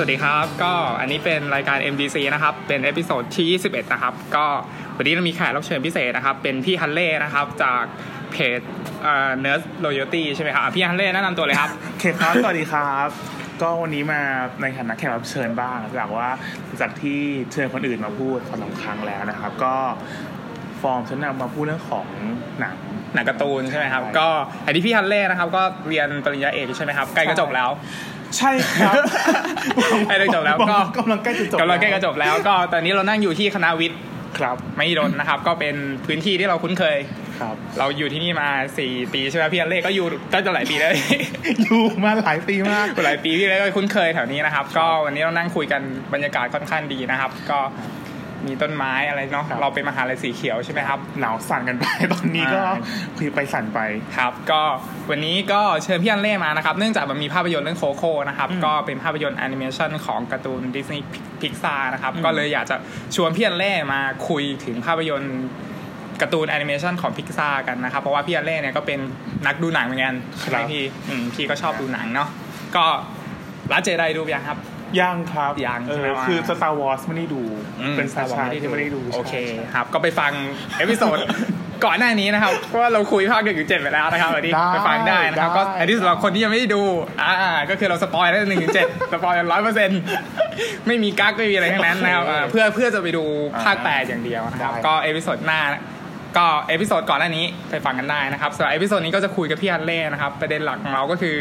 ครับสวัสดีครับ ก็อันนี้เป็นรายการ MDC นะครับ เป็น episode ที่ 21 นะครับ ก็วันนี้เรามีแขกรับเชิญพิเศษนะครับ เป็นพี่ฮัลเลย์นะครับ จากเพจเอ่อ Nerd Royalty ใช่ไหมครับอะพี่ฮัลเลย์แนะนำตัวเลยครับโอเคครับ สวัสดีครับ ก็วันนี้มาในฐานะแขกรับเชิญบ้างจากว่าจากที่เชิญคนอื่นมาพูดสองสามครั้งแล้วนะครับ ก็ฟอร์มฉันนำมาพูดเรื่องของหนังหนังการ์ตูนใช่ไหมครับใช่ก็อันนี้พี่ฮัลเลย์นะครับ ก็เรียนปริญญาเอกใช่ไหมครับ ใกล้จะจบแล้ว ใช่ครับใกล้จะจบแล้วก็กำลังใกล้จะจบกำลังใกล้จะจบแล้ว ก็ตอนนี้เรานั่งอยู่ที่คณะวิทย์ครับมหิดลนะครับ ก็เป็นพื้นที่ที่เราคุ้นเคยครับ เราอยู่ที่นี่มา4ปีใช่ไหมพี่ฮันเล่ก็อยู่ก็จะหลายปีแล้วอยู่มาหลายปีมากหลายปีพี่เล็กก็คุ้นเคยแถวนี้นะครับ ก็วันนี้เรานั่งคุยกันบรรยากาศค่อนข้างดีนะครับ ก็ มีต้นไม้อะไรเนาะครับเราเป็นมหาลัยสีเขียวใช่ไหมครับหนาวสั่นกันไปตอนนี้ก็อ่าคือไปสั่นไปครับ ก็วันนี้ก็เชิญพี่ฮัลเลย์มานะครับ เนื่องจากมันมีภาพยนตร์เรื่อง Coco นะครับอืมก็เป็นภาพยนตร์แอนิเมชันของการ์ตูน Disney Pixar นะครับอืมก็เลยอยากจะชวนพี่ฮัลเลย์มาคุยถึงภาพยนตร์การ์ตูนแอนิเมชันของพิกซากันนะครับ เพราะว่าพี่ฮัลเลย์เนี่ยก็เป็นนักดูหนังเหมือนกันใช่ไหมพี่อืมพี่ก็ชอบดูหนังเนาะก็ Last Jedi ดูยังครับ ยังครับยังเอใช่ไหมอว่าคือ Star Wars ไม่ได้ดู เป็นสาสาวกที่ไม่ได้ดู โอเคใช่ครับ ก็ไปฟัง episode ก่อนหน้านี้นะครับเพราะว่าเราคุยภาคหนึ่งถึงเจ็ดไปแล้วนะครับอันนี้ได้ไปฟังได้นะครับได้ก็อันนี้สำหรับคนที่ยังไม่ได้ดูอ่าก็คือเรา spoil แล้วหนึ่งถึงเจ็ด spoil ร้อยเปอร์เซ็นต์ไม่มีกั๊กไม่มีอะไรทั้งนั้นนะครับอ่าเพื่อเพื่อจะไปดูภาคแปดอย่างเดียวนะครับก็ episode หน้าก็ episode ก่อนหน้านี้ไปฟังกันได้นะครับสำหรับ episode นี้ก็จะคุยกับพี่ฮัลเลย์นะครับประเด็นหลักของเราก็คือ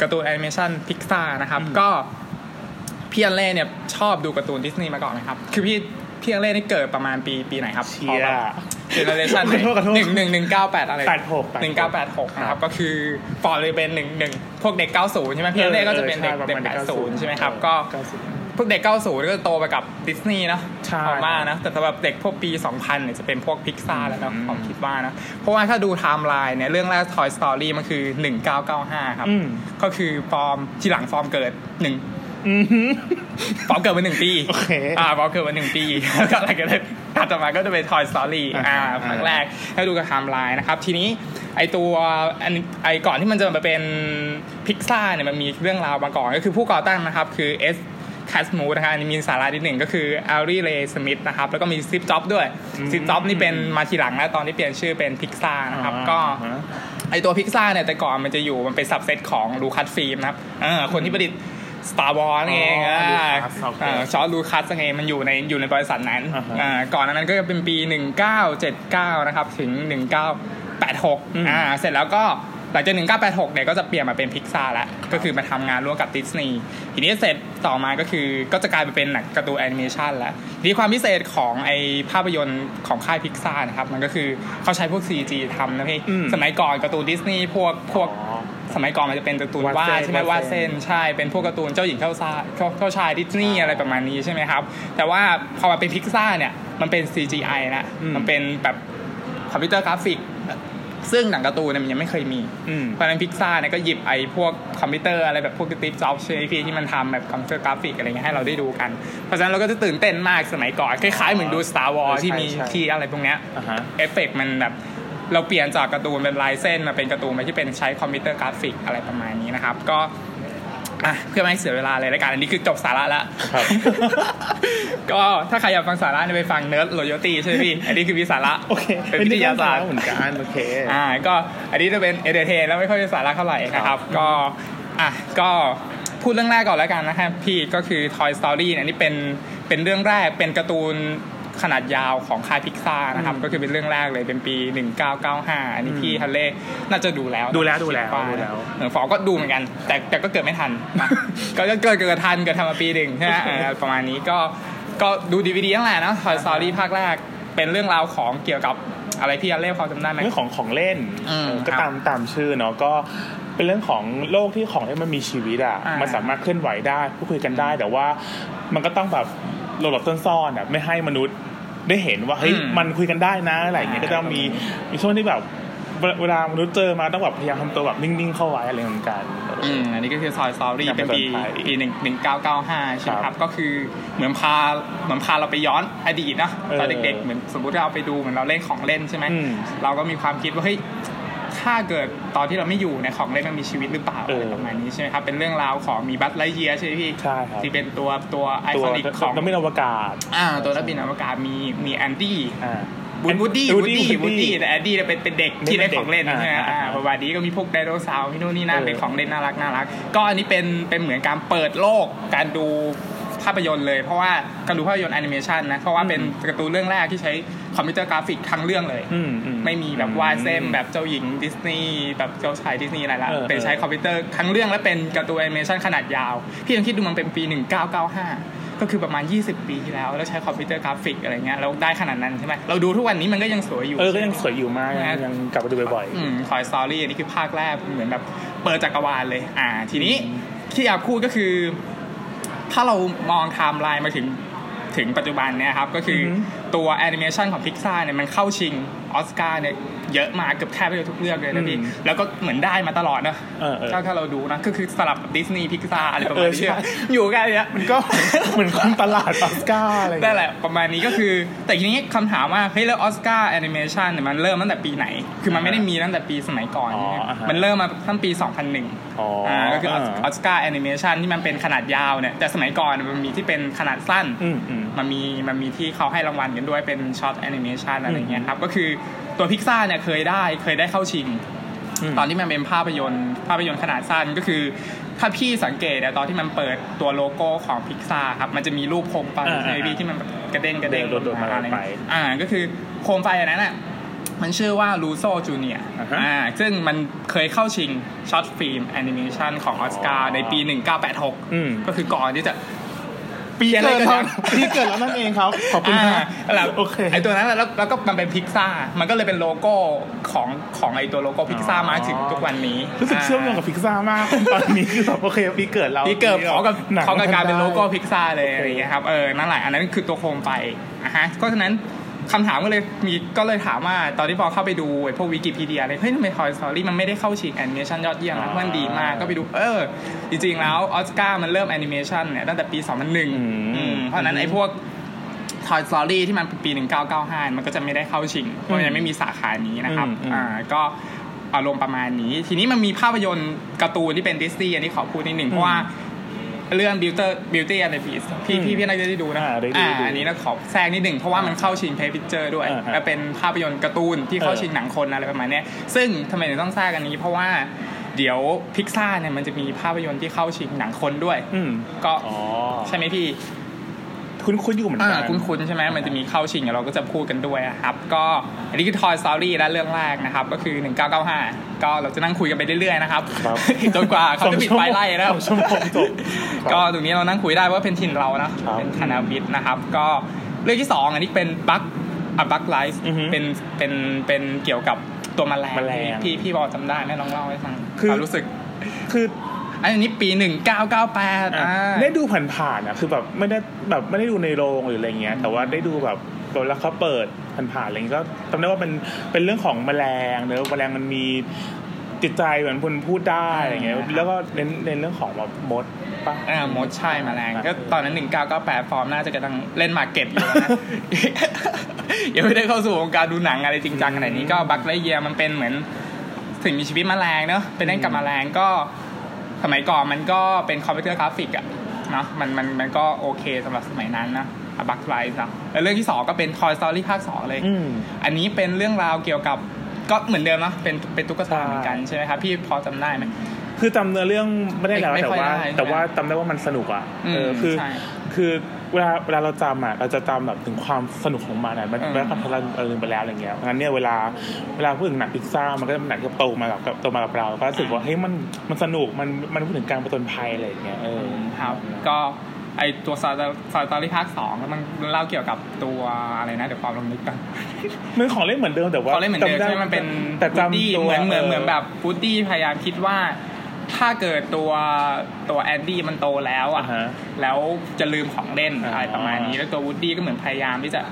การ์ตูนแอนิเมชันพิกซานะครับก็ พี่ฮัลเลย์เนี่ยชอบดูการ์ตูนดิสนีย์มาก่อนไหมครับ คือพี่พี่ฮัลเลย์นี่เกิดประมาณปีปีไหนครับเชีย generation หนึ่งหนึ่งหนึ่งเก้าแปดอะไรแปดหกหนึ่งเก้าแปดหกนะครับ ก็คือฟอร์เลยเป็นหนึ่งหนึ่งพวกเด็กเก้าศูนย์ใช่ไหมพี่ฮัลเลย์ก็จะเป็นเด็กเด็กแปดศูนย์ใช่ไหมครับ ก็พวกเด็ก 90 ก็จะโตไปกับดิสนีย์นะผมว่านะ แต่สำหรับเด็กพวกปี 2000 เนี่ยจะเป็นพวกพิกซาร์แล้วนะผมคิดว่านะ เพราะว่าถ้าดูไทม์ไลน์เนี่ย เรื่องแรก Toy Story มันคือ 1995 ครับ ก็คือฟอร์มที่หลังฟอร์มเกิด 1 ป๊อปเกิดมาหนึ่งปีอ่าป๊อปเกิดมาหนึ่งปีแล้วก็อะไรก็ได้ถัดต่อมาก็จะเป็น Toy Story อ่าครั้งแรกให้ดูกับไทม์ไลน์นะครับ ทีนี้ไอตัวอันไอก่อนที่มันจะมาเป็นพิกซ่าเนี่ยมันมีเรื่องราวมาก่อนก็คือผู้ก่อตั้งนะครับ คือ Ed Catmull ะครับอันนี้มีสาระนิดหนึ่งก็คือ Alvy Ray Smith นะครับ แล้วก็มี Steve Jobs ด้วย Steve Jobs นี่เป็นมาทีหลังแล้วตอนที่เปลี่ยนชื่อเป็นพิกซ่านะครับก็ไอตัวพิกซ่าเนี่ยแต่ก่อนมันจะอยู่มันเป็น subset ของ Lucasfilm นะครับคนที่ผลิต Star Wars นั่นเองอ๋ออ่า Lucas โอเคเออ George Lucas นั่นเองมันอยู่ในอยู่ในบริษัทนั้นอ่าฮะอ่าก่อนหน้านั้นก็จะเป็นปี 1979 นะครับ ถึง 1986อืมอ่าเสร็จแล้วก็ หลังจาก 1986 เนี่ยก็จะเปลี่ยนมาเป็นพิกซาแล้ว ก็คือมาทำงานร่วมกับดิสนีย์ทีนี้เสร็จต่อมาก็คือก็จะกลายไปเป็นหนังการ์ตูนแอนิเมชันแล้วทีนี้ความพิเศษของไอภาพยนตร์ของค่ายพิกซานะครับ มันก็คือเขาใช้พวก CG ทำนะพี่อืมสมัยก่อนการ์ตูนดิสนีย์พวกพวกอ๋อสมัยก่อนมันจะเป็นการ์ตูนวาดวาดเส้นใช่ไหมวาวาดดเส้เส้นนใช่เป็นพวกการ์ตูนเจ้าหญิงเจ้าชายเจ้าเจ้าชายดิสนีย์อะไรประมาณนี้ใช่ไหมครับ แต่ว่าพอมาเป็นพิกซาเนี่ยมันเป็น CGI นะอืมมันเป็นแบบคอมพิวเตอร์กราฟิก ซึ่งหนังการ์ตูนเนี่ยมันยังไม่เคยมีอืมเพราะฉะนั้นพิกซาเนี่ยก็หยิบไอ้พวกคอมพิวเตอร์อะไรแบบพวก Steve Jobs ใช่ไหมพี่ที่มันทำแบบคอมพิวเตอร์กราฟิกอะไรเงี้ยให้เราได้ดูกัน เพราะฉะนั้นเราก็จะตื่นเต้นมากสมัยก่อน คล้ายๆเหมือนดู Star Wars ใช่ที่มีใช่ที่อะไรพวกเนี้ยอ่าฮะเอฟเฟกต์มันแบบเราเปลี่ยนจากการ์ตูนเป็นลายเส้นมาเป็นการ์ตูนมาที่เป็นใช้คอมพิวเตอร์กราฟิกอะไรประมาณนี้นะครับก็ อะเพื่อไม่ให้เสียเวลาเลยรายการอันนี้คือจบสาระแล้วครับ ก็ถ้าใครอยากฟังสาระเนี่ยไปฟัง Nerd Royalty ใช่ไหมพี่ อันนี้คือมีสาระโอเคเป็นวิทยาศาสตร์เหมือนกันโอเคอ่าก็อันนี้จะเป็น entertain แล้วไม่ค่อยเป็นสาระเท่าไหร่นะครับ ก็อะก็พูดเรื่องแรกก่อนแล้วกันนะครับพี่ก็คือ Toy Story เนี่ยนี่เป็นเป็นเรื่องแรกเป็นการ์ตูน ขนาดยาวของค่ายพิกซานะครับอืมก็คือเป็นเรื่องแรกเลยเป็นปี 1995 อันนี้พี่ฮันเล่น่าจะดูแล้ว ดูแล้วดูแล้วคิาดูแล้วเออฟอก็ดูเหมือนกัน แต่แต่ก็เกิดไม่ทันนะก็ก็เกิดเกิดทันเกิดทันมาปีหนึ่งใช่ไหมเออประมาณนี้ก็ก็ดูดีวดีนั่นแหละนะ Toy Story ภาคแรกเป็นเรื่องราวของเกี่ยวกับอะไรพี่ฮันเล่พอจำได้ไหมเรื่องของของเล่นอืมเออก็ครับตามตามชื่อเนาะก็เป็นเรื่องของโลกที่ของเล่นมันมีชีวิตอะอ่ามัมันสามารถเคลื่อนไหวได้พูดคุยกันได้ แต่ว่ามันก็ต้องแบบหลบหลบซ่อนๆอะไม่ให้มนุษย์ ได้เห็นว่าเฮ้ยอืมมันคุยกันได้นะอะไรอย่างเงี้ยอ่าก็ต้องมีมีช่วงที่แบบเวลาเวลามนุษย์เจอมาต้องแบบพยายามทำตัวแบบนิ่ง ๆ เข้าไว้อะไรเหมือนกันอืมอันนี้ก็คือ Toy Story อยากเป็นปีเป็นคนไทยปีหนึ่งหนึ่งเก้าเก้าห้าใช่ไหมครับ ก็คือเหมือนพาเหมือนพาเราไปย้อนอดีตนะเออตอนเด็ก ๆ เหมือนสมมติเราไปดูเหมือนเราเล่นของเล่นใช่ไหมอืมเราก็มีความคิดว่าเฮ้ย ถ้าเกิดตอนที่เราไม่อยู่ในยของเล่นมันมีชีวิตหรือเปล่าเออะอไรประมาณนี้ใช่ไหมครับ เป็นเรื่องราวของมีบัตไลเยียใช่ไหมพี่ใช่ครับที่เป็นตัวตัวไอตัวคอนิกของนักบินอวกาศอ่าตัวนักบินอวกาศมีมีแอนดี้อ่าบูดวูดดี้วูวูดดดี้ดี้วูวูดดดี้ดี้แต่แอนดี้เนี่ยเป็นเป็นเด็กเป็นที่ได้เด็กของเล่นอ่าใช่ไหมอ่าอ่าประมาณนี้ก็มีพวกไดโนเสาร์พี่นู่นนี่นั่นเออเป็นของเล่นน่ารักน่ารัก ก็อันนี้เป็นเป็นเหมือนการเปิดโลกการดูภาพยนตร์เลยเพราะว่าการดูภาพยนตร์แอนิเมชันนะเพราะว่าเป็นการ์ตูนเรื่องแรกที่ใช้ คอมพิวเตอร์กราฟิกทั้งเรื่องเลยอืมอืไม่มีแบบวาดเส้นแบบเจ้าหญิงดิสนีย์แบบเจ้าชายดิสนีย์อะไรละเออเป็นใช้คอมพิวเตอร์ทั้งเรื่องและเป็นการ์ตูนแอนิเมชันขนาดยาว พี่ลองคิดดูมันเป็นปี 1995 ก็คือประมาณ 20 ปีที่แล้ว แล้วใช้คอมพิวเตอร์กราฟิกอะไรเงี้ยแล้วได้ขนาดนั้นใช่ไหมเราดูทุกวันนี้มันก็ยังสวยอยู่เออก็ยังสวยอยู่มากยังยังกลับมาดูบ่อยอืม Toy Story อันนี้คือภาคแรกเหมือนแบบเปิดจักรวาลเลย อ่า ทีนี้ที่อยากพูดก็คือ ถ้าเรามองไทม์ไลน์มาถึง ถึงปัจจุบันเนี่ยครับก็คือออฮึตัวแอนิเมชันของพิกซ a เนี่ยมันเข้าชิงออสการ์เนี่ย เยอะมากเกือบแทบจะทุกเรื่องเลยนะพี่อืมแล้วก็เหมือนได้มาตลอดนะเออเออถ้าถ้าเราดูนะก็คือสลับดิสนีย์พิกซ a อะไรประมาณเออนี้ใช่อยู่กันเนี้ยๆมันก็เหมือนคนตลาดออสการ์อะไรอย่างนั่เงี้นยแหละประมาณนี้ก็คือ แต่ทีนี้คำถามว่าเฮ้ยแล้วออสการ์แอนิเมชันเนี่ยมันเริ่มตั้งแต่ปีไหน คือมันไม่ได้มีตั้งแต่ปีสมัยก่อนอ๋อใช่ไหมอ่าฮะมันเริ่มมาตั้งปี 2001อ๋ออ่าอ่ก็คืออออสการ์แอนิเมชันที่มันเป็นขนาดยาวเนี่ยแต่สมัยก่อนมันมีที่เป็นขนาดสั้นอืมอืมมันมีมันมีที่เขาให้รางวัลกันด้วยเป็น short animation อะไรเงี้ยครับก็คือ ตัวพิกซ่าเนี่ยเคยได้เคยได้เข้าชิงมตอนที่มันเป็นภาพยนตร์ภาพยนตร์ขนาดสั้นก็คือ ถ้าพี่สังเกตอะตอนที่มันเปิดตัวโลโก้ของพิกซ่าครับมันจะมีรูปโคมไฟอ่าใช่ไหมพี่ที่มันแบบกระเด้งกระเด้งโดดๆมาอะไรไปอ่าก็คือโคมไฟอันนั้นอะมันชื่อว่า Luxo Jr.อ่าฮะอ่า ซึ่งมันเคยเข้าชิง short film animation ของออสการ์ในปี 1986อืมก็คือก่อนที่จะ ปีเขียนอะไรเกิดกันแล้วนะปีเกิดแล้วนั่นเองครับขอบคุณอ่าครับแล้วโอเคไอตัวนั้นน่ะแล้วแล้วก็มันเป็นพิกซ่ามันก็เลยเป็นโลโก้ของของไอตัวโลโก้พิกซ่าอ๋อมาถึงทุกวันนี้รู้สึกเชื่อมโยงกับพิกซ่ามากตอนนี้คือแบบโอเคปีเกิดเราที่เกิดพร้อมกับหนังพร้อมกับการเป็นโลโก้ได้พิกซ่าเลยโอเคอะไรอย่างเงี้ยครับเออนั่นแหละอันนั้นคือตัวโคมไฟอะฮะเพราะฉะนั้น คำถามก็เลยมีก็เลยถามว่าตอนที่พอเข้าไปดูไอ้พวกวิกิพีเดียเลยเฮ้ยทำไม Toy Story มันไม่ได้เข้าชิงแอนิเมชันยอดเยี่ยมนะมันดีมากก็ไปดูเออ จริงๆแล้วออสการ์มันเริ่มแอนิเมชันเนี่ยตั้งแต่ปี 2001อืมเพราะฉะนั้นไอ้พวก Toy Story ที่มันเป็นปี 1995 มันก็จะไม่ได้เข้าชิง เพราะมันยังไม่มีสาขานี้นะครับอืมอืมอ่าก็อารมณ์ประมาณนี้ ทีนี้มันมีภาพยนตร์การ์ตูนที่เป็นดิสนีย์อันนี้ขอพูดนิดหนึ่งเพราะว่า เรื่อง Beauty Beauty and the Beast พี่พี่พี่น่าจะได้ดูนะอ่าได้ดูอ่าดูอันนี้เราขอแทรกนิดหนึ่งเพราะว่ามันเข้าชิง Best Picture ด้วยอ่าฮะและเป็นภาพยนตร์การ์ตูนที่เข้าชิงหนังคนอะไรประมาณเนี้ยซึ่งทำไมถึงต้องแทรกอันนี้ เพราะว่าเดี๋ยวพิกซ่าเนี่ยมันจะมีภาพยนตร์ที่เข้าชิงหนังคนด้วยอืมก็อ๋อใช่ไหมพี่ คุ้นคุ้นๆอยู่เหมือนอ่ากันคุ้นๆใช่ไหมมันจะมีเข้าชิงเราก็จะพูดกันด้วยอะครับ ก็อันนี้คือ Toy Story และเรื่องแรกนะครับ ก็คือ 1995 ก็เราจะนั่งคุยกันไปเรื่อยๆนะครับครับจนกว่าเขาจะปิดไฟไล่นะครับสองชั่วโมงจบครับก็ตรงนี้เรานั่งคุยได้ว่าเป็นถิ่นเรานะครับเป็นคณะวิทย์นะครับ ก็เรื่องที่สองอันนี้เป็นบัคอะบัคไลฟ์อือฮึเป็นเป็นเป็นเกี่ยวกับตัวแมลงแมลงพี่พี่บอกจำได้ไหมลองเล่าให้ฟังคือวามรู้สึกคือ อันนี้ปี 1998อ่าได้ดูผ่านๆอะคือแบบไม่ได้แบบไม่ได้ดูในโรงหรืออะไรเงี้ยแต่ว่าได้ดูแบบตอนแล้วเขาเปิดผ่านๆอะไรเงี้ยก็จำได้ว่าเป็นเป็นเรื่องของแมลงเนอะแมลงมันมีจิตใจเหมือนคุณพูดได้อะไรเงี้ยอ่าแล้วก็เน้นเน้นเรื่องของแบบมดปะอ่ามดใช่แมาแรงอ่าก็ตอนนั้น1998ฟอร์มน่าจะกำลังเล่นหมากเก็บอยู่นะยังไม่ได้เข้าสู่วงการดูหนังอะไรจริงจังขนาดนี้ก็บัคไลเยียมันเป็นเหมือนสิ่งมีชีวิตแมลงเนอะเป็นเล่นกับแมลงก็ สมัยก่อนมันก็เป็นคอมพิวเตอร์กราฟิกอะเนาะมันมันมันก็โอเคสำหรับสมัยนั้นนะบัคไลท์นะแล้วเรื่องที่สองก็เป็น Toy Story ภาคสองเลยอืมอันนี้เป็นเรื่องราวเกี่ยวกับก็เหมือนเดิมเนอะเป็นเป็นตุ๊กใช่ตาเหมือนกันใช่ไหมครับพี่พอจำได้ไหมคือจำเนื้อเรื่องไม่ได้แล้วไม่แต่ค่อยว่าได้ใช่ไหมแต่ว่าจำได้ว่ามันสนุกอะอืมเออคือใช่คือ เวลาเวลาเราจำอะเราจะจำแบบถึงความสนุกของมันอะมันอืมแล้วก็เราเราลืมไปแล้วอะไรเงี้ยงั้นเนี่ยเวลาเวลาพูดถึงหนังพิซซ่ามันก็จะเป็นหนังที่โตมากับโตมากับเรา ก็รู้สึกว่าเฮ้ยมันมันสนุกมันมันพูดถึงการประจนภัยอะไรอย่างเงี้ยเออครับ ก็ไอตัว Toy Story ภาคสองมันเล่าเกี่ยวกับตัวอะไรนะเดี๋ยวความลงนึกกันมันของเล่นเหมือนเดิมแต่ว่าเขาเล่นเหมือนเดิมจำได้ใช่ไหมมันเป็นแต่ Woody จำตัวเหมือนเหมือนเหมือนแบบ Woody พยายามคิดว่า ถ้าเกิดตัวตัว Andy มันโตแล้วอ่าอะฮะแล้วจะลืมของเล่นอ่าอะไรประมาณนี้ แล้วตัว Woody ก็เหมือนพยายามที่จะ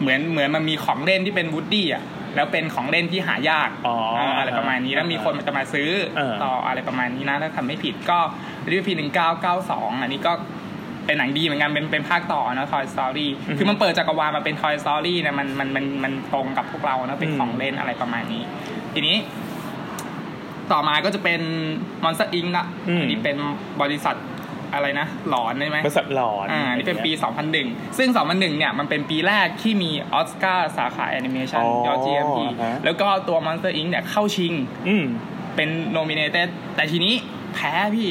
เหมือนเหมือนมันมีของเล่นที่เป็น Woody อะแล้วเป็นของเล่นที่หายากอ๋ออ่าอะไรประมาณนี้แล้วมีคนมันจะมาซื้อเออต่ออะไรประมาณนี้นะถ้าทำไม่ผิดก็รีวิวพีหนึ่งเก้าเก้าสองอันนี้ก็เป็นหนังดีเหมือนกันเป็นเป็นภาคต่อนะ Toy Story อือฮึคือมันเปิดจักรวาลมาเป็น Toy Story เนี่ยมันมันมันมันตรงกับพวกเรานะเป็นของเล่นอะไรประมาณนี้ ทีนี้ ต่อมาก็จะเป็น Monster Inc. ละอืมอันนี้เป็นบริษัทอะไรนะ หลอนใช่ไหมบริษัทหลอนอ่านี่เป็นปี 2001 ซึ่ง 2001 เนี่ย มันเป็นปีแรกที่มีออสการ์สาขาแอนิเมชันยอด GMP แล้วก็ตัว Monster Inc. เนี่ยเข้าชิงอืมเป็น nominated แต่ทีนี้แพ้พี่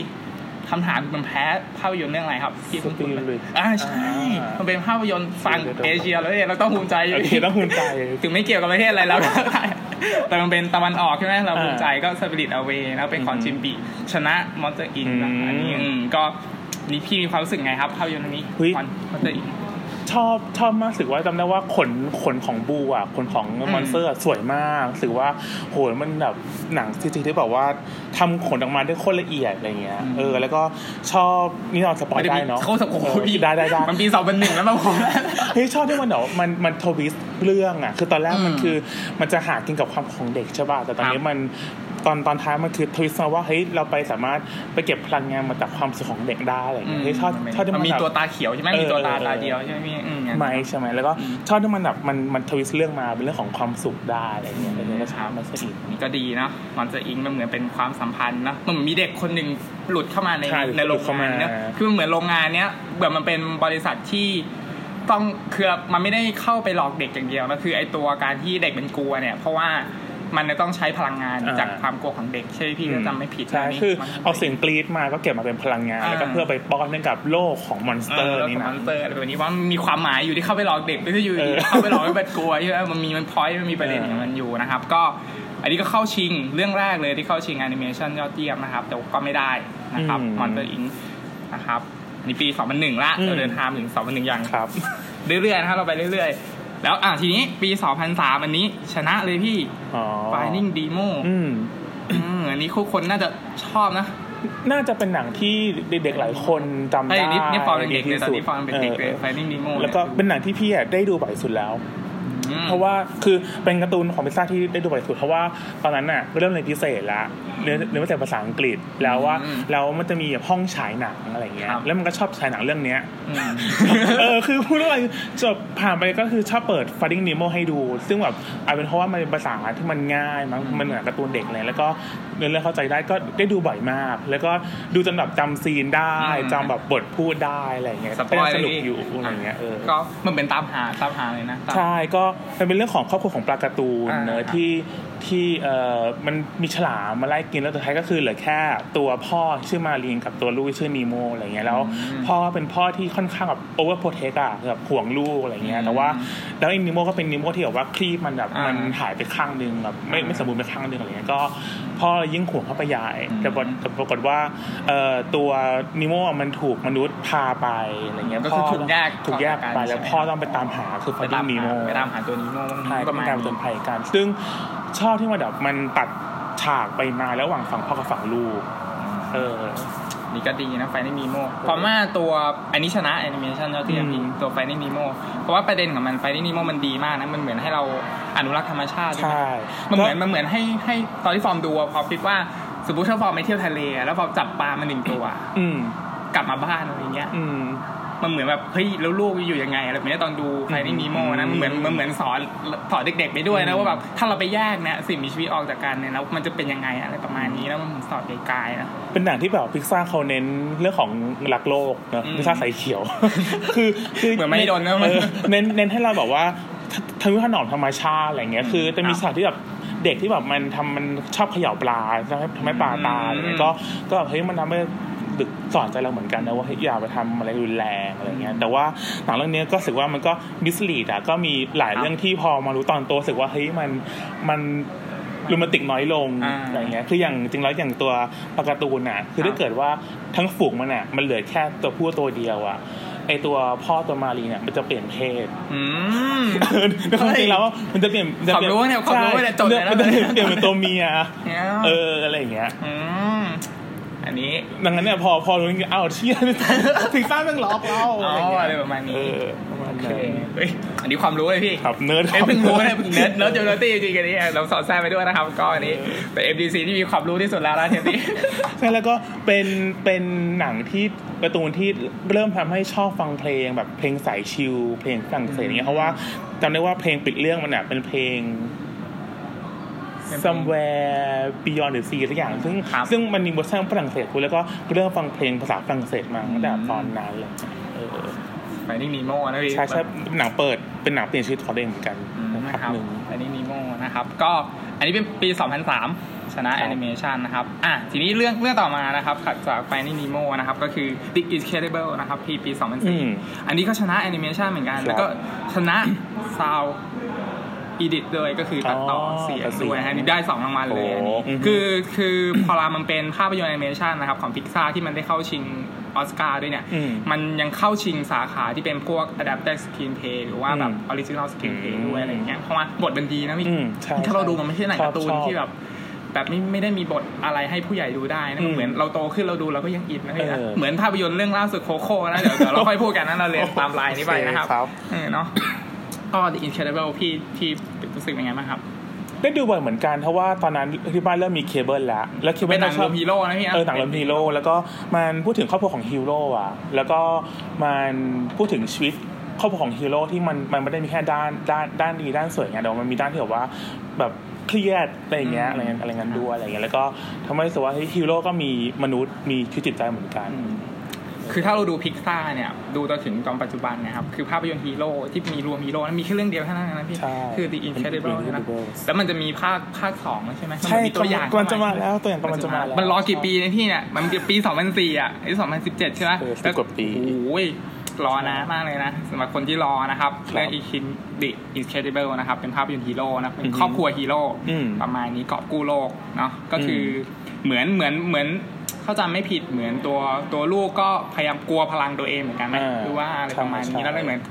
คำถามคือมันแพ้ภาพยนตร์เรื่องอะไรครับที่คุณพูดไป Spirit อ่าใช่อ่ามัมันเป็นภาพยนตร์ฝั่งเดี๋ยวๆเอเชียแล้วเนี่ยเราต้องภูมิใจอยู่โอเคต้องภูมิใจถึงไม่เกี่ยวกับประเทศอะไรแล้วแต่มันเป็นตะวันออกใช่ไหมเราอ่าภูมิใจก็ Spirited Away แล้วเป็นของอืมจิมบีชนะMonster Inc.อืมอันนี้อืมก็นี่พี่มีความรู้สึกไงครับภาพยนตร์เรื่องนี้เฮ้ย Monster Inc. ชอบชอบมากรู้สึกว่าจำได้ว่าขนขนของบูอะขนของอืม monster อะสวยมากรู้สึกว่าโหยมันแบบหนังจริงๆที่แบบว่าทำขนออกมาได้โคตรละเอียดอะไรเงี้ยเออแล้วก็ชอบนี่เรา spoil ได้เนาะเขาสโอ้โหเออพี่ได้ได้ได้มันปีสองพันหนึ่งแล้วมาผมเฮ้ยชอบที่มันแบบมันมัน twist เรื่องอะคือตอนแรกมันอืมคือมันจะหากินกับความของเด็กใช่ป่ะแต่ตอนนี้ครับมันตอนตอนท้ายมันคือ twist มาว่าเฮ้ยเราไปสามารถไปเก็บพลังงานมาจากความสุขของเด็กได้อะไรเงี้ยเฮ้ยชอบชอบที่มัมันนมีแบบตัวตาเดียวใช่ไหมเออมีตัวตาเออตาเดียวใช่ไหมพี่อืมงั้นไหมใช่ไหมแล้วก็อืมชอบที่มันแบบมันมัน twist เรื่องมาเป็นเรื่องของความสุขได้อะไรเงี้ยเลยก็ชอบมันซะอีกนี่ก็ดีนะ Monster Inc.มันเหมือนเป็นความสัมพันธ์นะมันเหมือนมีเด็กคนหนึ่งหลุดเข้ามาในใช่ในโรงหลุดเข้างานมาเนอะคือมันเหมือนโรงงานเนี้ยเหมือนมันเป็นบริษัทที่ต้องคือมันไม่ได้เข้าไปหลอกเด็กอย่างเดียวนะคือไอตัวการที่เด็กมันกลัวเนี่ย เพราะว่า มันจะต้องใช้พลังงานอ่าจากความกลัวของเด็ก ใช่ไหมพี่ถ้าจำไม่ผิดใช่นะนี่คือมันเอาเสียงกรี๊ดมาก็เก็บมาเป็นพลังงานอ่าแล้วก็เพื่อไปป้อนให้กับโลกของ monster เออนี่ของมนะอนสเตอร์อะไรแบบนี้ว่ามันมีความหมายอยู่ที่เข้าไปหลอกเด็กไม่ใช่อยู่เอดีอเข้าไปหลอกให้มันกลัวใช่ไหมมันมีมัน point มันมีประเด็นเออของมันอยู่นะครับ ก็อันนี้ก็เข้าชิงเรื่องแรกเลยที่เข้าชิงแอนิเมชันยอดเยี่ยมนะครับ แต่ก็ไม่ได้นะครับ Monster Inc.นะครับอันนี่ปี 2001 ละเราเดินทางถึง 2001อย่างครับ เรื่อยๆนะครับเราไปเรื่อยๆ แล้วอะทีนี้ปี 2003 อันนี้ ชนะเลยพี่อ๋อ Finding Demo อืมอืมอันนี้ทุกคนน่าจะชอบนะ น่าจะเป็นหนังที่เด็กๆหลายคนจำไอ้ได้ยนี่นี่ฟอร์มเป็นเด็กเลยตอนดีนี้ที่ฟอร์มเป็นเด็กเลยออ Finding Nemo แล้วก็เป็นหนังที่พี่อะได้ดูบ่อยสุดแล้วอืม เพราะว่าคือเป็นการ์ตูนของพิซซ่าที่ได้ดูบ่อยสุดเพราะว่าตอนนั้นน่ะเริ่มเรียนพิเศษละเรียนเรียนพิเศษภาษาอังกฤษแล้วว่าอืมแล้วมันจะมีแบบห้องฉายหนังอะไรเงี้ยครับแล้วมันก็ชอบฉายหนังเรื่องเนี้ยอืมเออคือพูดอะไรจบผ่านไปก็คือชอบเปิด Finding Nemo ให้ดู ซึ่งแบบอาจเป็นเพราะว่ามันเป็นภาษาที่มันง่ายมั้งอืมมันเหมือนการ์ตูนเด็กเลยแล้วก็เนื้อเรื่องเข้าใจได้ก็ได้ดูบ่อยมาก แล้วก็ดูจนแบบจำซีนได้จำแบบบทพูดได้อะไรเงี้ยสปอยก็เลยังสนุกยพี่อยู่อะไรเงี้ยเออก็มันเป็นตามหาตามหาเลยนะตามใช่ก็มันเป็นเรื่องของครอบครัวของปลาการ์ตูนอ่าเนอะที่ ที่เอ่อมันมีฉลามมาไล่กินแล้วสุดท้ายก็คือเหลือแค่ตัวพ่อชื่อ Marlin กับตัวลูกชื่อ Nemo อะไรเงี้ยแล้วพ่อเป็นพ่อที่ค่อนข้างแบบ overprotect อะแบบห่วงลูกอะไรเงี้ยแต่ว่าแล้วไอ้ Nemo ก็เป็น Nemo ที่แบบว่าครีบมันแบบอ่ามัมันหายไปข้างนึงแบบไม่อ่าไม่สมบูรณ์ไปข้างนึงอะไรเงี้ยก็พ่อยิ่งห่วงเข้าไปใหญ่อืมแต่ปรากฏแต่ปรากฏว่าเอ่อตัว Nemo อะมันถูกมนุษย์พาไปอะไรเงี้ยก็คือพ่ถูกแยกถูกแยกไปแล้วใช่ไหมพ่อต้องไปตามหาคือไปตาม Finding หา Nemo ไปตามหาตัว Nemo ใช่ปก็ระเป็มาณนการผจญภัยกันซึ่งชอบที่มันแบบมันตัดฉากไปมาระหว่างฝั่งพ่อกับฝั่งลูก เออ นี่ก็ดีนะ Finding Nemo เพราะว่าตัวอันนี้ชนะแอนิเมชันยอดเยี่ยมอืมอีกตัว Finding Nemo เพราะว่าประเด็นของมัน Finding Nemo มันดีมากนะมันเหมือนให้เราอนุรักษ์ธรรมชาติใช่ไหมใช่มันเหมือนมันเหมือนให้ให้ตอนที่ฟอร์มดูอะพอคิดว่าสมมติถ้าฟอร์มไปเที่ยวทะเลอะแล้วฟอร์มจับปลามาหนึ่งตัว อืมกลับมาบ้านอะไรเงี้ยอื มมันเหมือนแบบเฮ้ยแล้วลูกอยู่ยังไงอะไรแบบนี้ตอนดู Finding Nemo นะมันเหมือนมันเหมือนสอนสอนเด็กๆไปด้วยนะว่าแบบถ้าเราไปแยกเนี่ยสิ่งมีชีวิตออกจากกันเนี่ยแล้วมันจะเป็นยังไงอะไรประมาณนี้แล้วมันสอนไกลๆนะเป็นหนังที่แบบพิกซ่าเขาเน้นเรื่องของรักโลกเนอะอืมพิกซ่าสายเขียว คือคือเหมือนไม่โดนนะมันเออเน้นเน้นให้เราแบบว่าทนุถนอมธรรมชาติอะไรเงี้ยคือจะมีครับฉากที่แบบเด็กที่แบบมันทำมันชอบเขย่าปลาทำให้ทำให้ปลาตายอะไรเงี้ยก็ก็แบบเฮ้ยมันทำให้ ดึกสอนใจเราเหมือนกันนะว่าเฮ้ยอย่าไปทำอะไรรุนแรงอะไรเงี้ยแต่ว่าหนังเรื่องนี้ก็รู้สึกว่ามันก็มิสลีดอะก็มีหลายครับเรื่องที่พอมารู้ตอนโตรู้สึกว่าเฮ้ยมันมันโรแมนติกน้อยลงอ่าอะไรเงี้ย คืออย่างจริงแล้วอย่างตัวปลาการ์ตูนน่ะ คือครับถ้าเกิดว่าทั้งฝูงมันน่ะ มันเหลือแค่ตัวผู้ตัวเดียวอะ ไอตัวพ่อตัวมารีเนี่ยมันจะเปลี่ยนเพศ อืมแต่ความจริงแล้วมันจะเปลี่ยนนจะปลี่ความรู้เนี่ยความรู้เนี่ยจดเลยนะมันจะเปลี่ยนเปลี่ยนเป็นตัวเมียเนี่ยเอออะไรอย่างเงี้ย อืมอันนี้ดังนั้นเนี่ยพอพอรู้อย่างเงี้ยอ้าวเชี่ยพิซซ่าแม่งหลอกเราอ๋ออะไรอย่างเงี้ยอะไรประมาณนี้เออประมาณโอเคนั้นเฮ้ยอันนี้ความรู้เลยพี่ครับเนิร์ดเอ้ยเพิ่งรู้เลยเพิ่ง nerd nerd โจโนตี้จริงๆอันนี้เราสอนแทรกไปด้วยนะครับก็อันนี้เป็น MDC ที่มีความรู้ที่สุดแล้วนะเทปนี้ใช่แล้วก็เป็นเป็นหนังที่การ์ตูนที่เริ่มทำให้ชอบฟังเพลงแบบเพลงสาย chill เพลงฝรั่งเศสอย่างเงี้ยเพราะว่าจำได้ว่าเพลงปิดเรื่องมันเนี่ยเป็นเพลง somewhere beyond the sea ทุกอย่าง ซึ่งครับซึ่งมันมีเวอร์ชันฝรั่งเศสคุณแล้วก็เริ่มฟังเพลงภาษาฝรั่งเศสมาตั้งแต่ตอนนั้นเลยเออ Finding Nemo นะพี่ใช่ใช่หนังเปิดเป็นหนังเปลี่ยนชีวิตของตัวเองเหมือนกันอืมนะนะคครัรับบหนึ่งอันนี้นีโมนะครับ ก็อันนี้เป็นปี 2003 ชนะครัแอบนิเมชันนะครับ อะ ทีนี้เรื่องเรื่องต่อมานะครับถัดจาก Finding Nemo นะครับ ก็คือ The Incredible นะครับปีปีอืม2004 อันนี้ก็ชนะแอนิเมชันเหมือนกันครับแล้วก็ชนะ sound edit ด้วยก็คือตัดต่อออเสียงตัดเสียงด้วยฮะนี่ได้สองรางวัลเลยอันนี้โอ้อือฮึคือคือพอรามันเป็นภาพยนตร์แอนิเมชันนะครับของพิกซาที่มันได้เข้าชิงออสการ์ด้วยเนี่ยอืมมันยังเข้าชิงสาขาที่เป็นพวก adapted screenplay หรือว่าแบบอืม original screenplay อืมด้วยอะไรอย่างเงี้ยเพราะว่าบทมันดีนะพี่อืมใช่ถ้าเราดูมันไม่ใช่หนังชอบการ์ตูนชอบที่แบบแบบไม่ไม่ได้มีบทอะไรให้ผู้ใหญ่ดูได้นะอืมเหมือนเราโตขึ้นเราดูเราก็ยังอินนะพี่นะเออเหมือนภาพยนตร์เรื่องล่าสุด Coco นะเดี๋ยวเดี๋ยวเราค่อยพูดกันนะเราเรียนตามไลน์นี้ไปนะครับโอเคครับเออเนาะ ก็ The Incredible พี่พี่รู้สึกเป็นไงบ้างครับ ได้ดูบ่อยเหมือนกันเพราะว่าตอนนั้นที่บ้านเริ่มมีเคเบิลแล้ว แล้วเคเบิเป็ลนหนังชรอวบมฮีโร่นะพี่นะเออหนังเริ่มฮีโร่แล้วก็มันพูดถึงครอบครัวของฮีโร่อะแล้วก็มันพูดถึงชีวิตครอบครัวของฮีโร่ที่มันมันไม่ได้มีแค่ด้านด้านด้านดีด้านสวยไงแต่ว่ามันมีด้านที่แบบว่าแบบเครียดอะไรอย่างเงี้ยอะไรเงี้ยอะไรเงี้ยด้วยอะไรเงี้ยแล้วก็ทำให้รู้สึกว่าเฮ้ยฮีโร่ก็มีมนุษย์มีชีวิตจิตใจเหมือนกัน คือถ้าเราดูพิกซ่าเนี่ยดูจนถึงตอนปัจจุบันนะครับ คือภาพยนตร์ฮีโร่ที่มีรวมฮีโร่นั้นมีแค่เรื่องเดียวเท่านั้นนะพี่ใช่คือ The Incredible นะ Incredible แล้วมันจะมีภาคภาคสองใช่ไหมมันใช่มีตัวอย่างกำลังจะมาแล้วตัวอย่างกำลังจะมาแล้วมันรอกี่ปีนะพี่เนี่ยมันปี 2004 อะไอ้2017 ใช่ไหมเออสิบกว่าปีโอ้ยรอนานมากเลยนะสำหรับคนที่รอนะครับครับเรื่อง Incin The Incredible นะครับ เป็นภาพยนตร์ฮีโร่นะเป็อืนอฮึครอบครัวฮีโร่อืมประมาณนี้กอบกู้โลกเนาะก็คืออเหมือนเหมือนเหมือนเขาจำไม่ผิดเหมือนตัวตัวลูกก็พยายามกลัวพลังตัวเองเหมือนกันไหมอ่าหรือว่าอะไรประมาณใช่นี้ใช่แล้วก็เหมือน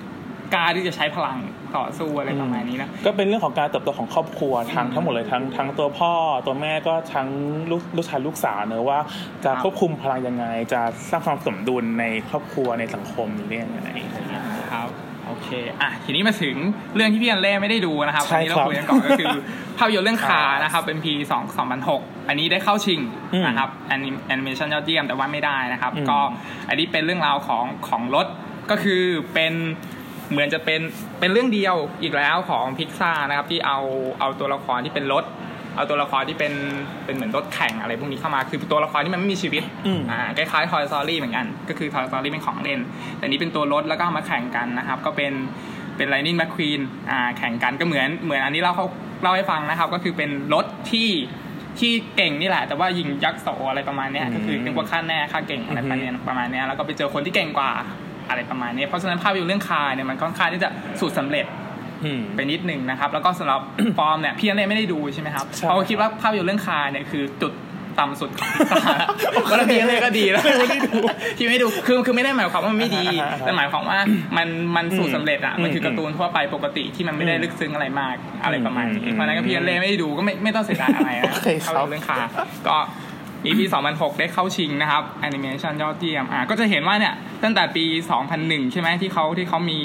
กล้าที่จะใช้พลังต่อสู้อะไรประมาณนี้นะก็เป็นเรื่องของการเติบโตของครอบครัวทั้งทั้งหมดเลยทั้งทั้งตัวพ่อตัวแม่ก็ทั้งลูกลูกชายลูกสาวเนอะว่าจะครับควบคุมพลังยังไง จะสร้างความสมดุลในครอบครัวในสังคมนี้ได้ยังไงอะไรอย่างเงี้ยครับโอ เคอะทีนี้มาถึงเรื่องที่พี่อันเล่ไม่ได้ดูนะครับใช่อันนี้เราครับคุยกันก่อนก็คือภาพยนตร์เรื่องคานะครับเป็นปี2 2006อันนี้ได้เข้าชิงอืมนะครับแอนิเมชันยอดเยี่ยมแต่ว่าไม่ได้นะครับอืมก็อันนี้เป็นเรื่องราวของของรถก็คือเป็นเหมือนจะเป็นเป็นเรื่องเดียวอีกแล้วของพิกซ่านะครับที่เอาเอาตัวละครที่เป็นรถ เอาตัวละครที่เป็นเป็นเหมือนรถแข่งอะไรพวกนี้เข้ามาคือตัวละครที่มันไม่มีชีวิตอืมอ่าคล้ายๆ Toy Story เหมือนกัน ก็คือ Toy Story เป็นของเล่น แต่นี้เป็นตัวรถแล้วก็เอามาแข่งกันนะครับ ก็เป็นเป็น Lightning McQueen อ่าแข่งกันก็เหมือนเหมือนอันนี้เราเขาเล่าให้ฟังนะครับ ก็คือเป็นรถที่ที่เก่งนี่แหละ แต่ว่ายิงยักษ์โสอะไรประมาณเนี้ยอืมก็คือนึกว่าค่าแน่ค่าเก่งอะไรประมาณเนี้ยประมาณเนี้ยแล้วก็ไปเจอคนที่เก่งกว่าอะไรประมาณนี้เพราะฉะนั้นภาพยนตร์เรื่องคาร์เนี่ยมันค่อนข้างที่จะสูตรสำเร็จอืม ไปนิดหนึ่งนะครับแล้วก็สำหรับฟอร์มเนี่ยพี่อันเล่ไม่ได้ดูใช่ไหมครับใช่เพราะว่าคิดว่าภาพยนตร์เรื่องคาร์เนี่ยคือจุดต่ำสุดของพิซซ่าก็แล้วพี่อันเล่ก็ดีแล้วไม่ได้ดูที่ไม่ดูคือคือไม่ได้หมายความว่ามันไม่ดีอ่าๆๆแต่หมายความว่ามันมันสูตรสำเร็จอะอืมมันคือการ์ตูนทั่วไปปกติที่มันไม่ได้อืมลึกซึ้งอะไรมากอะไรประมาณอืนี้มเพราะฉะนั้นก็พี่ฮัลเลย์ไม่ได้ดูก็ไม่ไม่ต้องเสียดายอะไรนะโอเคครับภาพยนตร์เรื่อง Cars ก็ ปี 2006 ได้เข้าชิงนะครับแอนิเมชันยอดเยี่ยมอะก็จะเห็นว่าเนี่ยตั้งแต่ปี 2001 ใช่ไหมที่เขาที่เขามี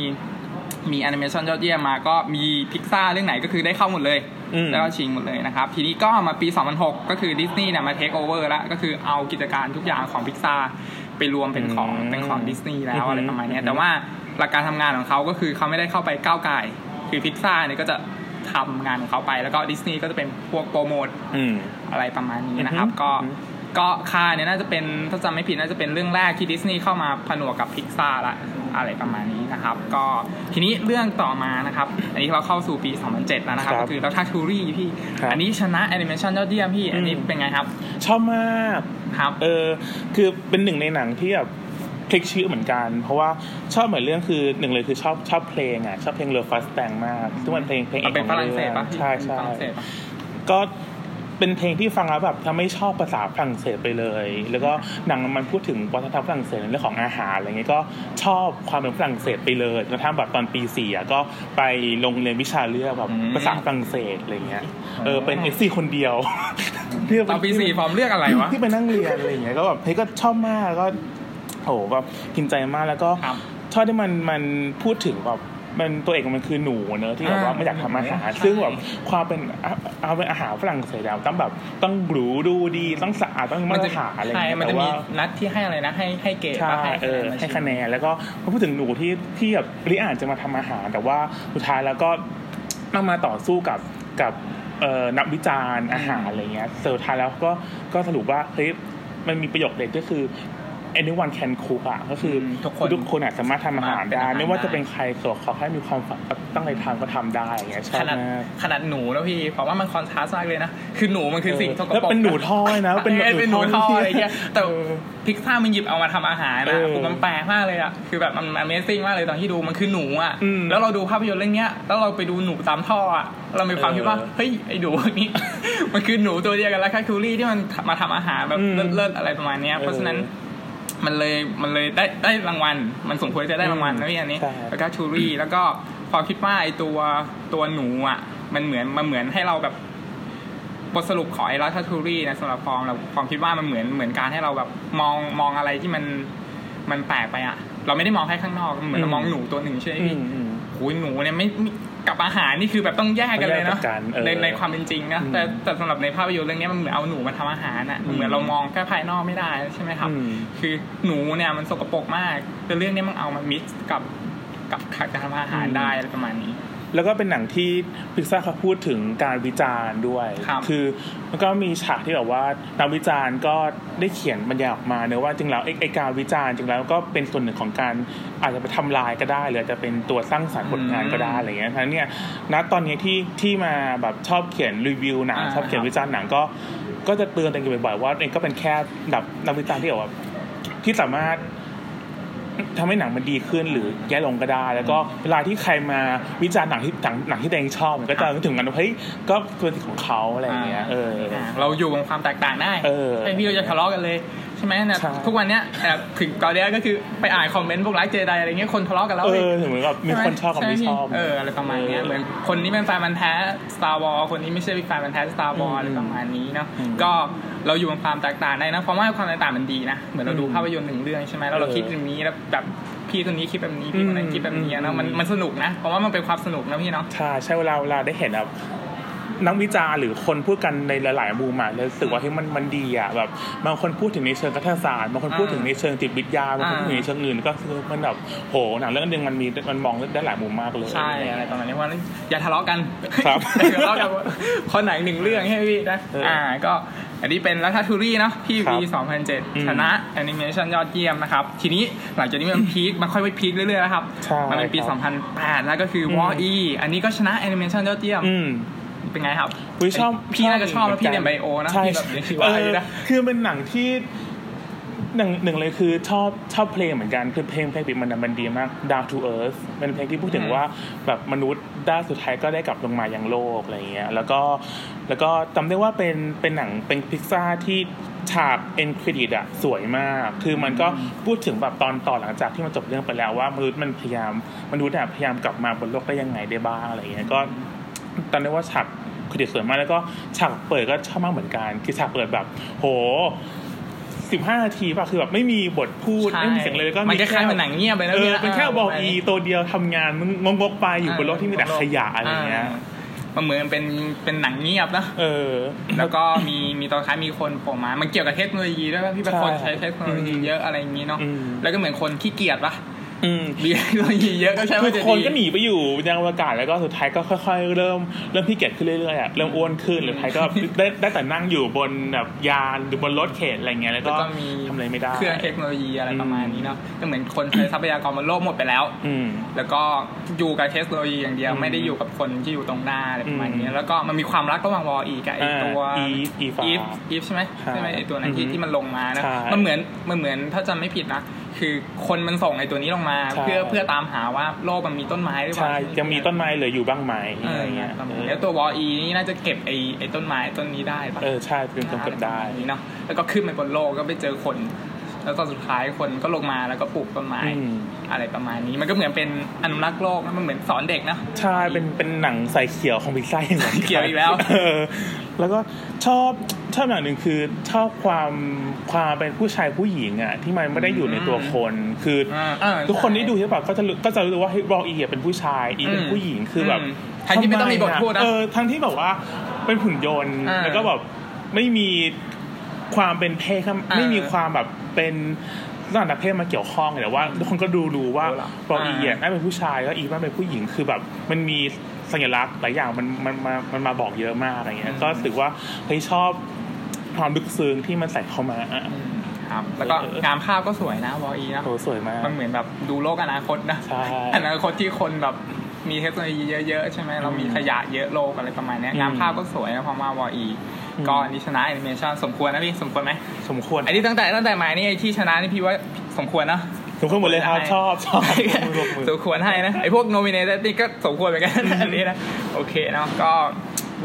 มีแอนิเมชันยอดเยี่ยมมาก็มีพิกซ่าเรื่องไหนก็คือได้เข้าหมดเลยอืมแล้วก็ชิงหมดเลยนะครับ ทีนี้ก็มาปี 2006 ก็คือดิสนีย์เนี่ยมาเทคโอเวอร์แล้วก็คือเอากิจการทุกอย่างของพิกซาไปรวมเป็นของอืมเป็นของดิสนีย์แล้อืวมอะไรประมาณเนี้ยอืมแต่ว่าหลักการทำงานของเขาก็คือเขาไม่ได้เข้าไปก้าวก่ายคือพิกซาเนี่ยก็จะทำงานของเขาไปแล้วก็ดิสนีย์ก็จะเป็นพวกโปรโมทอืมอะไรประมาณนี้นะครับอือฮึก็อือฮึ ก็คาเนี่ยน่าจะเป็นถ้าจำไม่ผิดน่าจะเป็นเรื่องแรกที่ดิสนีย์เข้ามาผนวกกับพิกซาละอะไรประมาณนี้นะครับ ก็ทีนี้เรื่องต่อมานะครับ อันนี้เราเข้าสู่ปี 2007 แล้วนะครับครับก็คือแล้วทักทูรี่พี่ครับอันนี้ชนะแอนิเมชันยอดเยี่ยมพี่ อันนี้อืมเป็นไงครับ ชอบมากครับ เออ คือเป็นหนึ่งในหนังที่แบบพลิกชื่อเหมือนกัน เพราะว่าชอบเหมือนเรื่องคือหนึ่งเลยคือชอบชอบเพลงอะ ชอบเพลงเรือฟัสแตงมากซึ่งมันเพลงเพลงเอมันกเป็นขฝองรั่งเศเรื่สองปะพี่ใช่ใช่ฝรั่งเศสปะก็ เป็นเพลงที่ฟังแล้วแบบทำให้ชอบภาษาฝรั่งเศสไปเลย แล้วก็หนังมันพูดถึงวัฒนธรรมฝรั่งเศสในเรื่องของอาหารอะไรเงี้ยก็ชอบความเป็นฝรั่งเศสไปเลยจนกระทั่งแบบตอนปีสี่อะก็ไปลงเรียนวิชาเลือกแบบอืมภาษาฝรั่งเศสอะไรเงี้ยเออเป็นเอซี่คนเดียวที่ตอนปีสี่ฟอร์มเลือกอะไรวะที่ไปนั่งเรียนอะไรอย่างเงี้ยก็แบบเฮ้ยก็ชอบมากก็โหแบบกินใจมากแล้วก็ครับชอบที่มันมันพูดถึงแบบ มันตัวเอกมันคือหนูเนอะที่แบบว่าอ่าไม่อยากทำอาหารใช่ซึ่งแบบความเป็นอะเอาเป็นอาหารฝรั่งเศสอะต้องแบบต้องหรูดูดีต้องสะอาดต้องมีมาตรฐานอะไรอย่างใช่เงี้ยมันแต่จะมีว่านัดที่ให้อะไรนะให้ให้เกรดใช่ปะให้เออมาให้ชิมคะแนนแล้วก็พอพูดถึงหนูที่ที่แบบริอ่านจะมาทำอาหาร แต่ว่าสุดท้ายแล้วก็ต้องมาต่อสู้กับกับเอ่อนักวิจารณ์อาหารอะไรเงี้ยสุดท้ายแล้วก็ก็สรุปว่าเฮ้ยมันมีประโยคเด็ดก็คือ anyone can cook อะก็คืออมทุกคนทุกคนอาจสามารถทำอาหารได้เป็นอาหารไม่ว่าจะได้เป็นใครก็ขอแค่มีความฝันก็ตั้งใจทำก็ทำได้อย่างเงี้ยชอขบนาดมากขนาดหนูนะพี่ผมว่ามันคอนทราสต์มากเลยนะ คือหนูมันคือสิ่งสกปรกแล้วเป็นหนูท่อยนะเป็นเป็นหนูท่อที่อะไรเงี้ยแต่เออพิกซ่ามันหยิบเอามาทำอาหารเอนะอคือมันแปลกมากเลยอะคือแบบมัน Amazing มากเลยตอนที่ดูมันคือหนูอะอืมแล้วเราดูภาพยนตร์เรื่องเนี้ยแล้วเราไปดูหนูตามท่ออะเรามีความคิดว่าเออเฮ้ยไอ้หนูพวกนี้มันคือหนูตัวเดียวกันแล้วค่ะคูรี่ที่มันมาทำอาหารแบบอืมเลิศๆอะไรประมาณเนี้ยเพราะฉะนั้นเออ มันเลยมันเลยได้ได้รางวัล มันสมควรจะได้รางวัลนะพี่อันนี้ใช่แล้วก็ชูรี่แล้วก็พอคิดว่าไอตัวตัวหนูอะ มันเหมือนมันเหมือนให้เราแบบบทสรุปของไอ้รัฐทูรี่นะสำหรับฟองเราฟองคิดว่ามันเหมือนเหมือนการให้เราแบบมองมองอะไรที่มันมันแปลกไปอะ เราไม่ได้มองแค่ข้างนอกเหมือนเรามองหนูตัวหนึ่งใช่ไหมอืพี่ มอืมโอ้ยหนูเนี่ยไม่ไม่กับอาหารนี่คือแบบต้องแยกกันเลยต้องเนาะแยกกันเออในในความเป็นจริงนะอืมแต่แต่สำหรับในภาพยนตร์เรื่องนี้มันเหมือนเอาหนูมาทำอาหารอะเหมือนเรามองแค่ภายนอกไม่ได้ใช่ไหมครับอืมคือหนูเนี่ยมันสกปรกมากแต่เรื่องนี้มันเอามามิกซ์กับกับการทำอาหารได้อะไรประมาณนี้ แล้วก็เป็นหนังที่พิกซ่าเขาพูดถึงการวิจารณ์ด้วยครับอมันก็มีฉากที่แบบว่านักวิจารณ์ก็ได้เขียนบรรยายออกมาเนอะว่าจริงแล้วไอ้ไอ้การวิจารณ์จริงแล้วก็เป็นส่วนหนึ่งของการอาจจะไปทำลายก็ได้ หรืออาจจะเป็นตัวสร้างสรรค์ผลงานก็ได้อะไรเงี้ยฉะนั้นเนี่ยณตอนนี้ที่ที่มาแบบชอบเขียนรีวิวหนังอ่าชอบเขียนครับวิจารณ์หนังก็ก็จะเตือนตัวเองบ่อยๆว่าเองก็เป็นแค่แบบนักวิจารณ์ที่แบบว่าที่สามารถ ทำให้หนังมันดีขึ้นหรือแย่ลงก็ได้ แล้วก็เวลาที่ใครมาวิจารณ์หนังที่หนังหนังที่ตัวเองชอบมันก็จะนึกถึงกันว่าเฮ้ยก็ตัวสิทธิ์ของเขาอะไรอย่างเงี้ยเอออ่าเราอยู่กับความแตกต่างได้เออใช่พี่เราจะทะเลาะกันเลยใช่ไหมเนี่ยใช่ทุกวันเนี้ยแบบถึงก่อนเนี้ยก็คือไปอ่านคอมเมนต์พวกไลค์เจไดอะไรเงี้ยคนทะเลาะกันแล้วเอว้ยอถึงเหมือนกับมีคนชอบกับไม่ชอบเอออะไรประมาณเนี้ยเออเหมือนคนนี้เป็นแฟนมันธุ์แท้ Star Wars คนนี้ไม่ใช่แฟนมันธุ์แท้ Star Wars อืมอะไรประมาณนี้เนาะอืมก็เราอยู่กับความแตกต่างได้นะเพราะว่าความแตกต่างมันดีนะเหมือนเราดูอืมภาพยนตร์หนึ่งเรื่องใช่ไหมแล้วเราเออคิดอย่างนี้แล้วแบบพี่คนนี้คิดแบบนี้พี่คนนั้นอืมคิดแบบนี้อืนะมมันมันสนุกนะเพราะว่ามันเป็นความสนุกนะพี่เนาะใช่ใช่เวลาเวลาได้เห็นแบบ นักวิจารณ์หรือคนพูดกันในหลาย ๆ มุมอะแล้วรู้สึกว่าเฮ้ยมันมันดีอะแบบบางคนพูดถึงในเชิงรัฐศาสตร์บางคนพูดถึงในเชิงจิตวิทยาบางคนพูดถึงในเชิงอื่นก็คือมันแบบโหหนังเรื่องนึงมันมีมันมองได้หลายมุมมากเลยใช่อะไรประมาณนี้ว่าอย่าทะเลาะกันครับอย่าทะเลาะกันคนไหนหนึ่งเรื่องให้พี่นะเอออ่อ่าก็อันนี้เป็น Ratatouille เนาะพี่ครัวีบอืม2007 ชนะแอนิเมชันยอดเยี่ยมนะครับ ทีนี้หลังจากนี้มัน peak มันค่อยไป peak เรื่อยๆนะครับใช่มันเป็นปีครับ2008 แล้วก็คืออืมวออีอันนี้ก็ชนะแอนิเมชันยอดเยี่ยมอืม เป็นไงครับอุ๊ยชอบพี่น่าจะชอบแล้วพี่หมืเรียน bio นะใช่พี่แบบเรียนชีวะเออะไรอนะคือเป็นหนังที่หนึ่งหนึ่งเลยคือชอบชอบเพลงเหมือนกันคือเพลงเพลงปิดมันมันดีมาก Down to Earth เป็นเพลงที่พูดถึงอืมว่าแบบมนุษย์ด้านสุดท้ายก็ได้กลับลงมายังโลกอะไรเงี้ยแล้วก็แล้วก็จำได้ว่าเป็นเป็นหนังเป็นพิกซ่าที่ฉากเอ็นเครดิตอะสวยมาก คือมันก็พูดถึงแบบตอนต่อหลังจากที่มันจบเรื่องไปแล้วว่ามนุษย์มันพยายามมนุษย์อะพยายามกลับมาบนโลกได้ยังไงได้บ้างอะไรเงี้ยก็ ตอนนี้ว่าฉากคือเด็กสวยมากแล้วก็ฉากเปิดก็ชอบมากเหมือนกัน คือฉากเปิดแบบ โหสิบห้านาทีป่ะคือแบบไม่มีบทพูดใช่ไม่มีเสียงเลยแล้วก็มันคล้ายๆเหมือนหนังเงียบไปนะเอพี่อนะเป็นแค่เบอกอีตัวเดียวทำงานงงกๆไปอยู่บนโลกที่มีแต่ขยะอะไรเงี้ยามันเหมือนเป็นเป็นหนังเงียบนะเออ แล้วก็มีมีตอนท้ายมีคนโผล่มา มันเกี่ยวกับเทคโนโลยีด้วยป่ะพี่เป็นใช่คนใช้เทคโนโลยีอืมเยอะอะไรอย่างนี้เนาะอืมแล้วก็เหมือนคนขี้เกียจป่ะ อืมมีเทคโนโลยีเยอะก็ใช่คืว่าอจะคนดีก็หนีไปอยู่ยังอวกาศแล้วก็สุดท้ายก็ค่อย ๆ เริ่มเริ่มพี่เกียจขึ้นเรื่อยๆอะเริ่มอ้วนขึ้นหรือท้ายก็ได้ได้แต่นั่งอยู่บนแบบยานหรือบนรถเข็นอะไรเงี้ยแล้วแล้วก็ก็มีทำอะไรไม่ได้เครื่องเทคโนโลยีอะไรประมาณนี้เนาะก็เหมือนคนใช้ทรัพยากรบนโลกหมดไปแล้ว อืมแล้วก็อยู่กับเทคโนโลยีอย่างเดียวอืมไม่ได้อยู่กับคนที่อยู่ตรงหน้าอะไรประมาณนี้อืมแล้วก็มันมีความรักระหว่างวออีกับไออ่าตัว Eve Eve อีฟอีฟใช่ไหมใช่ใช่ไหมไอตัวนั้นที่อือฮึที่มันลงมานะใช่มันเหมือนมันเหมือนถ้าจำไม่ผิดนะ คือคนมันส่งไอตัวนี้ลงมาใช่เพื่อเพื่อตามหาว่าโลกมันมีต้นไม้หรือเปล่าใช่ยังมีต้นไม้เหลืออยู่บ้างไหมเออะไรอเงี้ยประมาณนี้แล้วตัววออีนี่น่าจะเก็บไอไอต้นไม้ต้นนี้ได้ปะเออใช่เป็นคนเก็บได้อะรประมาณนี้เนาะแล้วก็ขึ้นไปบนโลกก็ไปเจอคน แล้วตอนสุดท้ายคนก็ลงมาแล้วก็ปลูกต้นไม้อืมอะไรประมาณนี้มันก็เหมือนเป็นอนุรักษ์โลกนะมันเหมือนสอนเด็กนะใช่เป็นเป็นหนังใส่เขียวของพิซซ่าอย่างเขียวอีกแล้วเออ แล้วก็ชอบชอบอย่างหนึ่งคือชอบความความเป็นผู้ชายผู้หญิงอะที่มันไม่ได้อยู่ในตัวคน คือออ่าอ่าทุกคนที่ดูใช่ปะก็จะรู้ก็จะรู้ว่าเฮ้ยรออีเป็นผู้ชายอีเป็นอืมผู้หญิงคือแบบอืมทั้งที่ไม่ต้องมีบทพูดนะเออทั้งที่แบบว่าเป็นหุ่นยนต์อ่าแล้วก็แบบไม่มีความเป็นเพศครับอ่าไม่มีความแบบเป็นเรื่องทางเพศมาเกี่ยวข้องแต่ว่าทุกคนก็ดูรู้ว่ารู้ละปออีอ่าอะน่าเป็นผู้ชายแล้วอีน่าเป็นผู้หญิงคือแบบ มันมี สัญลักษณ์หลายอย่างมันมันมามันมาบอกเยอะมากอะไรเงี้ย ก็รู้สึกว่าเฮ้ยชอบความลึกซึ้งที่มันใส่เข้ามาอะอืมครับ แล้วก็เอองานภาพก็สวยนะวออีนะโหสวยมาก มันเหมือนแบบดูโลกอนาคตนะใช่อนาคตที่คนแบบมีเทคโนโลยีเยอะๆ ใช่ไหมเรามีขยะเยอะโลกอะไรประมาณเนี้ยอืมงานภาพก็สวยนะพอมาวออีอืมก็อันนี้ชนะแอนิเมชันสมควรนะพี่สมควรไหมสมควรไอ้ที่ตั้งแต่ตั้งแต่มานี่ไอ้ที่ชนะนี่พี่ว่าสมควรนะ สมควรหมดเลยครับชอบชอบมือสมควรให้นะไอ้พวก nominate นี่ก็สมควรเหมือนกันอันนี้นะโอเคเนาะก็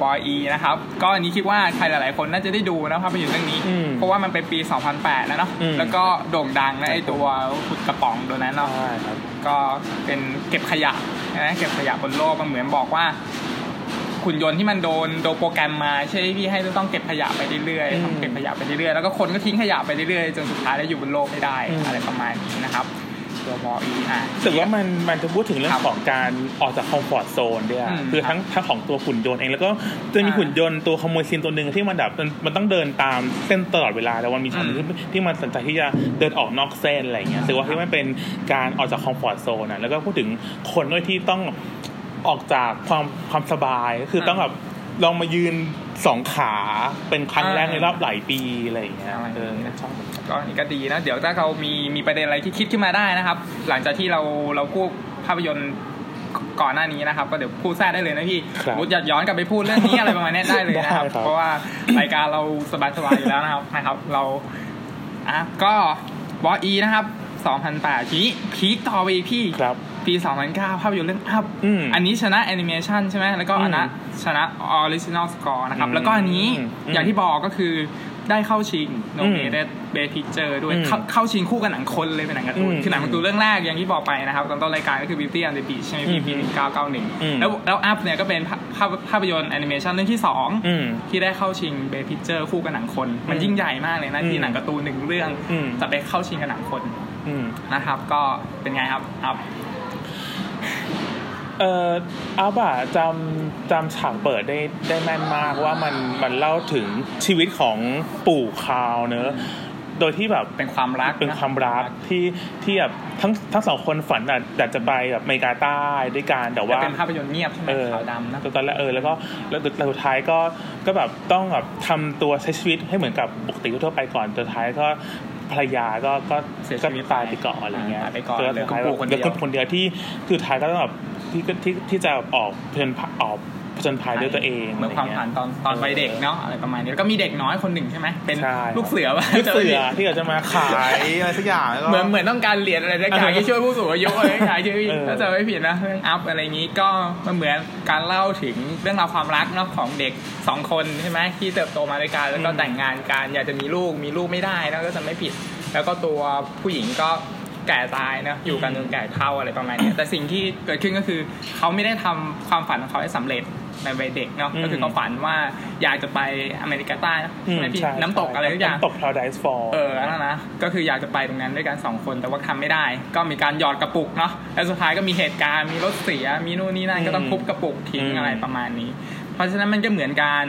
วอีนะครับ ก็อันนี้คิดว่าใครหลาย ๆ คนน่าจะได้ดูนะภาพยนตร์เรื่องนี้อืมเพราะว่ามันเป็นปี 2008 แล้วเนาะอืมแล้วก็โด่งดังนะไอ้ตัวขุดกระป๋องตัวนั้นเนาะใช่ครับก็เป็นเก็บขยะนะเก็บขยะบนโลกมันเหมือนบอกว่า ขุนยนต์ที่มันโดนโดนโปรแกรมมาใช่ไหมพี่ให้ต้องเก็บขยะไปเรื่อยอืมๆทำเก็บขยะไปเรื่อยๆแล้วก็คนก็ทิ้งขยะไปเรื่อยๆจนสุดท้ายแล้วอยู่บนโลกไม่ได้อืมอะไรประมาณนี้นะครับตัวบออีอะรู้สึกว่ามันมันจะพูดถึงเรื่อครังบของการออกจากคอมฟอร์ทโซนด้วยอะอืมคือทั้งทั้งของตัวหุ่นยนต์เองแล้วก็จะมีอ่าหุ่นยนต์ตัวขโมยซีนตัวหนึ่งที่มันแบบมันมันต้องเดินตามเส้นตลอดเวลาแต่วันมีช็อตหนึ่งอืที่มที่มันสนใจที่จะเดินออกนอกเส้นอะไรอย่างเงี้ยรู้สึกว่าที่มันเป็นการออกจากคอมฟอร์ทโซนอะแล้วก็พูดถึงคนด้วยที่ต้อง ออกจากความความสบายก็คือต้องแบบลองมายืนสองขาเป็นครั้งแรกในรอบหลายปีอะไรอย่างเงี้ยอะไรอย่างเออเงี้ยชอบเหมือนกันก็อันนี่ก็ดีนะเดี๋ยวถ้าเรามีมีประเด็นอะไรที่คิดขึ้นมาได้นะครับ หลังจากที่เราเราพูดภาพยนตร์ก่อนหน้านี้นะครับ ก็เดี๋ยวพูดแทรกได้เลยนะพี่ครับมุดอยากย้อนกลับไปพูดเรื่องนี้อะไรประมาณเนี้ยได้เลยนะครับได้ครับ เพราะว่ารายการเราสบายสบายๆอยู่แล้วนะครับนะครับ เราอะก็ WALL-E นะครับ2008ทีนี้ peak ต่อไปอีกพี่ครับ ปี 2009 ภาพยนตร์เรื่อง Up อืมอันนี้ชนะแอนิเมชันใช่ไหมแล้วก็อันนะอืมชนะ original score นะครับอืมแล้วก็อันนี้อืมอย่างที่บอกก็คือได้เข้าชิง nominate Best Picture ด้วยอืมเข้าเข้าชิงคู่กับหนังคนเลยเป็นหนังการ์ตูนอืมคือหนังการ์ตูนเรื่องแรกอย่างที่บอกไปนะครับตอนต้นรายการก็คือ Beauty and the Beast ใช่ไหมพี่อืมปีอืม1991 แล้วแล้ว Up เนี่ยก็เป็นภาภาพภาพยนตร์แอนิเมชันเรื่องที่อืม2ที่ได้เข้าชิง Best Picture คู่กับหนังคน มันอืมยิ่งใหญ่มากเลยนะอืที่มหนังการ์ตูนหนึ่งเรื่องอืมจะไปเข้าชิงกับหนังคนอืมนะครับก็เป็นไงครับ Up เอ่อ Up อะจำจำฉากเปิดได้ได้แม่นมากว่ามันมันเล่าถึงชีวิตของปู่ Carl เนอะโดยที่แบบเป็นความรักเป็นความรักที่ที่แบบทั้งทั้งสองคนฝันอะอยากจะไปแบบอเมริกาใต้ด้วยกันแต่แต่ว่าเป็นภาพยนตร์เงียบใช่ไหมเออขาวดำนะตอนแรกเออแล้วก็แล้วแล้วสุดท้ายก็ก็แบบต้องแบบทำตัวใช้ชีวิตให้เหมือนกับปกติทั่วไปก่อนสุดท้ายก็ ภรรยาก็ก็เสียชีก็วิตตายไปก่อนอะไรเงี้ยตายไปก่อนแล้วเหลือสุดท้ายคุณปู่คนเดียวหลือคนเดียวที่สุดท้ายก็ต้องแบบที่ที่ที่จะออกเพลินออก ผจญภัยด้วยตัวเองเหมือนความฝันตอนตอนวัยเด็กเนาะอะไรประมาณนี้แล้วก็มีเด็กน้อยคนหนึ่งใช่ไหมเป็นใช่ลูกเสือป่ะลูกเสือที่อยากจะมาขายอะไรสักอย่างแล้วก็เหมือนเหมือนต้องการเหรียญอะไรสักอย่างที่ช่วยผู้สูงอายุอะไรสักอย่างที่เออถ้าจะไม่ผิดนะเรื่องอัพอะไรอย่างนี้ก็มันเหมือนการเล่าถึงเรื่องราวความรักเนาะของเด็กสองคนใช่ไหมที่เติบโตมาด้วยกันแล้วก็แต่งงานกันอยากจะมีลูกมีลูกไม่ได้นะก็จะไม่ผิด แล้วก็ตัวผู้หญิงก็แก่ตายนะอยู่กันจนแก่เฒ่าอะไรประมาณนี้แต่สิ่งที่เกิดขึ้นก็คือ เขาไม่ได้ทำความฝันของเขาให้สำเร็จ ในวัยเด็กเนาะก็คือเขาฝันว่าอยากจะไปอเมริกาใต้นะอืใช่มไหมพี่ใช่น้ำตกอะไรทุกอย่างน้ำตก Paradise Fall เออนั่นนะก็คืออยากจะไปตรงนั้นด้วยกันสองคนแต่ว่าทำไม่ได้ ก็มีการหยอดกระปุกเนาะแล้วสุดท้ายก็มีเหตุการณ์มีรถเสียมีนู่นนี่นั่นก็ต้องทุบกระปุกทิ้งอืมอะไรประมาณนี้ เพราะฉะนั้นมันก็เหมือนการ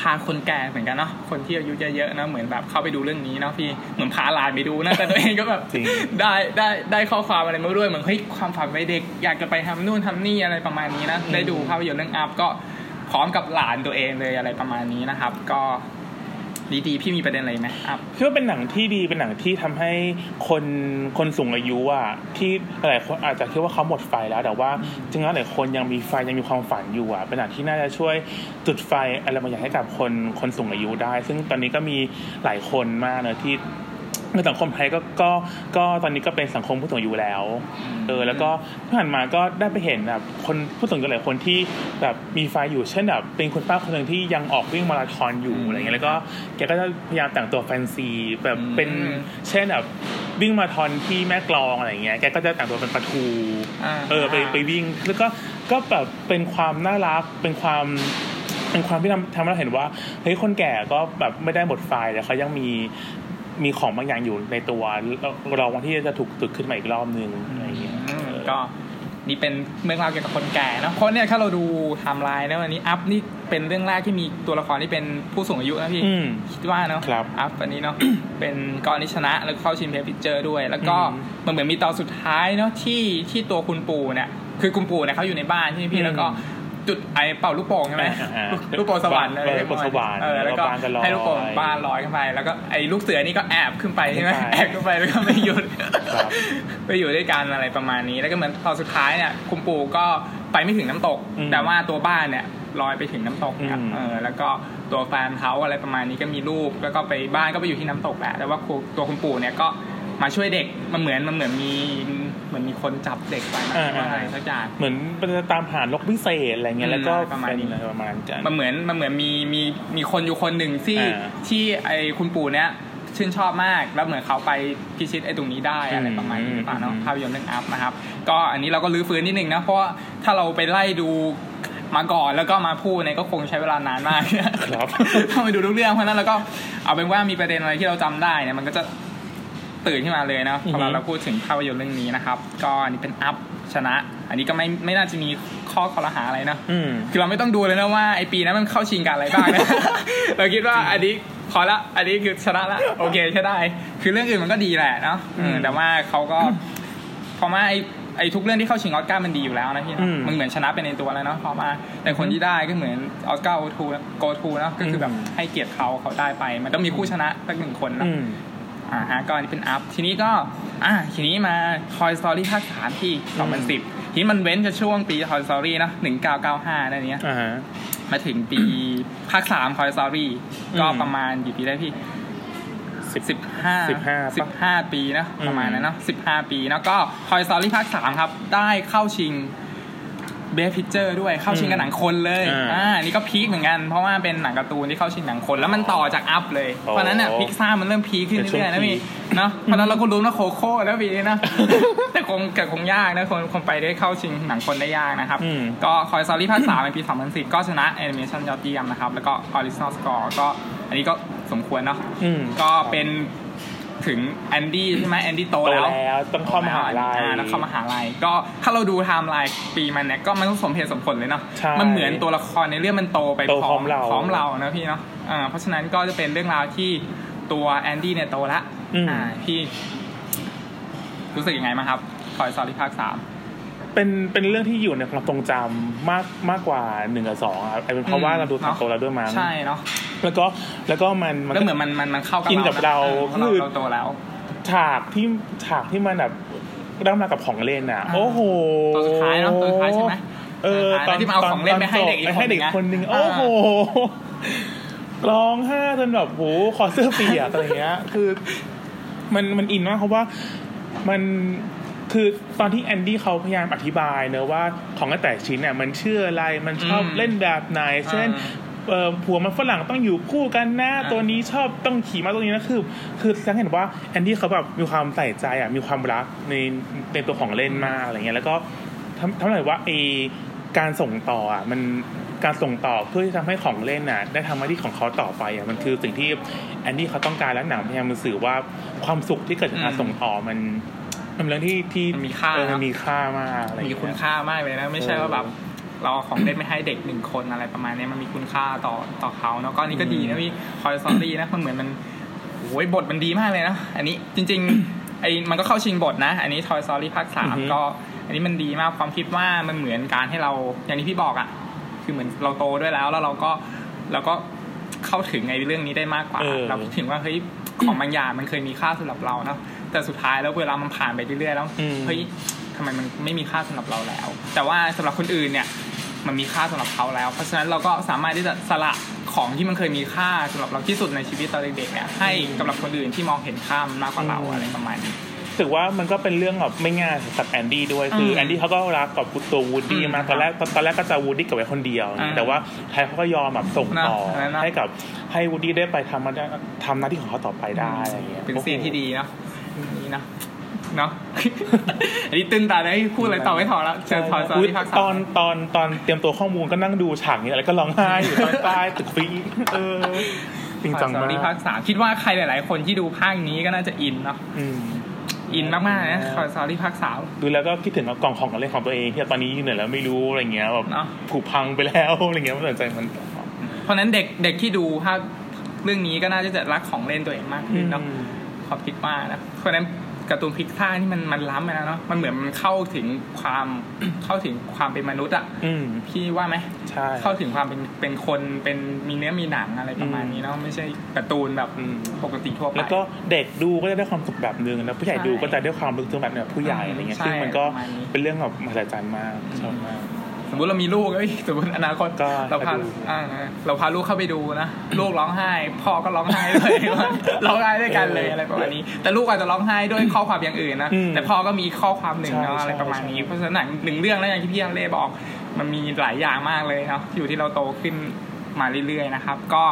พาคนแก่เหมือนกันเนาะคนที่อายุเยอะๆนะเหมือนแบบเข้าไปดูเรื่องนี้เนาะพี่เหมือนพาหลานไปดูนะแต่ตัวเองก็แบบจริงได้ได้ได้ข้อความอะไรมาด้วยเหมือนเฮ้ยความฝันวัยเด็กอยากจะไปทำนู่นทำนี่อะไรประมาณนี้นะได้ดูภาพยนตร์เรื่องอัพก็พร้อมกับหลานตัวเองเลยอะไรประมาณนี้นะครับ ก็ ดีๆพี่มีประเด็นอะไรไหมอัพคิดว่าเป็นหนังที่ดีเป็นหนังที่ทำให้คนคนสูงอายุอะที่หลายคนอาจจะคิดว่าเขาหมดไฟแล้ว แต่ว่าจริงๆแล้วหลายคนยังมีไฟยังมีความฝันอยู่อะเป็นหนังที่น่าจะช่วยจุดไฟอะไรบางอย่างให้กับคนคนสูงอายุได้ ซึ่งตอนนี้ก็มีหลายคนมากเนอะที่ ในสังคมไทยก็ก็ก็ตอนนี้ก็เป็นสังคมผู้สูงอายุแล้ว เออแล้วก็ที่ผ่านมาก็ได้ไปเห็นแบบคนผู้สูงอายุหลายคนที่แบบมีไฟอยู่เช่นแบบเป็นคุณป้าคนหนึ่งที่ยังออกวิ่งมาราธอนอยู่อืมอะไรเงี้ยแล้วก็แกก็จะพยายามแต่งตัวแฟนซีแบบอืมเป็นเช่นแบบวิ่งมาราธอนที่แม่กลองอะไรเงี้ยแกก็จะแต่งตัวเป็นปลาทูอ่าเออไปไปวิ่งแล้วก็ก็แบบเป็นความน่ารักเป็นความเป็นความที่ทำทำให้เราเห็นว่าเฮ้ยคนแก่ก็แบบไม่ได้หมดไฟแต่เขายังมี มีของบางอย่างอยู่ในตัวเราเราวันที่จะถูกตึกขึ้นมาอีกรอบนึงอะไรเงี้ยอืมเออก็นี่เป็นเรื่องราวเกี่ยวกับคนแก่เนอะเพราะเนี่ยถ้าเราดูไทม์ไลน์แล้วอันนี้ Up นี่เป็นเรื่องแรกที่มีตัวละครที่เป็นผู้สูงอายุนะพี่อืมคิดว่าเนาะครับ Up อันนี้เนาะเป็นกรณีชนะแล้วเข้าชิง Best Picture ด้วย แล้วก็อืมมันเหมือนมีตอนสุดท้ายเนาะที่ที่ตัวคุณปู่เนี่ยคือคุณปู่เนี่ยเขาอยู่ในบ้านใช่ไหมอืพี่มแล้วก็ จุดไอเป่าลูกโป่งใช่ไหมอ่าอ่าลูกโป่งสวรรค์เออลูกโป่งสวรรค์เออแล้วก็แล้วบ้านก็ลอยให้ลูกโป่งบ้านลอยขึ้นไป แล้วก็ไอลูกเสือนี่ก็แอบขึ้นไปใช่ไหมขึ้นไปแอบขึ้นไปแล้วก็ไม่หยุดครับไปอยู่ด้วยกันอะไรประมาณนี้ แล้วก็เหมือนตอนสุดท้ายเนี่ยคุณปู่ก็ไปไม่ถึงน้ำตกอืมแต่ว่าตัวบ้านเนี่ยลอยไปถึงน้ำตกครับอืมเออแล้วก็ตัวแฟนเขาอะไรประมาณนี้ก็มีลูกแล้วก็ไปบ้านก็ไปอยู่ที่น้ำตกแหละแต่ว่าครูตัวคุณปู่เนี่ยก็มาช่วยเด็กมันเหมือนมันเหมือนมี เหมือนมีคนจับเด็กไปนะอ่าว่าอะไรสักอย่างเหมือนมันจะตามหานกพิเศษอะไรเงี้ยอืมแล้วก็อะไรประมาณนี้เป็นอะไรประมาณกันมันเหมือนมันเหมือนมีมีมีคนอยู่คนหนึ่งที่อ่าที่ไอคุณปู่เนี่ยชื่นชอบมากแล้วเหมือนเขาไปพิชิตไอตรงนี้ได้อะไรประมาณนี้หรือเปล่าเนาะอืมภาพยนตร์เรื่องอัพนะครับ ก็อันนี้เราก็ลื้อฟื้นนิดนึงนะเพราะว่าถ้าเราไปไล่ดูมาก่อนแล้วก็มาพูดเนี่ยก็คงใช้เวลานานมากครับต้องไปดูทุกเรื่องเพราะฉะนั้นเราก็เอาเป็นว่ามีประเด็นอะไรที่เราจำได้เนี่ยมันก็จะ ตื่นขึ้นมาเลยนะอือฮึพอเราเราพูดถึงภาพยนตร์เรื่องนี้นะครับ ก็อันนี้เป็นอัพชนะ อันนี้ก็ไม่ไม่น่าจะมีข้อคอรหาอะไรนะอืมคือเราไม่ต้องดูเลยนะว่าไอปีนั้นมันเข้าชิงกันอะไรบ้างนะเราคิดว่าอันนี้พอละ อันนี้คือชนะละ โอเคใช่ได้ คือเรื่องอื่นมันก็ดีแหละเนาะเอออืมแต่ว่าเขาก็พอมาไอไอทุกเรื่องที่เข้าชิงออสการ์มันดีอยู่แล้วนะพี่อืเนาะมมันเหมือนชนะเป็นในตัวแล้วเนาะพอมา แต่คนที่ได้ก็เหมือนออสการ์โอทูโกทูเนาะก็คือแบบอืมให้เกียรติเขาเขาได้ไป มันต้องมีคู่ชนะสักหนึ่งคนนะ อืมอ่าฮะก็อันนี้เป็นอัพทีนี้ก็อ่าทีนี้มา Toy Story ภาคสามที่อืม2010ทีนี้มันเว้นจากช่วงปี Toy Story นะ1995นั่นเนี้ยอ่าฮะมาถึงปีภาคสาม Toy Story ก็อืมประมาณกี่ปีได้พี่สิบสิบห้า15สิบห้าปีนะอืมประมาณนั้นเนาะสิบห้าปีแล้วก็ Toy Story ภาคสามครับ ได้เข้าชิง Best Picture ด้วยเข้าชิงกับหนังคนเลยอ่าอ่านี่ก็พีคเหมือนกันเพราะว่าเป็นหนังการ์ตูนที่เข้าชิงหนังคนแล้วมันต่อจาก Up เลยโอ้เพราะฉะนั้นน่ะพิกซ่ามันเริ่มพีคขึ้นเป็นช่วงเรื่อยๆนะพี่พีคเนาะเพราะฉะนั้นเราก็รู้นะ Coco แล้วปีนี้นะแต่คงเกิดคงยากนะคนคนไปได้เข้าชิงหนังคนได้ยากนะครับอืมก็ Toy Story ภาคสามในปี2010ก็ชนะแอนิเมชันยอดเยี่ยมนะครับแล้วก็ Original Score ก็อันนี้ก็สมควรเนาะอืมก็เป็น ถึงแอนดี้ใช่ไหมแอนดี้โตโตแล้วแล้วต้องเข้ามหาลัยอ่แล้วเข้ามหาลัยก็ถ้าเราดูไทม์ไลน์ปีมันเนี่ยก็มันต้องสมเหตุสมผลเลยเนาะใช่มันเหมือนตัวละครในเรื่องมันโตไปโตพร้อมเราพร้อมเรานะพี่เนาะอ่าเพราะฉะนั้นก็จะเป็นเรื่องราวที่ตัวแอนดี้เนี่ยโตละอืมอ่าพี่รู้สึกยังไงบ้างครับคอยซอรี่ภาคสาม เป็นเป็นเรื่องที่อยู่ในความทรงจำมากมากกว่าหนึ่งกับสองครับอาจเป็นเพราะว่าเราดูตอนโตแล้วด้วยมั้งใช่เนาะแล้วก็แล้วก็มันมันแล้วเหมือนมันมันมันเข้ากับกินกับเรานะคือเราเราโตแล้ว ฉากที่ฉากที่มันแบบเริ่มมากับของเล่นอะอ่าโอ้โหตัวสุดท้ายเนอะตัวสุดท้ายใช่ไหมเออตัวสุดท้ายที่มันเอาของเล่นไปให้เด็กอีกไปให้เด็กคนคนหหนึ่นึ่งงอะโอ้โหร้องไห้จนแบบโหขอเสื้อเปียกอะไรเงี้ย คือ มันมันอินมากเพราะว่ามัน คือตอนที่แอนดี้เขาพยายามอธิบายเนอะว่าของแต่ละชิ้นเนี่ยมันชื่ออะไรมันชอบอืมเล่นแบบไหนเช่นเอ่อหัวมันฝรั่งต้องอยู่คู่กันนะอ่าตัวนี้ชอบต้องขี่ม้าตัวนี้นะคือ คือฉันเห็นว่าแอนดี้เขาแบบมีความใส่ใจอะมีความรักในในตัวของเล่นมากอะไรเงี้ยแล้วก็ทำทำให้ว่าไอการส่งต่ออะมันการส่งต่อเพื่อที่ทำให้ของเล่นอะ ได้ทำหน้าที่ของเขาต่อไปอะมันคือสิ่งที่แอนดี้เขาต้องการและหนังพยายามมันสื่อว่าความสุขที่เกิดจากการอืมส่งต่อมันมัน เป็นเรื่องที่ที่มันมีค่าเออมันนะมีค่ามากอะไรมีเงี้ยคุณค่ามากเลยนะ ไม่ใช่ว่าแบบเราเอาของเล่นไม่ให้เด็กหนึ่งคนอะไรประมาณนี้มันมีคุณค่าต่อต่อเขาเนาะก็อันนี่ก็ดีนะพี่คอยซอรี่นะมันเหมือนมันโอ้ยบทมันดีมากเลยนะ อันนี้จริง ๆ ไอ้มันก็เข้าชิงบทนะ อันนี้ Toy Story ภาคสามก็ อันนี้มันดีมากความคิดว่ามันเหมือนการให้เราอย่างที่พี่บอกอะ่ะ คือเหมือนเราโตด้วยแล้วแล้วเราก็เราก็เข้าถึงในเรื่องนี้ได้มากกว่าเออเราคิดถึงว่าเฮ้ยของบางอย่างมันเคยมีค่าสำหรับเราเนาะ แต่สุดท้ายแล้วเวลามันผ่านไปเรื่อยๆแล้วอืมเฮ้ยทำไมมันไม่มีค่าสำหรับเราแล้ว แต่ว่าสำหรับคนอื่นเนี่ยมันมีค่าสำหรับเขาแล้ว เพราะฉะนั้นเราก็สามารถที่จะสละของที่มันเคยมีค่าสำหรับเราที่สุดในชีวิตตอนเด็กๆเนี่ยให้กับคนอื่นที่มองเห็นค่ามนมากกว่าเราอืมอะไรประมาณนี้รู้สึกว่ามันก็เป็นเรื่องแบบไม่ง่ายสำหรับแอนดี้ด้วยคือมแอนดี้เขาก็รักกับตัววูดดี้อืมมากตอนแรกตอนแรกก็จะวูดดี้กับไว้คนเดียวอ่าแต่ว่าไทยเขาก็ยอมแบบส่งต่อนะนะให้กับให้วูดดี้ได้ไปทำมันทำหน้าที่ของเขาต่อไปได้อะไรอย่างเงี้ยเป็นซีนที่ดีเนาะ นี่นะเนาะอันนี้ตึงตาได้พูดอะไรต่อไม่ถอแล้วเชิญถอยซออุ๊ยรี่ภาคตสาอมนตอนตอนเตรียมตัวข้อมูลก็นั่งดูฉากนี้แล้วก็ร้องไห้อยู่ตอนใต้ตึกฟีเออจริงจังถอยซอมารี่ภากคสามคิดว่าใครหลาย ๆ คนที่ดูภาคนี้ก็น่าจะอินเนาะอืมอินมากๆนะคอยซอรี่ภาคสามดูแล้วก็คิดถึงกล่องของกันเล่นของตัวเองที่ตอนนี้อยู่ไหนแล้วไม่รู้อะไรเงี้ยแบบเนอะผุพังไปแล้วอะไรเงี้ยไม่สนใจมันต่อเพราะฉะนั้นเด็กเด็กที่ดูภาคเรื่องนี้ก็น่าจะรักของเล่นตัวเองมากขึ้นเนาะอืม ความคิดว่านะเพราะฉะนั้นการ์ตูนพิกซ่านี่มันมันล้ำไปแล้วเนาะมันเหมือนมันเข้าถึงความเข้าถึงความเป็นมนุษย์อะอืมพี่ว่าไหมใช่เข้าถึงความเป็นเป็นคนเป็นมีเนื้อมีหนังอะไรประมาณนี้เนาะไม่ใช่การ์ตูนแบบอืมปกติทั่วไปแล้วก็เด็กดูก็จะได้ความสุขแบบนึงนะผู้ใหญ่ใช่ดูก็จะได้ความลึกซึ้งแบบแบบผู้ใหญ่อะไรเงี้ยใช่ซึ่งมันก็ประมาณนี้เป็นเรื่องแบบมหัศจรรย์มากชอบมาก สมมติเรามีลูกเอ้ยสมมติอนาคตก็เราพาดูอ่าเราพาลูกเข้าไปดูนะลูกร้องไห้ พ่อก็ร้องไห้ด้วยร้องไห้ด้วยกันเลยอะไรประมาณนี้ แต่ลูกอาจจะร้องไห้ด้วยข้อความอย่างอื่นนะอืมแต่พ่อก็มีข้อความหนึ่งใช่เนาะอะไรใช่ประมาณนี้ใช่เพราะฉะนั้นหนังหนึ่งเรื่องแล้วอย่างที่พี่อันเล่บอก มันมีหลายอย่างมากเลยเนาะอยู่ที่เราโตขึ้น มาเรื่อยๆนะครับ ก็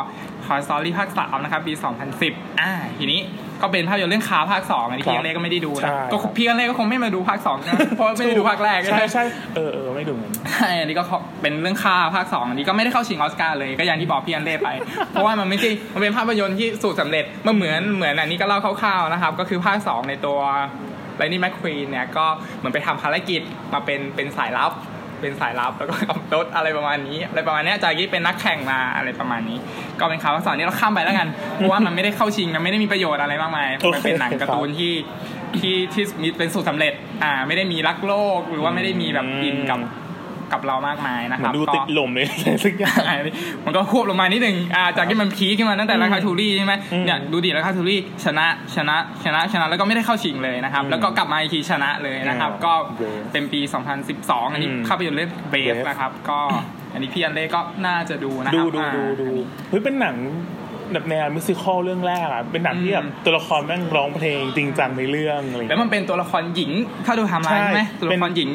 คอยสตอรี่ภาคสามนะครับปี 2010 อ่าทีนี้ก็เป็นภาพยนตร์เรื่องคาภาคสองอันนี้พี่อันเล่ก็ไม่ได้ดูใช่นะก็พี่อันเล่ก็คงไม่มาดูภาคสองนะเพราะว่าไม่ได้ดูภาคแรกใช่ใช่เออเออไม่ดูเหมือนใช่อันนี้ก็เป็นเรื่องค่าภาคสองอันนี้ก็ไม่ได้เข้าชิงออสการ์เลยก็อย่างที่บอกพี่อันเล่ไป เพราะว่ามันไม่ใช่มันเป็นภาพยนตร์ที่สูตรสำเร็จมันเหมือนเหมือนอันนี้ก็เล่าคร่าวๆนะครับ ก็คือภาคสองในตัวไลนี่แมคควีนเนี่ยก็เหมือนไปทำภารกิจมาเป็นเป็นสายลับ เป็นสายลับแล้วก็ขับรถอะไรประมาณนี้อะไรประมาณเนี้ยจากที่เป็นนักแข่งมาอะไรประมาณนี้ ก็เป็นข่าวภาคสองนี้เราข้ามไปแล้วกันเพราะว่ามันไม่ได้เข้าชิงมันไม่ได้มีประโยชน์อะไรมากมายมันเป็นหนังการ์ตูนที่ที่ที่มีเป็นสูตรสำเร็จ อ่า ไม่ได้มีรักโลกหรือว่าไม่ได้มีแบบอินกับ กับเรามากมายนะเหคมือรับนดูก็ติดลมเลยอะไรสักอย่างอ่ามันก็ควบลงมานิดหนึ่งอ่าจากที่มันพีคขึ้นมาตั้งแต่ราคาทูรี่ใช่ไหมอืมเนี่ยดูดิราคาทูรี่ชนะชนะชนะชนะแล้วก็ไม่ได้เข้าชิงเลยนะครับอืมแล้วก็กลับมาอีกทีชนะเลยนะครับอ่าก็ Brave เป็นปี 2012 อันนี้อืมภาพยนตร์เรื่องเบฟ Brave นะครับ ก็อันนี้พี่อันเล่ก็น่าจะดูนะคดูรับดูอ่าดูดูเฮ้ยเป็นหนังแบบแนวมิวสิคอลเรื่องแรกอะเป็นหนังที่แบบอืมตัวละครแม่งร้องเพลงจริงจังในเรื่องอะไรแล้วมันเป็นตัวละครหญิงถ้าดูไทำลายใช่ไหมใช่ตัวละครหญิง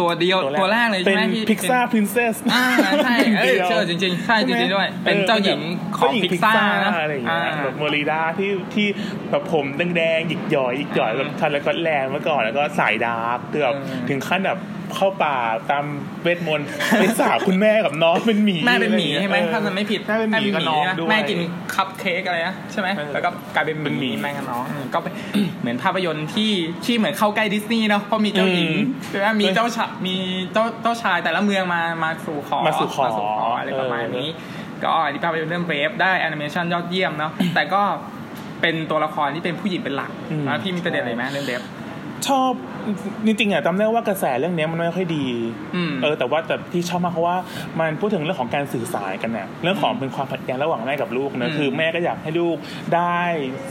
ตัวเดียวตัวแรกเลยเป็ใช่นไหมที่พิกซ่าพรินเซสอ่าใช่เออเชื่อจริงๆใช่จริงๆด้วย เป็นเจ้าหญิงของพิกซ่านะอะไรอย่างเงี้ยอ่าแบบเมอริดาที่ที่แบบผมแดงๆหยิกหย่อยหยิกหย่อยแบบทันแล้วก็แลนด์เมื่อก่อนแล้วก็สาย dark เกือบเออถึงขั้นแบบ เข้าป่าตามเวทมนต์ไปสาปคุณแม่กับน้องเป็นหมีแม่เป็นหมีอะรใช่ไหมงี้ยถ้าจะไม่ผิดแม่เป็นหมีกับน้องใช่ไหด้วยแม่กินคัพเค้กอะไรนะใช่ไหมเออแล้วก็กลายเป็นหเป็นหมีมีแม่กับน้องอืมก็เป็นเหมือนภาพยนตร์ที่ที่เหมือนเข้าใกล้ดิสนีย์เนาะเพราะมีเจ้าหญิงอืมใช่ไหมมีเจ้าชายมีเจ้าเจ้าชายแต่ละเมืองมามาสู่ขอมาสู่ขออะไรประมาณนี้ ก็อันนี้ภาพยนตร์เรื่องเบฟได้แอนิเมชันยอดเยี่ยมเนาะแต่ก็เป็นตัวละครที่เป็นผู้หญิงเป็นหลักอืมแล้วพี่มีประเด็นอะไรไหมเรื่องเบฟ ชอบจริงๆอะจำได้ว่ากระแสเรื่องเนี้ยมันไม่ค่อยดีอืมเออแต่ว่าแต่ที่ชอบมากเพราะว่ามันพูดถึงเรื่องของการสื่อสารกันน่ะเรื่องของเป็นความขัดแย้งระหว่างแม่กับลูกอืนะมคือแม่ก็อยากให้ลูกได้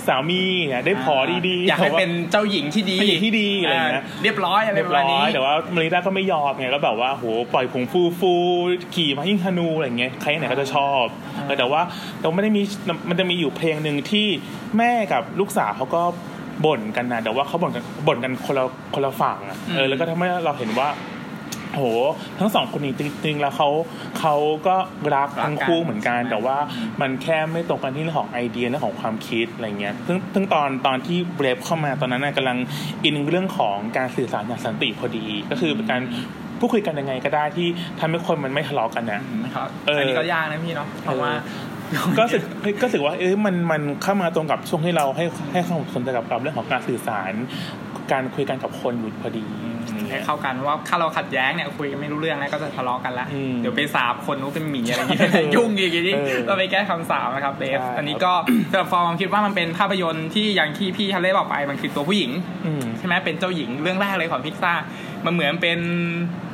สามีเนี่ยได้พอดีๆอยากให้แต่ว่าเป็นเจ้าหญิงที่ดีผู้หญิงที่ดีอะไรอย่างเงี้ยเรียบร้อยอะไรเรียปบระมาร้ณอนี้ยแต่ว่ามาริดาก็ไม่ยอมไงก็แบบว่าโหปล่อยผงฟูฟูๆขี่มายิ่งธนูอะไรอย่างเงี้ยใครไหนก็จะชอบเออแต่ว่าแต่ว่าไม่ได้มีมันจะมีอยู่เพลงหนึ่งที่แม่กับลูกสาวเขาก็ บ่นกันนะแต่ว่าเขาบ่นกันบ่นกันคนละคนละฝั่งอะเออแล้วก็ทำให้เราเห็นว่าโหทั้งสองคนนี้จริงๆแล้วเขาเขาก็รักทั้งคู่เหมือนกัน แต่ว่ามันแค่ไม่ตรงกันที่เรื่องของไอเดียเรื่องของความคิดอะไรเงี้ยซึ่งซึ่งตอนตอนที่เบรฟเข้ามาตอนนั้นน่ะกำลังอินเรื่องของการสื่อสารอย่างสันติพอดี ก็คือเป็นการพูดคุยกันยังไงก็ได้ที่ทำให้คนมันไม่ทะเลาะกันนะนะครับเอออัอันนี้ก็ยากนะพี่เนาะเพราะว่า ก็รู้สึกก็รู้สึกว่าเอ้ยมันมันเข้ามาตรงกับช่วงที่เราให้ให้ความสนใจกับกับเรื่องของการสื่อสาร การคุยกันกับคนอยู่พอดีอย่างให้เงี้ยเข้ากันว่าถ้าเราขัดแย้งเนี่ยคุยกันไม่รู้เรื่องนะก็จะทะเลาะกันละอืมเดี๋ยวไปสาบคนนู้นเป็นหมีอะไรอย่างเงี้ยยุ่งอีกทีนี้เออเราไปแก้คำสาบนะครับเบฟใช่อันนี้ก็สำหรับฟอร์มคิดว่ามันเป็นภาพยนตร์ที่อย่างที่พี่ทะเลบอกไปมันคือตัวผู้หญิงอืมใช่ไหมเป็นเจ้าหญิงเรื่องแรกเลยของพิกซ่ามันเหมือนเป็น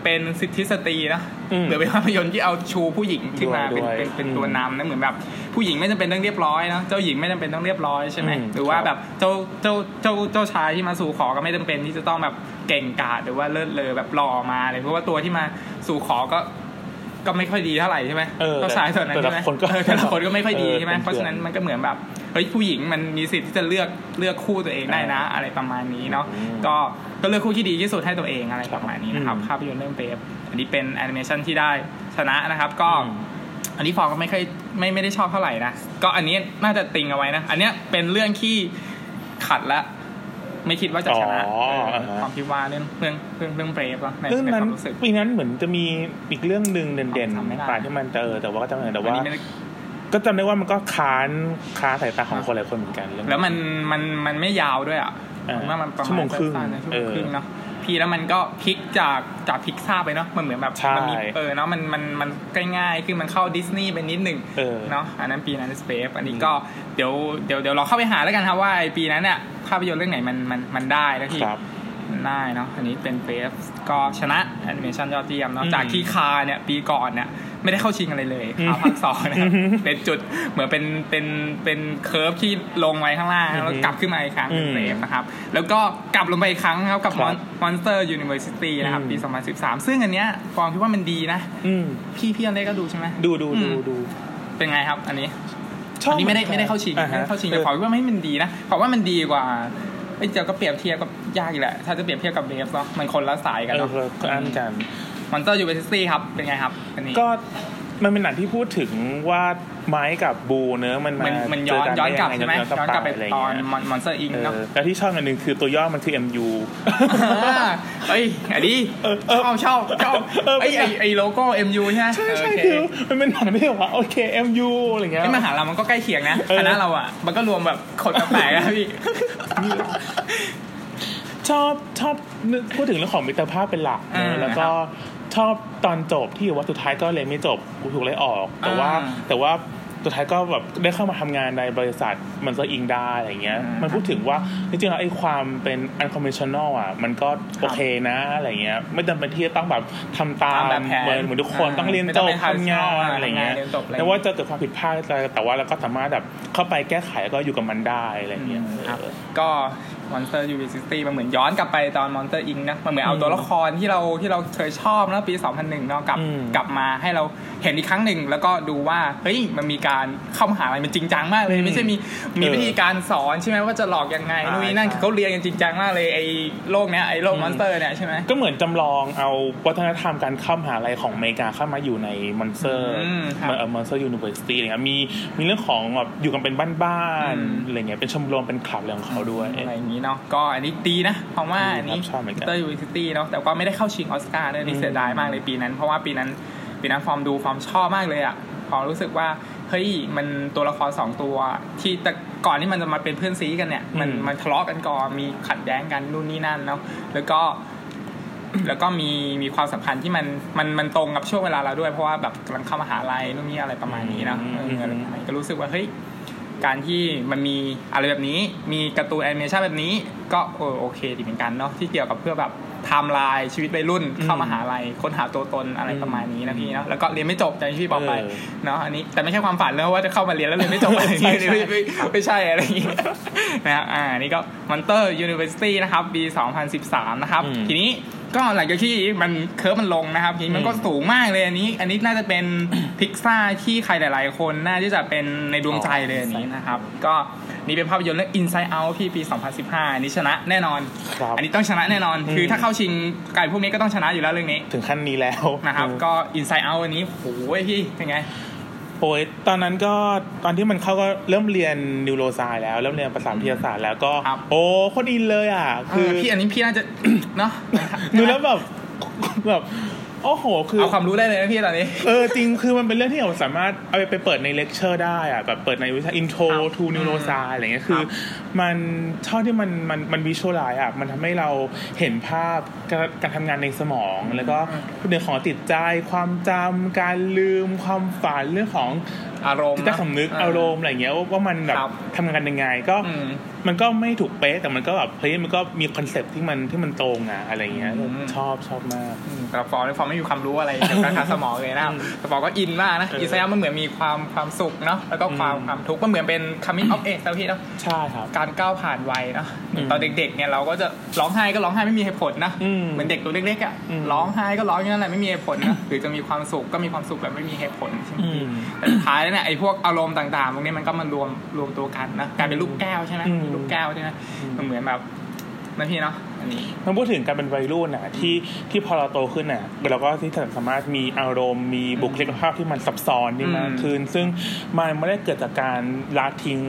เป็นสิทธิสตรีนะอืมหรือเป็นภาพยนตร์ที่เอาชูผู้หญิงขึ้นมาด้เป็นวยเป็นเป็นอืมตัวนำนะเหมือนแบบผู้หญิงไม่จำเป็นต้องเรียบร้อยนะเจ้าหญิงไม่จำเป็นต้องเรียบร้อยใช่ไหมอืมหรือว่าครับแบบเจ้าเจ้าเจ้าเจ้าชายที่มาสู่ขอก็ไม่จำเป็นที่จะต้องแบบเก่งกาจหรือว่าเลิศเลอแบบหล่อมาเลยเพราะว่าตัวที่มาสู่ขอก็ก็ไม่ค่อยดีเท่าไหร่ใช่ไหมเออเจ้าชายส่วนนั้นแต่ใช่ไหมละคนก็เออแต่ละคนก็ไม่ค่อยดีใช่ไหมเออเพราะฉะนั้นมันก็เหมือนแบบเฮ้ยผู้หญิงมันมีสิทธิ์ที่จะเลือกเลือกคู่ตัวเองได้นะ อะไรประมาณนี้เนาะอืมก็ ก็เลือกคู่ที่ดีที่สุดให้ตัวเองอะไรประมาณนี้นะครับอืมภาพยนตร์เรื่องเบฟอันนี้เป็นแอนิเมชันที่ได้ชนะนะครับ ก็อืมอันนี้ฟองก็ไม่ค่อยไม่ไม่ได้ชอบเท่าไหร่นะก็อันนี้น่าจะติงเอาไว้นะ อันเนี้ยเป็นเรื่องที่ขัดละไม่คิดว่าจะชนะอ๋อเอออ่าฮะความคิดว่าเรื่องเรื่องเรื่องเรื่องเบรฟอะในเรื่องในนั้คนวามรู้สึกปีนั้นเหมือนจะมีอีกเรื่องหนึ่งเด่นจำไม่ได้ๆป่าที่มันเจอแต่ว่าก็จำไม่ได้แต่อันว่านี้ไม่ได้ก็จำได้ว่ามันก็ค้านค้าสายตาของคนหลายคนเหมือนกันเรื่องแล้วมันมันมันไม่ยาวด้วยอะอ่า ผมว่ามันประมาณชั่วโมงครึ่งสั้นๆนะชั่วโมงครึ่งเออเนาะพี่แล้วมันก็พลิกจากจากพิกซ่าไปเนาะมันเหมือนแบบใช่มัมีเออเนาะมันมันมันง่ายๆคือมันเข้าดิสนีย์ไปนิดหนึ่งเออเนาะอันนั้นปีนั้นสเปฟอันนี้ก็เดี๋ยวเดี๋ยวเดี๋ยวเราเข้าไปหาแล้วกันครับว่าไอปีนั้นเนี่ยภาพยนตร์เรื่องไหนมันมันมันได้แล้วที่ครับได้เนาะอันนี้เป็นเฟสก็ชนะแอนิเมชันยอดเยี่ยมเนาะอืมจากที่คาเนี่ยปีก่อนเนี่ย ไม่ได้เข้าชิงอะไรเลยอืมคาภาคสองนะครับเป็นจุดเหมือนเป็นเป็นเป็น curve ที่ลงไว้ข้างล่างอืมแล้วกลับขึ้นมาอีกครั้งเป็นอืมเฟสนะครับแล้วก็กลับลงไปอีกครั้งนะครับกับครับ Monster University นะครับอืมปี 2013 ซึ่งอันเนี้ยฟอร์มคิดว่ามันดีนะอืมพี่พี่ฮัลเลย์ก็ดูใช่ไหมดูดูอืดูมดูเป็นไงครับ อันนี้ชอบอันนี้ไม่ได้ไม่ได้เข้าชิงอ่ไม่ฮะได้เข้าชิงแต่ขอว่าไม่มันดีนะขอว่ามันดีกว่าไอ้เจ้าก็เปรียบเทียบกับยากอีกแหละ ถ้าจะเปรียบเทียบกับเบฟเนาะมันคนละสายกันเออเนาะก็อันกัน มอนเตอร์ยูเวซิตี้ครับเป็นไงครับอันนี้ก็มันเป็นหนังที่พูดถึงว่าไม้กับบูเนอะมันมามันมันย้อนเจย้อนกลับได้ใช่ไหมงย้อนกลับไปะรตอนเงี้ยมอนสเตอร์อิงเอเนาะอแล้วที่ชอบอันหนึ่งคือตัวย่อมันคือ MU เฮ้ยอันนี้เออเออชอบชอบชอบเออไอ้ไอ้ไอ้โลโก้ MU ใช่ไหมใช่ใช่โอเคคือมันเป็นหนังที่แบบว่าโอเค MU อะไรเงี้ยไอ้มหาลัยมันก็ใกล้เคียงนะเออคณะเราอะมันก็รวมแบบคนแปลกๆนะพี่ชอบชอบนึกพูดถึงเรื่องของมิตรภาพเป็นหลักอ่าเนอะแล้วก็ ชอบตอนจบที่ว่าสุดท้ายก็เลยนไม่จบถูกเลยออก แต่ว่าอ่าแต่ว่าสุดท้ายก็แบบได้เข้ามาทำงานในบริษัทมันก็อิงได้อะไรเงี้ยอ่ามัมันพูดถึงว่าจริงๆแล้วไอ้ความเป็น unconventional อะ มันก็โอเคนะอะไรเงี้ย ไม่จำเป็นที่จะต้องแบบทำตามตามแบบแผนเหมือนเหมือนทุกคนอ่าต้องเรียนไม่จต้องบเป็นทำงาน traditional อะไรเงี้ยเรียนจบอะไรแต่ว่าจะเกิดความผิดพลาดอะไรแต่ว่าเราก็สามารถแบบเข้าไปแก้ไขแล้วก็อยู่กับมันได้อะไรเงี้ยครับเออก็ Monster University มันเหมือนย้อนกลับไปตอน Monster Inc นะมันเหมือนเอาอืมตัวละครที่เราที่เราเคยชอบนะปี 2001เนาะกลับอืมกลับมาให้เราเห็นอีกครั้งหนึ่ง แล้วก็ดูว่าเฮ้ยมันมีการเข้ามหาลัยมันจริงจังมากเลย ไม่ใช่มีมีเออวิธีการสอนใช่ไหมว่าจะหลอกยังไงอ่านู่นนี่นั่นใช่คือเขาเรียนกันจริงจังมากเลยไอ้โลกเนี้ยไอ้โลกอืม monster เนี่ยใช่ไหมก็เหมือนจำลองเอาวัฒนธรรมการเข้ามหาลัยของอเมริกาเข้ามาอยู่ใน monster อืมครับเอ่อ Monster University อะไรเงี้ยมีมีเรื่องของแบบอยู่กันเป็นบ้านอืมๆอะไรเงี้ยเป็นชมรมเป็นคลับอะไรของเขาด้วยอะไรอย่างนี้เนาะก็อันนี้ดีนะเพราะว่าอันนี้ครับชอบเหมือนกัน Monster University เนาะแต่ก็ไม่ได้เข้าชิงออสการ์เลยนี่อืมเสียดายมากเลยปีนั้น เพราะว่าปีนั้นปีนั้นฟอร์มดูฟอร์มชอบมากเลยอะฟอร์มรู้สึกว่าเฮ้ยมันตัวละครสองตัวที่แต่ก่อนที่มันจะมาเป็นเพื่อนซี้กันเนี่ย มันอืมมันทะเลาะกันก่อนมีขัดแย้งกันนู่นนี่นั่นเนาะแล้วก็แล้วก็มีมีความสัมพันธ์ที่มันมันมันตรงกับช่วงเวลาเราด้วยเพราะว่าแบบกำลังเข้ามหาลัยนู่นนี่อะไรประมาณนี้เนาะเอออะไรประมาณนี้ก็รู้สึกว่าเฮ้ย การที่มันมีอะไรแบบนี้ มีการ์ตูนแอนิเมชันแบบนี้ ก็เออโอเคดีเหมือนกันเนาะที่เกี่ยวกับเพื่อแบบไทม์ไลน์ชีวิตวัยรุ่นเข้ามหาลัยค้นหาตัวตนอะไรประมาณนี้นะพี่เนาะแล้วก็เรียนไม่จบอย่างที่พี่บอกไปเออเนาะอันนี้แต่ไม่ใช่ความฝันเลยว่าจะเข้ามาเรียนแล้วเรียนไม่จบอะไรอย่างเงี้ยใช่ไม่ไม่ไม่ใช่อะไรอย่างเงี้ยนะครับอ่านี่ก็ Monster University นะครับปี 2013 นะครับอืมทีนี้ ก็หลังจากที่มันเคิร์ฟมันลงนะครับทีนี้มันก็อืมสูงมากเลยอันนี้ อันนี้น่าจะเป็นพิกซ่าที่ใครหลาย ๆ คนน่าที่จะเป็นในดวงใจเลยอันนี้นะครับ ก็นี่เป็นภาพยนตร์เรื่อง Inside Out พี่ปี 2015 อันนี้ชนะแน่นอนครับอันนี้ต้องชนะแน่นอนอืมคือถ้าเข้าชิงไก่พวกนี้ก็ต้องชนะอยู่แล้วเรื่องนี้ ถึงขั้นนี้แล้วนะครับ ก็ Inside Out อันนี้โอ้ยพี่เป็นไง โอ้ยตอนนั้นก็ตอนที่มันเข้าก็เริ่มเรียนนิวโรไซแล้วเริ่มเรียนภาษาวิทยาศาสตร์แล้วก็ครับโอ้โคตรอินเลยอะ คืคืออพี่อันนี้พี่น่าจะเนาะดูแล้วแบบแบบ โอ้โห คือเอาความรู้ได้เลยนะพี่ตอนนี้ เออจริงคือมันเป็นเรื่องที่เราสามารถเอาไปเปิดในเลคเชอร์ได้อะแบบเปิดในวิชา intro ครับ to neuroscience อะไรเงี้ยคือครับมันชอบที่มันมันมันวิชวลไลซ์อะมันทำให้เราเห็นภาพการการทำงานในสมอง แล้วก็เรื่องของจิตใจความจำการลืมความฝันเรื่องของอารมณ์จิตใต้สำนึกอารมณ์อะไรเงี้ยว่าว่ามันแบบครับทำงานยังไงก็อืมมันก็ไม่ถูกเป๊ะแต่มันก็แบบเฮ้ยมันก็มี concept ที่มันที่มันตรงอะอะไรเงี้ยอืมชอบชอบมากอืมแต่ฟอร์มฟอร์มไม่มีความรู้อะไรเกี่ยวกับการทางสมองเลยนะครับอืมแต่ฟอร์มก็อินมากนะเออ Inside มันเหมือนมีความความสุขเนาะแล้วก็ความอืมความทุกข์มันเหมือนเป็น coming of age แล้วพี่เนาะใช่ครับการก้าวผ่านวัยเนาะอืมตอนเด็กๆเนี่ยเราก็จะร้องไห้ก็ร้องไห้ไม่มีเหตุผลนะอืมเหมือนเด็กตัวเล็กๆอะอืมร้องไห้ก็ร้องอย่างนั้นแหละไม่มีเหตุผลนะหรือจะมีความสุขก็มีความสุขแบบไม่มีเหตุผลใช่ไหมอืมแต่สุดท้ายแล้วเนี่ยไอ้พวกอารมณ์ต่างๆพวกนี้มันก็มารวมรวมตัวกันนะกลายเป็นลูกแก้วใช่ไหมอืมมีลูกแก้วใช่ไหมมันเหมือนแบบ นั่นพี่เนาะอันนี้มันพูดถึงการเป็นวัยรุ่นน่ะที่ที่พอเราโตขึ้นน่ะเราก็ที่สามารถมีอารมณ์มีบุคลิกภาพที่มันซับซ้อนที่มากขึ้นซึ่งมันไม่ได้เกิดจากการละทิ้ง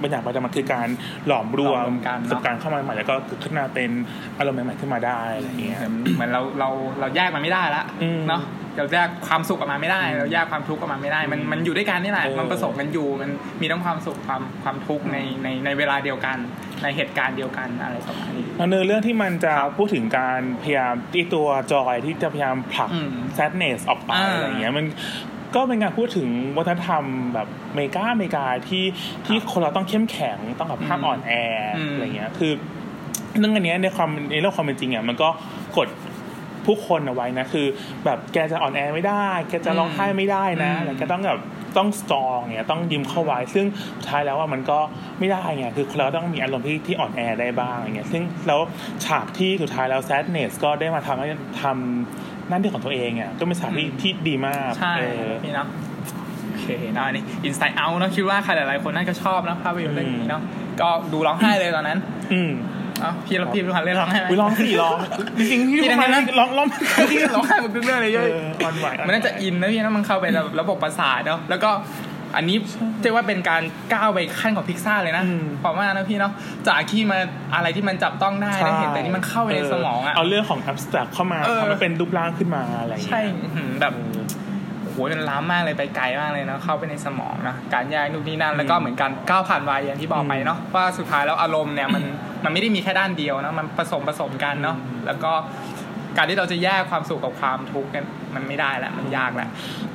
บางอย่างไปแต่มันคือการหลอมรวหลอมมรวมกันเนอะประสบการณ์เข้ามาใหม่แล้วก็เกิดขึ้นมาเป็นอารมณ์ใหม่ๆขึ้นมาได้อะไรอย่างเงี้ยเหมือนเหมือนเราเราเราแยกมันไม่ได้ละอืมเนาะเราแยกความสุขออกมาไม่ได้ เราแยกความทุกข์ออกมาไม่ได้ มันมันอยู่ด้วยกันนี่แหละเออมันผสมกันอยู่มันมีทั้งความสุขความความทุกข์ในในในเวลาเดียวกัน ในเหตุการณ์เดียวกันอะไรประมาณนี้แล้วเนื้อเรื่องที่มันจะพูดถึงการพยายามที่ตัวจอยที่จะพยายามผลักอืม sadness ออกไปอ่าอะไรเงี้ยมัน ก็เป็นการพูดถึงวัฒนธรรมแบบอเมริกาอเมริกาที่ที่คนเราต้องเข้มแข็งต้องแบบห้ามอืมอ่อนแออมอะไรเงี้ยคือเรื่องอันเนี้ยในความในเรื่องความเป็นจริงอะมันก็กดผู้คนเอาไว้นะคือ แบบแกจะอ่อนแอไม่ได้ แกจะร้องไห้ไม่ได้นะอืมแล้วแกต้องแบบต้องสตรองเนี่ยต้องยิ้มเข้าไว้ ซึ่งสุดท้ายแล้วว่ามันก็ไม่ได้ไงคือเราต้องมีอารมณ์ที่ที่อ่อนแอได้บ้างอย่างเงี้ยซึ่งแล้วฉากที่สุดท้ายแล้ว sadness ก็ได้มาทำให้ทำ หนั่นที่ของตัวเองอะก็เป็นฉากที่อืมที่ดีมากใช่เออพี่เนาะโอเคเนาะอันนี้ Inside Out เนาะคิดว่าใครหลายๆคนน่าจะชอบนะภาพยนตร์เรื่องนี้เนาะก็ดูร้องไห้เลยตอนนั้น อืมเอ้าพี่พี่พี่พันเล่นร้องไห้ไหมวิร้องสี่ร้องจริงๆพี่พี่ทำไมดังนั้นร้องร้องพี่ร้องไห้หมดทุกเรื่องเลยเอเยอะออ่อนไหวมันน่าจะอินนะพี่นะมันเข้าไปแบบระบบประสาทเนาะแล้วก็ อันนี้เรียกว่าเป็นการก้าวไปขั้นของพิกซ่าเลยนะเพราะว่านะพี่เนาะจากที่มาอะไรที่มันจับต้องได้ได้เห็นแต่นี่มันเข้าไปในสมองอะเอาเรื่องของ abstract เข้ามาเออทำให้เป็นรูปร่างขึ้นมาอะไรอย่างเงี้ยใช่อื้อหือแบบโอ้โหมันล้ำมากเลยไปไกลมากเลยเนาะเข้าไปในสมองนะการแยกนู่นนี่นั่นแล้วก็เหมือนการก้าวผ่านวัยอย่างที่บอกไปเนาะว่าสุดท้ายแล้วอารมณ์เนี่ยมันมันไม่ได้มีแค่ด้านเดียวนะมันผสมผสมกันเนาะแล้วก็การที่เราจะแยกความสุขกับความทุกข์กันมันไม่ได้แหละมันยากแหละ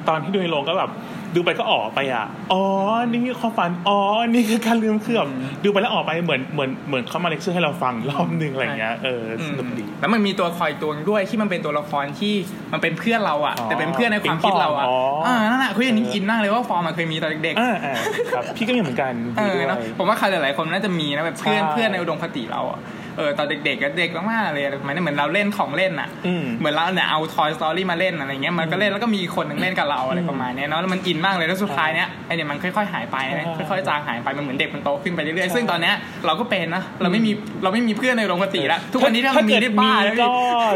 ตอนที่ดูในโรงก็แบบ ดูไปก็ออกไปอะ อ๋อ นี่คือความฝัน อ๋อ นี่คือการลืมคือแบบดูไปแล้วออกไปเหมือนเหมือนเหมือนเขามาเลคเชอร์ให้เราฟังรอบหนึ่งอะไรอย่างเงี้ย เออ สนุกดี แล้วมันมีตัวคอยตัวหนึ่งด้วยที่มันเป็นตัวละครที่มันเป็นเพื่อนเราอะอ๋อแต่เป็นเพื่อนในความคิดเราอะบิงปองอ๋ออ่อ่านั่นแหละคุยอันนี้อินมากเลยว่าฟอร์มมันเคยมีตอนเด็กๆอ่าอ่าครับ พี่ก็มีเหมือนกันเออด้วยเนอะผมว่าใครหลายๆคนน่าจะมีนะแบบเพื่อนใช่เพื่อนในอุดมคติเราอะ เออตอนเด็กๆก็เด็กมากๆเลยหมายถึงเหมือนเราเล่นของเล่นอะอืมเหมือนเราเนี่ยเอา Toy Story มาเล่นอะไรเงี้ยมันก็เล่นแล้วก็มีคนหนึ่งเล่นกับเราอะไรประมาณเนี้ยเนาะแล้วมันอินมากเลยแล้วสุดท้ายเนี้ยไอเนี่ยมันค่อยๆหายไปนะใช่ค่อยๆจางหายไปมันเหมือนเด็กมันโตขึ้นไปเรื่อยใช่ๆซึ่งตอนเนี้ยเราก็เป็นนะเราไม่มีเราไม่มีเพื่อนในอุดมคติแล้วทุกวันนี้ถ้ามันมีเกิดได้บ้าแล้วก็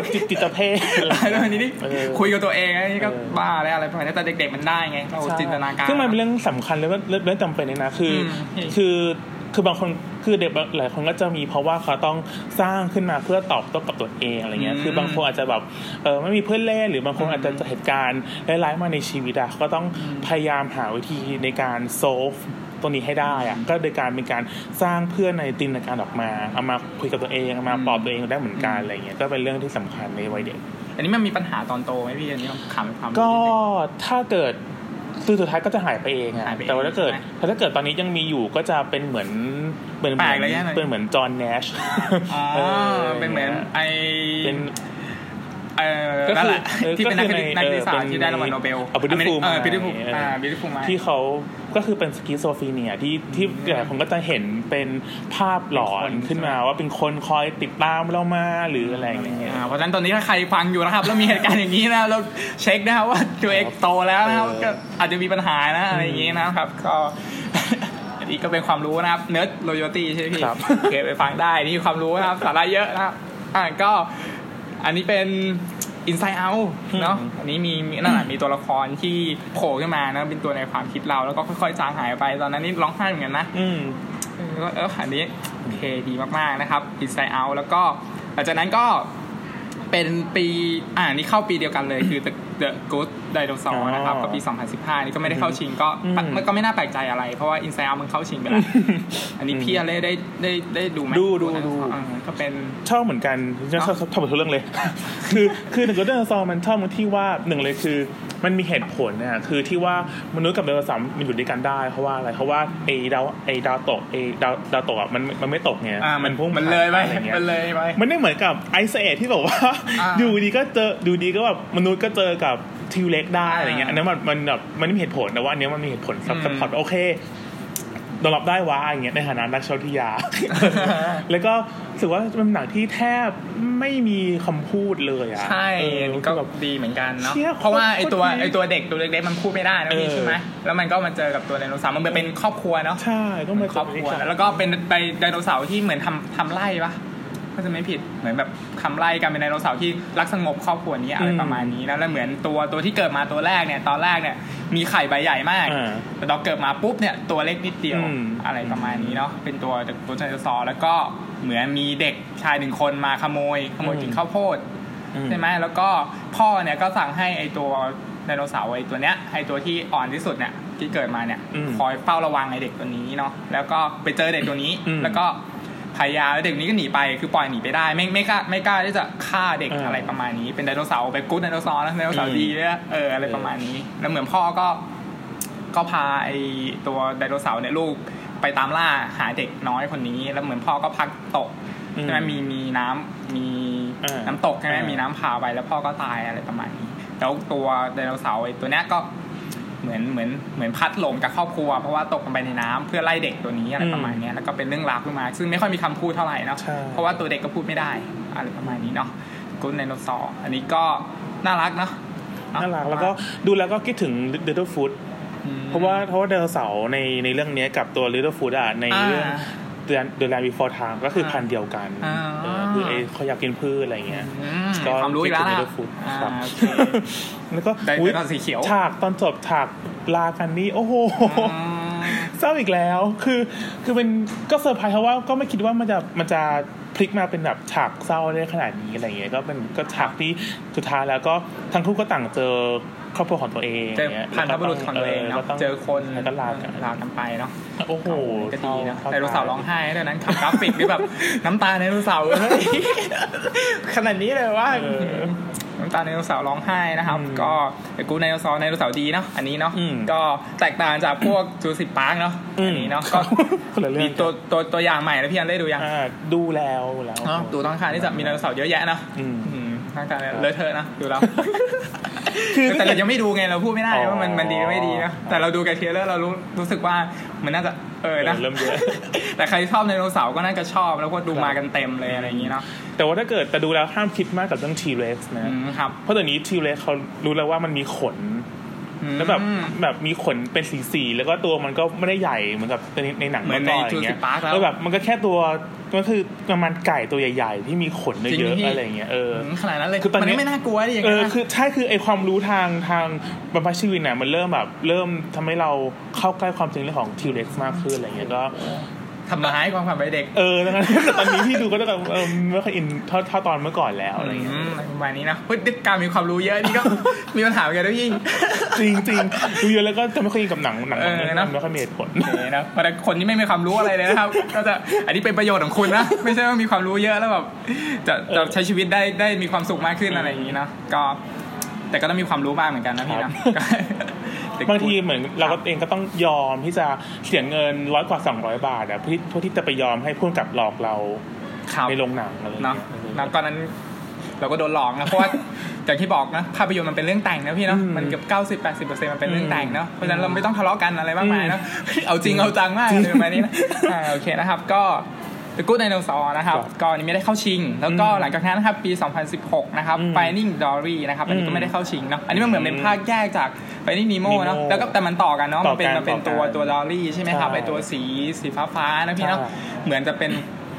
พี่จิตจิตเพศแล้ววันนี้นี่เออคุยกับตัวเองอันนี้ก็เออบ้าแล้วอะไรประมาณนี้แต่เด็กๆมันได้ไงเราจินตนาการซึ่งมันเป็นเรื่องสำคัญเลยว่าเรื่องจำเป็นเลยนะคืออมคือ คือบางคนคือเด็กหลายคนก็จะมีเพราะว่าเขาต้องสร้างขึ้นมาเพื่อตอบโต้กับตัวเองอะไรเงี้ยอืมคือบางคนอาจจะแบบเออไม่มีเพื่อนเล่นหรือบางคนอืมอาจจะเจอเหตุการณ์ร้ายๆมาในชีวิตอะก็ต้องพยายามหาวิธีในการ solve ตัวนี้ให้ได้อะก็โดยการเป็นการสร้างเพื่อนในจินตนาการออกมาเอามาคุยกับตัวเองเอามาปลอบตัวเองได้เหมือนกันอะไรเงี้ยก็เป็นเรื่องที่สำคัญในวัยเด็ก อันนี้มันมีปัญหาตอนโตไหมพี่อันนี้ต้องถามความก็รู้นิดนึงถ้าเกิด คือสุดท้ายก็จะหายไปเองอะหายไปเองแต่ว่าถ้าเกิดใช่ไหมถ้าเกิดตอนนี้ยังมีอยู่ก็จะเป็นเหมือนเป็นเหแปลมืกเลยเนี่ยเป็นเหมือนจอห์นแนชอ๋อเป็นเหมือนไอเป็น เออก็คือนั่นแหละเออที่เป็นก็นักคือในนักวิทยาศาสตเออร์เป็นที่ได้รางวัลโนเบลอะ Beautiful เออ Mind beautiful เอออ่อ่า beautiful mind ที่เขาก็คือเป็น schizophrenia ที่ที่หลายคนก็จะเห็นเป็นภาพหลอนขึ้นมาว่าเป็นคนคอยติดตามเรามาหรืออะไรอย่างเงี้ยอ่าเพราะฉะนั้นตอนนี้ถ้าใครฟังอยู่นะครับ แล้วมีเหตุการณ์อย่างนี้นะเราเช็คนะครับว่าตัวเองโตแล้วนะครับเออก็อาจจะมีปัญหานะอะไรอย่างนี้นะครับ ก็อันนี้ก็เป็นความรู้นะครับเนิร์ดโรโยตี้ใช่ไหมพี่ครับโอเคไปฟังได้นี่คือความรู้นะครับสาระเยอะนะครับอ่าก็ อันนี้เป็น Inside Out เนาะอันนี้มีมีนั่นแหละมีตัวละครที่โผล่ขึ้นมานะเป็นตัวในความคิดเราแล้วก็ค่อยๆจางหายไปตอนนั้นนี่ร้องไห้เหมือนกันนะอืมเออเอออันนี้โอเคดีมากๆนะครับ Inside Out แล้วก็หลังจากนั้นก็เป็นปีอ่านี่เข้าปีเดียวกันเลยคือ The The Good Dinosaur อ๋อนะครับก็ปี 2015 นี่ก็ไม่ได้เข้าชิงก็อืมมันก็ไม่น่าแปลกใจอะไร เพราะว่า Inside Out มันเข้าชิงไปแล้ว อันนี้พี่อเล่ได้ได้ได้ดูไหมดูดูดูอ่าก็เป็นชอบเหมือนกันชอบชอบชอบชอบหมดทุกเรื่องเลย คือคือหนึ่ง Good Dinosaur มันชอบตรงที่ว่าหนึ่งเลยคือมันมีเหตุผลเนี่ยคือที่ว่ามนุษย์กับไดโนเสาร์มันอยู่ด้วยกันได้เพราะว่าอะไรเพราะว่าไอ้ดาวไอ้ดาวตกไอ้ดาวดาวตกอะมันมันไม่ตกไงอ่ามันพุ่งมันเลยไปอะไรเงี้ยมันเลยไปมันไม่เหมือนกับไอซ์เอที่แบบว่าอ่า อยู่ดีก็เจอดูดีก็แบบมนุษย์ก็เจอกับ T-Rex ได้อะไรเงี้ยอ่าอันนั้นมันมันแบบมันไม่มีเหตุผลแต่ว่าอันเนี้ยมันมีเหตุผล sup อืม support โอเคยอมรับได้ว่าอย่างเงี้ยในฐานะนักชาวทิยา แล้วก็รู้สึกว่าเป็นหนังที่แทบไม่มีคำพูดเลยอะใช่เอออันนี้ก็แบบดีเหมือนกันเนาะเชี่ยเพราะว่าไอตัวโคตรดีไอตัวเด็กตัวเล็กๆมันพูดไม่ได้นะพี่เออใช่ไหมแล้วมันก็มาเจอกับตัวไดโนเสาร์มันเป็นครอบครัวเนาะใช่ต้องเหมืมาอนครอบครัวแล้วก็เป็นไดไดโนเสาร์ที่เหมือนทำทำไร่ปะ ก็จะไม่ผิดเหมือนแบบทำไร่กันเป็นไดโนเสาร์ที่รักสงบครอบครัวนี้อะไรประมาณนี้นะแล้วเหมือนตัวตัวที่เกิดมาตัวแรกเนี่ยตอนแรกเนี่ยมีไข่ใบใหญ่มากอ่าแต่ตอนเกิดมาปุ๊บเนี่ยตัวเล็กนิดเดียวอืมอะไรประมาณนี้เนาะเป็นตัวตัวไดโนเสาร์แล้วก็เหมือนมีเด็กชายหนึ่งคนมาขโมย ขโมยกินข้าวโพดอืมใช่ไหมแล้วก็พ่อเนี่ยก็สั่งให้ไอตัวไดโนเสาร์ไอตัวเนี้ยไอตัวที่อ่อนที่สุดเนี่ยที่เกิดมาเนี่ยอืมคอยเฝ้าระวังไอเด็กตัวนี้เนาะแล้วก็ไปเจอเด็กตัวนี้อืมแล้วก็ พยายามแล้วเด็กนี้ก็หนีไปคือปล่อยหนีไปได้ ไม่ไม่กล้าไม่กล้าที่จะฆ่าเด็กอ่าอะไรประมาณนี้ เป็นไดโนเสาร์เป็นกู๊ดไดโนเสาร์นะไดโนเสาร์ดีเนี่ยเอออะไรประมาณนี้ แล้วเหมือนพ่อก็ ก็พาไอตัวไดโนเสาร์เนี่ยลูกไปตามล่าหาเด็กน้อยคนนี้ แล้วเหมือนพ่อก็พักตกอืมใช่ไหมมีมีน้ำมีอ่าน้ำตกใช่ไหมอ่ามีมีน้ำพาไปแล้วพ่อก็ตายอะไรประมาณนี้ แล้วตัวไดโนเสาร์ไอ้ตัวเนี้ยก็ เหมือนเหมือนเหมือนพัดหลงกับครอบครัว เพราะว่าตกลงไปในน้ำเพื่อไล่เด็กตัวนี้อะไรประมาณเนี้ยแล้วก็เป็นเรื่องราวขึ้นมา ซึ่งไม่ค่อยมีคำพูดเท่าไหร่เนาะใช่เพราะว่าตัวเด็กก็พูดไม่ได้อะไรประมาณนี้เนาะกุนไดโนเสาร์อันนี้ก็น่ารักเนาะน่ารักแล้วก็ดูแล้วก็คิดถึง Little Foot อืมเพราะว่าเพราะว่าไดโนเสาร์ในในเรื่องเนี้ยกับตัว Little Foot อะในเรื่องอ่า The Land Before Time ก็คือพันธุ์เดียวกันอ่าเออคือไอ้เขาอยากกินพืชอะไรเงี้ยอืมก็ความรู้อีกแล้วคิดนะ ถึง Little Foot อ่าครับโอเคแล้วก็ได้อุ๊ยเป็นตอนสีเขียวฉากตอนจบฉากลากันนี่โอ้โหอืมเศร้าอีกแล้ว คือคือเป็นก็เซอร์ไพรส์เพราะว่าก็ไม่คิดว่ามันจะมันจะพลิกมาเป็นแบบฉากเศร้าได้ขนาดนี้อะไรเงี้ยก็เป็นก็ฉากที่สุดท้ายแล้วก็ทั้งคู่ก็ต่างเจอครอบครัวของตัวเองเจองี้ยบรรพบุรุษของตัวเองก็เนาะต้เจอคนแล้วก็ลากันลากันไปเนาะโอ้โหก็ดีนะเศร้าไดโนเสาร์ร้องไห้ด้วยนั้นขับกราฟิกนี่แบบ น้ำตาไดโนเสาร์เฮ้ยขนาดนี้เลยว่าเออ น้ำตาไดโนเสาร์ร้องไห้นะครับอืมก็แต่ Good Dinosaur ไดโนเสาร์ดีเนาะอันนี้เนาะอืมก็แตกต่างจากพวก Jurassic Park เนาะอันนี้เนาะก็คนละเรื่มีองตัวตัวตัวอย่างใหม่แล้วพี่อันได้ดูยังอ่าดูแล้วแล้วเนาะดูต้องการที่จะมีไดโนเสาร์เยอะแยะเนาะอืมอืมทางการเลอะเทอะนะดูแล้วคือแต่เรายังไม่ดูไงเราพูดไม่ได้อ๋อว่ามันมันดีหรือไม่ดีนะแต่เราดูกับ trailer เรารู้รู้สึกว่ามันน่าจะ เออนะเออเริ่มเยอะแต่ใครชอบไดโนเสาร์ก็น่าจะชอบแล้วก็ดูมากันเต็มเลยอะไรอย่างนี้เนาะแต่ว่าถ้าเกิดแต่ดูแล้วห้ามคิดมากกับเรื่อง T-Rex นะอืมครับเพราะตอนนี้ T-Rex เขารู้แล้วว่ามันมีขน แล้วแบบอืมแบบมีขนเป็นสีสีๆแล้วก็ตัวมันก็ไม่ได้ใหญ่เหมือนกับในในหนังเหมือนในก่ย่างเงี้ย Jurassic Park แล้วแล้วแบบมันก็แค่ตัวก็คือประมาณไก่ตัวใหญ่ๆ ที่มีขนจริงเยอะพี่ๆอะไรเงี้ยเออขนาดนั้นเลยคือตอนนี้มันไม่น่ากลัวดิอย่างเอเงี้อยคือใช่คือไอความรู้ทางทางบัมพชีวินน่ะมันเริ่มแบบเริ่มทำให้เราเข้าใกล้ความจริงเรื่องของ T-Rex มากขึ้นอะไรเงี้ยก็ ทำร้ายความฝันวัยเด็ก เออดังนั้นแต่ตอนนี้พี่ดูก็จะแบบเออไม่ค่อยอินเท่าเท่าตอนเมื่อก่อนแล้วอะไรเงี้ยอืมประมาณนี้นะพฤติกรรมมีความรู้เยอะนี่ก็มีปัญหาเหมือนกันด้วยพี่จริงจริงๆดูเยอะแล้วก็จะไม่ค่อยอินกับหนังหนังเออเรื่องนะนั้นไม่ค่อยมีเหตุผลโอเคนะเพราะแต่คนที่ไม่มีความรู้อะไรเลยนะครับ ก็จะอันนี้เป็นประโยชน์ของคุณนะไม่ใช่ว่ามีความรู้เยอะแล้วแบบจะจะใช้ชีวิตได้ได้มีความสุขมากขึ้นอะไรอย่างนี้นะก็ แต่ก็ต้องมีความรู้บ้างเหมือนกันนะพี่นะก็ บางทีเหมือนเราก็เองก็ต้องยอมที่จะเสียเงินร้อยกว่า200บาทอะเพื่อเพื่อที่จะไปยอมให้พุ่นกับหลอกเราครับในโรงหนังอะไรอย่างเนาะเงี้ยแล้วตอนนั้นเราก็โดนหลอกนะเพราะว่าอย่างที่บอกนะภาพยนตร์มันเป็นเรื่องแต่งนะพี่เนาะอืมมันเกือบเก้าสิบแปดสิบเปอร์เซ็นต์มันเป็นเรื่องแต่งเนาะเพราะฉะนั้นเราอืมไม่ต้องทะเลาะกันอะไรมากมายนะเอาจริงเอาจังมากเลยประมาณนี้นะอ่าโอเคนะครับ ก็ The Good Dinosaur นะครับครับก็อันนี้ไม่ได้เข้าชิง แล้วก็อืมหลังจากนั้นนะครับปี 2016 นะครับอืม Finding Dory นะครับอันนี้อืก็มไม่ได้เข้าชิงเนาะอันนี้มันเหมือนเป็นภาคแยกจาก Finding Nemo เนาะ Nemo แล้วก็แต่มันต่อกันเนาะต่มัอนเป็นกันมันเป็นต่ตัอวกันตัว Dory ใช่ไหมครับใช่ไอตัวสีสีฟ้าฟ้าๆนะพี่เนาะใช่เหมือนจะเป็น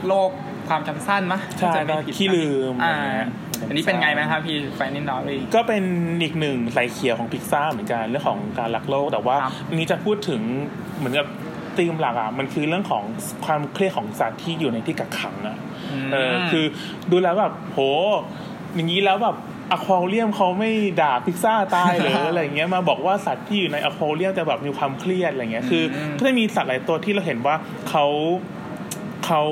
โรคความจำสั้นมะใช่ถ้าจะไม่ผิดขี้ลืมอ่าอะไรเงี้ยอันนี้เป็นไงไหมครับพี่ Finding Dory ก็เป็นอีกหนึ่งสายเขียวของพิกซ่าเหมือนกันเรื่องของการรักโลกแต่ว่าครับอันนี้จะพูดถึงเหมือนกับ ธีมหลักอะมันคือเรื่องของความเครียดของสัตว์ที่อยู่ในที่กักขังอะเออคือดูแล้วแบบโห อย่างนี้แล้วแบบอควาเรียมเขาไม่ด่าพิซซ่าตายหรืออะไรเงี้ยมาบอกว่าสัตว์ที่อยู่ในอควาเรียมจะแบบมีความเครียดอะไรเงี้ยคืออมก็จะมีสัตว์หลายตัวที่เราเห็นว่าเขาเขา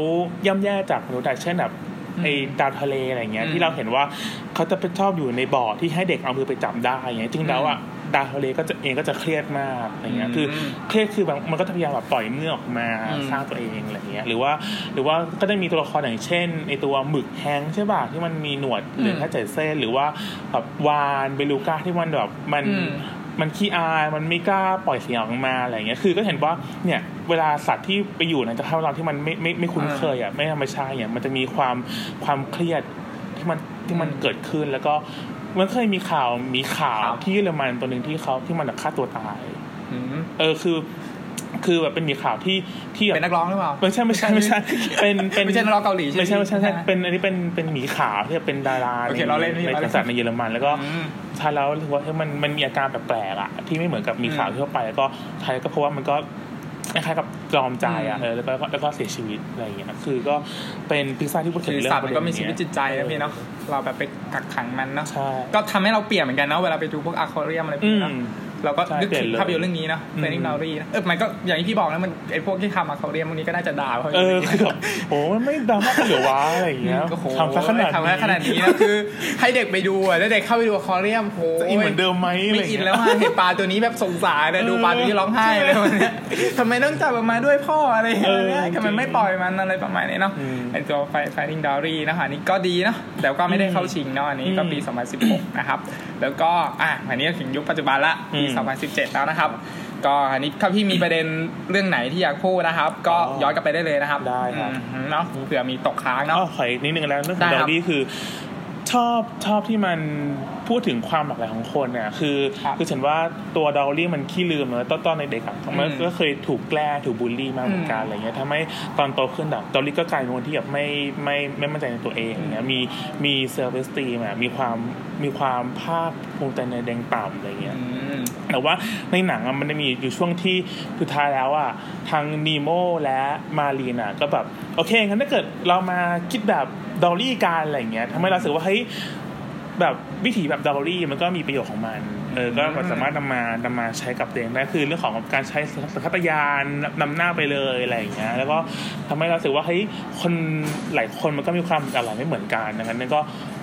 ย่ำแย่จากมนุษย์อะเช่นแบบไอ้ดาวทะเลอะไรเงี้ยอืมที่เราเห็นว่าเขาจะเป็นชอบอยู่ในบ่อที่ให้เด็กเอามือไปจับได้เงี้ยจริงแล้วอะ ดาวทะเลก็จะเองก็จะเครียดมากอะไรเงี้ยคืออืมเครียดคือแบบมันก็จะพยายามแบบปล่อยเมื่อกออกมาอืมสร้างตัวเองอะไรเงี้ยหรือว่าหรือว่าก็จะมีตัวละครอย่างเช่นไอตัวหมึกแฮงค์ใช่ป่ะที่มันมีหนวดเหลือแค่เจ็ดเส้น หรือว่าแบบวานเบลูก้าที่มันแบบมันอืมมันขี้อายมันไม่กล้าปล่อยเสียงออกมาอะไรเงี้ย คือก็เห็นว่าเนี่ยเวลาสัตว์ที่ไปอยู่ในสภาพแวดล้อมที่มันไม่ไม่ไม่คุ้นเคยอะไม่ธรรมชาติเนี่ยมันจะมีความความเครียดที่มันที่มันเกิดขึ้นแล้วก็ มันเคยมีข่าวมีข่าวครับที่เยอรมันตัวหนึ่งที่เขาที่มันฆ่าตัวตายอืมเออคือ คือแบบเป็นมีข่าวที่ที่แบบเป็นนักร้องหรือเปล่าไม่ใช่ไม่ใช่ไม่ใช่เป็นเป็นไม่ใช่นักร้องเกาหลีใช่ไหมไม่ใช่ไม่ใช่ไม่ใช่ใช่ไหมเป็นอันนี้เป็นเป็นหมีขาวที่เป็นดาราโอเคในเราเล่นพี่ในเราเล่นกษัตริย์ในเยอรมันแล้วก็อืมท้ายแล้วรู้สึกว่าเฮ้ยมันมันมีอาการแปลกๆอะที่ไม่เหมือนกับหมีขาวอืมทั่วไปแล้วก็ท้ายก็เพราะว่ามันก็ไอค ล้ายๆกับจอมใจอะอืมเออแล้วก็แล้วก็เสียชีวิตอะไรอย่างเงี้ยคือก็เป็นพิซซ่าที่พูดถึคืงอเรื่องสัตว์มันก็มีชีวิตประเด็จิตใจนะพี่เนาะเราแบบไปกักขังมันเนาะใช่ก็ทำให้เราเปลี่ยนเหมือนกันเนาะเวลาไปดูพวกอะคาเรียมอะไรพวกนี้ เนาะอืมเราก็ใช่นึกถึงเปลี่ยนเลยภาพยนตร์เรื่องนี้เนาะอืมเฟรนิงนารีนะเออมันก็อย่างที่พี่บอกนะมันไอพวกที่ทำอะคาเรียมพวกนี้ก็น่าจะด่าเขาเออคือแบบโอ้มันไม่ดราม่ากันเหรือวะอะไรอย่างเงี้ยโอ้โหทำซะขนาดทำซะขนาดนี้นะคือ ให้เด็กไปดูอะแล้วเด็กเข้าไปดูอะคาเรียมโหจะอินเหมือนเดิมไหมะรไม่ย่างอินเงี้ยแล้วอะเห็นปลาตัวนี้แบบสงสารนะดูปลาตัวนี้ร้องไห้เลยวันเนี้ยทำไมต้องจับออกมาด้วยพ่ออะไรอย่างเงี้ยเออทำไมไม่ปล่อยมันอะไรประมาณนี้เนาะอืมไอตัวไฟไฟนิงดอรี่นะคะอันนี้ก็ดีเนาะแต่ก็ไม่ได้เข้าชิงเนาะอันนี้ก็ปี 2016 นะครับแล้วก็อะอันนี้ถึงยุคปัจจุบันละปีอืม2017 แล้วนะครับ ก็อันนี้ถ้าพี่มีประเด็นเรื่องไหนที่อยากพูดนะครับ ก็อ๋อย้อนกลับไปได้เลยนะครับได้ครับอืมเนาะเผื่อมีตกค้างเนาะอ๋อขออีกนิดนึงแล้วเรื่องขได้องคดรัอบดี้คือชอบชอบที่มันพูดถึงความหลากหลายของคนเนี่ยคือครับคือฉันว่าตัว Dory มันขี้ลืมเนอะตอนตอนในเด็กอะมันอืมก็เคยถูกแกล้งถูกบูลลี่มาเหมือนกันอืมอะไรเงี้ยทำให้ตอนโตขึ้นแบบ Dory ก็กลายเป็นคนที่แบบไม่ไม่ไม่มั่นใจในตัวเองอย่างเงี้ยมีมี self-esteem อะมีความ มีความภาคภูมิใจในตนเองต่ำอะไรเงี้ยอืมแต่ว่าในหนังอะมันจะมีอยู่ช่วงที่สุดท้ายแล้วอะทาง Nemo และ Marlin อะก็แบบ โอเคงั้นถ้าเกิดเรามาคิดแบบ Dory การอะไรอย่างเงี้ยทำให้เรารู้สึกว่าเฮ้ยแบบวิถีแบบ Dory มันก็มีประโยชน์ของมันเออก็สามารถนำมานำมาใช้กับตัวเองได้คือเรื่องของการใช้สัญชาตญาณนำหน้าไปเลยอะไรอย่างเงี้ยแล้วก็ทำให้เรารู้สึกว่าเฮ้ยคนหลายคนมันก็มีความหลากหลายไม่เหมือนกันดังนั้นก็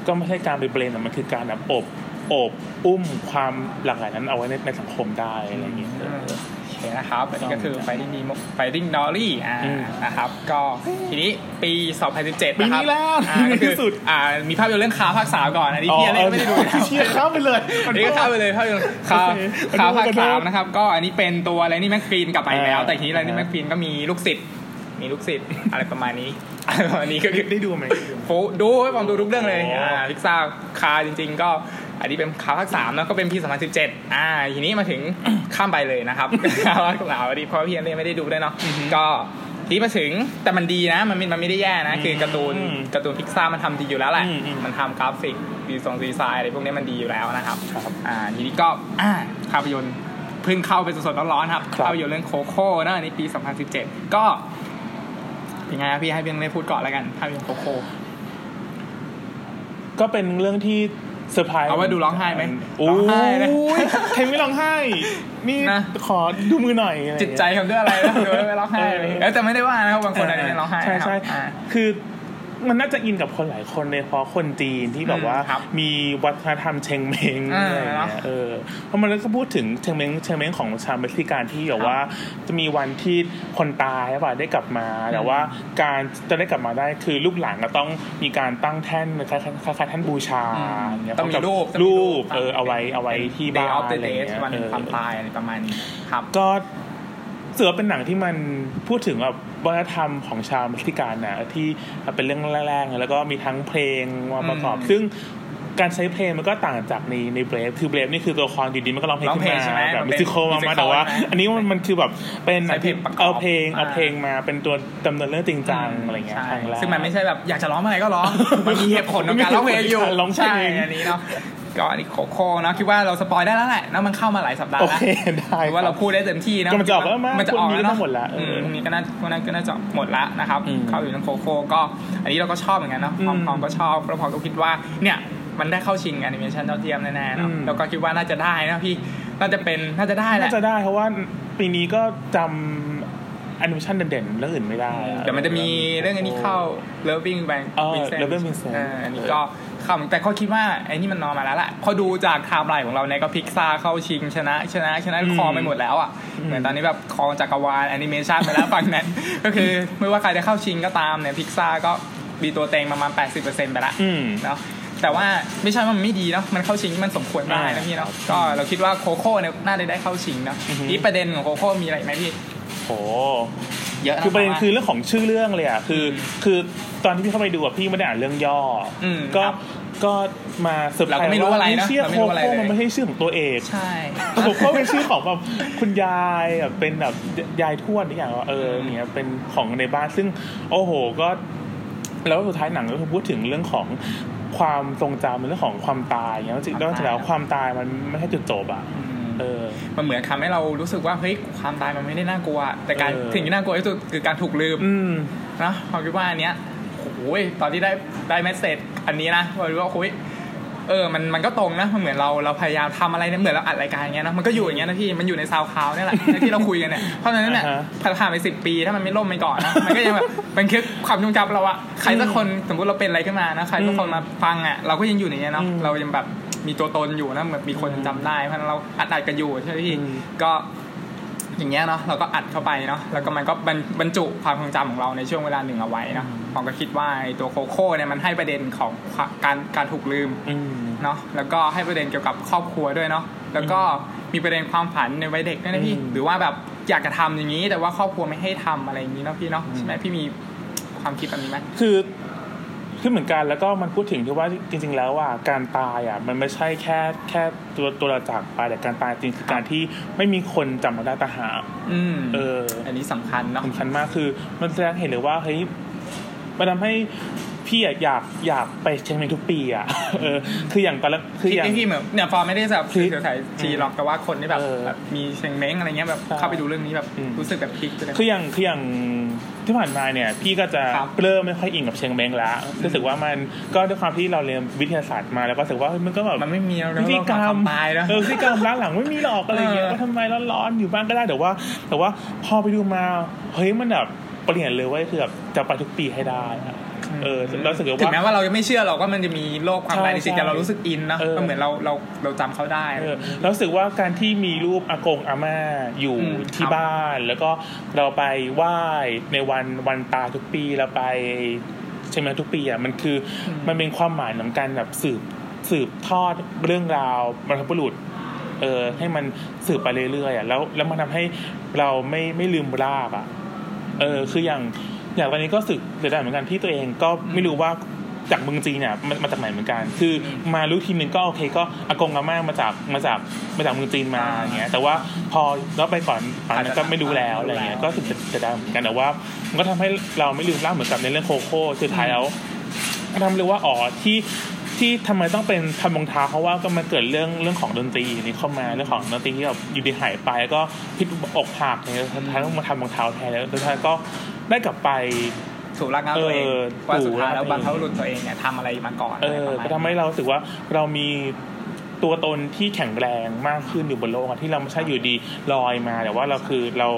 ก็ไม่ใช่การไป blame แต่มันคือการแบบอบอบอุ้มความหลากหลายนั้นเอาไว้ในในสังคมได้อะไรอย่างเงี้ย นะครับอันนี้ก็คือ Fighting Nemo Fighting Dory อ่าอืมนะครับ ก็ทีนี้ปี 2017ปีนะครับนี้แล้วอ่าก็คือในที่สุดอ่ามีภาพยนตร์เรื่องคาภาคสามก่อน อันนี้พี่อะไรไม่ได้ดูเชียร์ข้ามไปเลยอันนี้ก็ข้ามไปเลยภาพยนตร์คาโอเคคาภาคขอโทษสามนะครับ ก็อันนี้เป็นตัวอะไรนี่แม็กฟีนกลับมาอีกแล้วอ่าแต่ทีนี้อะไรนี่แม็กฟีนก็มีลูกศิษย์มีลูกศิษย์อะไรประมาณนี้อะไรประมาณนี้ก็คือได้ดูไหมโฟดูให้ผมดูทุกเรื่องเลยอ๋ออ่อ่าพิกซ่าคาจริง ๆ ก็ อันนี้เป็นคาภาคสามแล้วก็เป็นปี2017อ่าทีนี้มาถึงข้ามไปเลยนะครับคาภาคสามอันนี้เพราะพี่อันเล่ไม่ได้ดูด้วยเนาะก็ทีนี้มาถึงแต่มันดีนะ มันมันไม่ได้แย่นะ คือการ์ตูนการ์ตูนพิกซ่ามันทำดีอยู่แล้วแหละมันทำกราฟิกดีทรงดีไซน์อะไรพวกนี้มันดีอยู่แล้วนะครับครับอ่าทีนี้ก็อ่าภาพยนตร์เพิ่งเข้าไปสดๆร้อนๆครับภาพยนตร์เรื่องโคโค่นะอันนี้ปี 2017 ก็เป็นไงครับพี่ให้พี่อันเล่พูดก่อนแล้วกันภาพยนตร์โคโค่ก็เป็นเรื่องที่ เซอร์ไพรส์เอาไว้ดูร้องไห้ไหมโอ้ร้องไห้นะยใครไม่ร้องไห้ นี่นะขอดูมือหน่อยอะไรจิตใจทำด้วยอะไรนะดูไม่ร้องไห้เลยเออเออแต่ไม่ได้ว่านะครับบางคนอาจจะไม่ร้องไห้ใช่นะครับใช่อ่าคือ มันน่าจะอินกับคนหลายคนเลยเพราะคนจีนที่แบบว่าอืมครับมีวัฒนธรรมเชงเมงอ่าอะไรอย่างเงี้ยเออเพราะมันก็พูดถึงเชงเมงเชงเมงของชาวเม็กซิกันที่แบบว่าจะมีวันที่คนตายใช่ป่ะได้กลับมาแต่ว่าการจะได้กลับมาได้คือลูกหลานก็ต้องมีการตั้งแท่นคล้ายๆคล้ายๆท่านบูชาอืมย่างเงี้ยต้องมีพบกับรูปต้องมีรูปครับเออเอาไว้เอาไว้ที่บ้า Day น of the อะไรอย่าง Dead เงี้ยวันเออความตายอะไรประมาณนี้ครับก็ เสือเป็นหนังที่มันพูดถึงแบบวัฒนธรรมของชาวเม็กซิกันนะที่เป็นเรื่องแรกๆแล้วก็มีทั้งเพลงมาประกอบอืมซึ่งการใช้เพลงมันก็ต่างจากในในเบรฟคือเบรฟนี่คือตัวละครดีๆมันก็ร้องเพลงร้องขึ้นเพลงใช่ไหมมาแบบมันมิเป็นวสิควลมา musical แต่ว่าใช่ไหมอันนี้มันมันคือแบบเป็นหนังที่ใช้เพลงประกอบเอาเพลงอ่าเอาเพลงมาเป็นตัวดำเนินเรื่องจริงจังอะไรเงี้ยใช่ครั้งแรกซึ่งมันไม่ใช่แบบอยากจะร้องเมื่อไหร่ก็ร้องมันมีเหตุผลของการร้องเพลงอยู่การร้องเพลงใช่อันนี้เนาะ ก็อันนี้ Cocoเนาะคิดว่าเรา spoil ได้แล้วแหละแล้วมันเข้ามาหลายสัปดาห์โอแล้วเคได้คิดว่าเราพูดได้เต็มที่เนอะก็มันจะออกแล้วมั้งมันจะออกแล้วพรุ่งนี้ก็เนาะหมดละเออมพรุ่งนี้ก็น่าพรุ่งนี้ก็น่าจะหมดละนะครับอืมเข้าอยู่ใน Coco ก็ อันนี้เราก็ชอบเหมือนกันเนาะพร้อมอืมพร้อมก็ชอบแล้วพอก็คิดว่าเนี่ยมันได้เข้าชิงแอนิเมชันยอดเยี่ยมแน่ๆเนาะอืมแล้วก็คิดว่าน่าจะได้นะพี่น่าจะเป็นน่าจะได้แหน่าละจะได้เพราะว่าปีนี้ก็จำแอนิเมชันเด่นๆเรื่องอื่นไม่ได้อะเดี๋ยวมันจะมีเรื่องอันนี้เข้า Loving Vin เออ Loving Vincent อันนี้ก็เข้าแต่เขาคิดว่าไอ้นี่มันนอนมาแล้วแหละพอดูจากไทม์ไลน์ของเราเนี่ยก็พิกซาเข้าชิงชนะ ชนะชนะอืมครองไปหมดแล้วอะอืมเหมือนตอนนี้แบบครองจักรวาลแอนิเมชันไปแล้วฝั่งนั้น ก็คือไม่ว่าใครจะเข้าชิงก็ตามเนี่ยพิกซาก็มีตัวเต็งประมาณ 80%ไปละอืมเนาะแต่ว่าไม่ใช่ว่ามันไม่ดีเนาะมันเข้าชิงมันสมควรได้นะพี่เนาะก็เราคิดว่าโคโค่เนี่ยน่าจะได้เข้าชิงเนาะอือฮึนี่ประเด็นของโคโค่มีอะไรไหมพี่โห เยอะนะคือประเด็นว่าคือเรื่องของชื่อเรื่องเลยอะคืออืมคือตอนที่พี่เข้าไปดูอะพี่ไม่ได้อ่านเรื่องย่ออมก็ครับก็มาเซอร์ไพรเราก็ส์ไม่รู้ว่าอะไรนะเชื่อเราไม่โครู้อะไรโค่เลยมันไม่ใช่ชื่อของตัวเอกใช่โคโค่เป็นชื่อของแบบคุณยายแบบเป็นแบบยายทวดนี่อย่างว่าเออเนี่ยเป็นของในบ้านซึ่ง โอ้โหก็ แล้วสุดท้ายหนังก็คือพูดถึงเรื่องของความทรงจำเรื่องของความตายเงี้ยจริงๆแล้วแต่แล้วความตายมันไม่ใช่จุดจบอะอื มเออมันเหมือนทำให้เรารู้สึกว่าเฮ้ยความตายมันไม่ได้น่ากลัว แต่การเออสิ่งที่น่ากลัวที่สุดคือการถูกลืมอืมนะผมคิดว่าอันเนี้ยโอ้ยตอนที่ได้ได้เมสเซจอันนี้นะผมคิดว่าโอ้ย เออมันมันก็ตรงนะมันเหมือนเราเราพยายามทำอะไรเนี่ยเหมือนเราอัดรายการอย่างเงี้ยนะมันก็อยู่อย่างเงี้ยนะพี่มันอยู่ในซาวคลาวนี่แหละที่เราคุยกันเนี่ยเพราะฉะนั้นเนี่ยอ่าฮะผ่านไปสิบปีถ้ามันไม่ล่มไปก่อนนะมันก็ยังแบบมันคือความทรงจำเราอะใครสักคนสมมติเราเป็นอะไรขึ้นมานะใครสักคนมาฟังอะเราก็ยังอยู่ในเนี้ยเนาะอืมเรายังแบบมีตัวตนอยู่นะเหมือนมีคนจำได้เพราะฉะนั้นเราอัดอัดกันอยู่ใช่ไหมพี่อืมก็ อย่างเงี้ยเนาะเราก็อัดเข้าไปเนาะแล้วก็มันก็บรรบรรจุความทรงจำของเราในช่วงเวลาหนึ่งเอาไว้เนาะผมก็คิดว่าไอ้ตัวโคโค่เนี่ยมันให้ประเด็นของการการถูกลืมอืมเนาะแล้วก็ให้ประเด็นเกี่ยวกับครอบครัวด้วยเนาะแล้วก็มีประเด็นความฝันในวัยเด็กด้วยนะพี่อืมหรือว่าแบบอยากจะทำอย่างนี้ แต่ว่าครอบครัวไม่ให้ทำอะไรอย่างนี้เนาะพี่เนาะใช่ไหมพี่มีความคิดแบบนี้ไหมคือ คือเหมือนกันแล้วก็มันพูดถึงที่ว่าจริง ๆ แล้วอะการตายอะมันไม่ใช่แค่แค่ตัวตัวเราจากไปแต่การตายจริงคือการที่ไม่มีคนจำเราได้ต่างหากอืมเออ อันนี้สำคัญเนาะสำคัญมากคือ มันแสดงเห็นเลยว่าเฮ้ยมันทำให้ พี่อะอยากอยากไปเชียงใหม่ทุกปีอะเออคืออย่างตอนแรกคือคิดอย่างที่พี่เหมือนเนี่ยฟอร์มไม่ได้แบบคลิกเกี่ยวกับทีหรอกแต่ว่าคนที่แบบเออแบบมีเชงเม้งอะไรเงี้ยแบบใช่เข้าไปดูเรื่องนี้แบบอืมรู้สึกแบบคลิกไปเลยคืออย่างคืออย่างที่ผ่านมาเนี่ยพี่ก็จะครับเริ่มไม่ค่อยอินกับเชียงเม้งแล้วรู้สึกว่ามันก็ด้วยความที่เราเรียนวิทยาศาสตร์มาแล้วก็รู้สึกว่าเฮ้ยมันก็แบบมันไม่มีแล้วพิธีกรรมตายแล้วเออพิธีกรรมล้างหลังไม่มีหรอกอะไรเงี้ยเออก็ทำไมร้อนๆอยู่บ้านก็ได้แต่ว่า แต่ว่าพอไปดูมาเฮ้ยมันแบบ เปลี่ยนเลยเว่าคือแบบจะไปทุกปีให้ได้อะเออแล้วรู้สึกถึงว่าแม้ว่าเราจะไม่เชื่อเราก็มันจะมีโลกความตายในใช่สิ่งแต่เรารู้สึกอินนะเออก็เหมือนเราเราเราจำเขาได้เออแล้วรู้สึกว่าการที่มีรูปอากงอาม่าอยู่อืมที่ครับบ้าน แล้วก็เราไปไหว้ในวันวันตายทุกปีเราไปใช่ไหมทุกปีอะมันคืออมันเป็นความหมายของการแบบสืบสืบทอดเรื่องราวบรรพบุรุษเออให้มันสืบไปเรื่อยๆอะแล้วแล้วมันทำให้เราไม่ไม่ลืมรากอะ เออคืออย่างอย่างตอนนี้ก็สึกเสียดายเหมือนกันที่ตัวเองก็ไม่รู้ว่าจากเมืองจีนเนี่ยมันมาจากไหนเหมือนกัน คือมารู้ทีนึงก็โอเคก็อากงอาม่ามาจากมาจากมาจากเมืองจีนมาอ่าอย่างเงี้ยแต่ว่าพอเราไปก่อนป่านนั้นก็ไม่รู้แล้วอาจอะไรจะเงี้ยรู้แล้วก็สึกเสียดายเหมือนกันแต่ว่า มันก็ทำให้เราไม่ลืมร่างเหมือนกับในเรื่องโคโค่สุดท้ายแล้วก็ทำเลยว่าอ๋อที่ ที่ทำไมต้องเป็นทำรองเท้าเพราะว่าก็มาเกิดเรื่องเรื่องของดนตรีนี้เข้ามาเรื่องของดนตรีที่แบบอยู่ดีหายไปก็พิษอกหักเนี่ยสุดท้ายต้องมาทำรองเท้าแทนแล้วสุดท้ายก็ได้กลับไปถูกรักเงาตัวเองเออว่าสุดท้ายถูกรักแล้วบรรพบุรุษตัวเองเนี่ยทำอะไรมาก่อนเอออะไรก็ประทำมาณให้นี้เรารู้สึกว่าเรามีตัวตนที่แข็งแรงมากขึ้นอยู่บนโลกอะที่เราไม่ใช่อยู่ดีลอยมาแต่ว่าเราคือเรา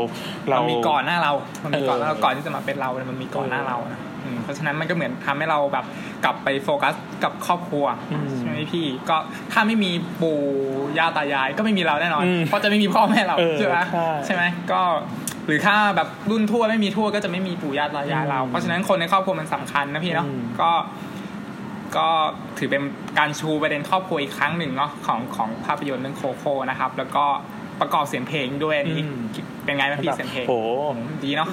เรามันมีก่อนหน้าเรามันมีก่อนหน้าเราเออก่อนที่จะมาเป็นเราเนี่ยมันมีก่อนหน้าเรานะอืม เพราะฉะนั้นมันก็เหมือนทำให้เราแบบกลับไปโฟกัสกับครอบครัวอืมใช่ไหมพี่ก็ถ้าไม่มีปู่ย่าตายายก็ไม่มีเราแน่นอนอืมเพราะจะไม่มีพ่อแม่เราเออใช่ไหมใช่ใช่ไหมก็หรือถ้าแบบรุ่นทั่วไม่มีทั่วก็จะไม่มีปู่ย่าตายายเราอืมเพราะฉะนั้นคนในครอบครัวมันสำคัญนะพี่เนาะอืมก็ก็ถือเป็นการชูประเด็นครอบครัวอีกครั้งหนึ่งเนาะของของภาพยนตร์เรื่องโคโค่นะครับ แล้วก็ประกอบเสียงเพลงด้วยอันนี้อืมเป็นไงบ้างพี่เสียงเพลงโหดีเนาะ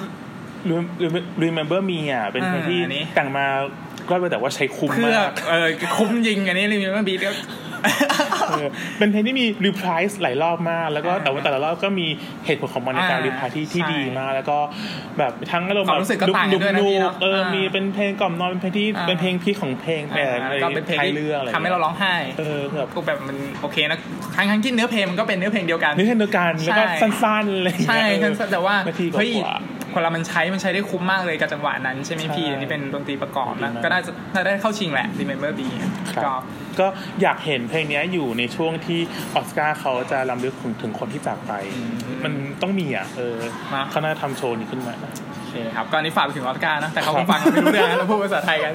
Remember Me อะเป็นเพลงที่อ่าอันนี้แต่งมาก็แต่ว่าใช้คุ้มเพื่อมากเออคุ้มยิงอันนี้รีวิวมันบีทก็เออเป็นเพลงที่มีรีพ i ส์หลายรอบมาก แล้วก็อ่าแต่ว่าแต่ละรอบก็มีเหตุผลของมันในการอ่ารีพ i ที่ที่ใช่ดีมาก แล้วก็แบบทั้งอารมณ์ความรู้สึกก็ต่างกันด้วยนะพี่เนอะเอออ่ามีมีเป็นเพลงกล่อมนอนเป็นเพลงที่อ่าเป็นเพลงพีคของเพลงแต่แล้วก็เป็นเพลงท้ายที่เรื่องอะไรทำให้เราร้องไห้เออแบบก็แบบมันโอเคนะทั้งทั้งที่เนื้อเพลงมันก็เป็นเนื้อเพลงเดียวกันนึกเห็นเดียวกันแล้วก็ใช่สั้นๆอะไรอย่างใช่เงี้ยสั้นๆแต่ว่านาทีกเฮ้ย ว่าคนเรามันใช้มันใช้ได้คุ้มมากเลยกับจังหวะนั้น ใช่ไหมพี่ใช่อันนี้เป็นดนตรีประกอบนะดีมากก็ได้น่าได้เข้าชิงแหละ Remember B ครับก็ก็อยากเห็นเพลงเนี้ยอยู่ในช่วงที่ออสการ์เขาจะรำลึกถึงถึงคนที่จากไปอืมมันต้องมีอะเออมาเขาน่าทำโชว์นี้ขึ้นมาโอเคครับก็อันนี้ฝากไปถึงออสการ์นะแต่เขาคงฟังไม่รู้เรื่องนะเราพูดภาษาไทยกัน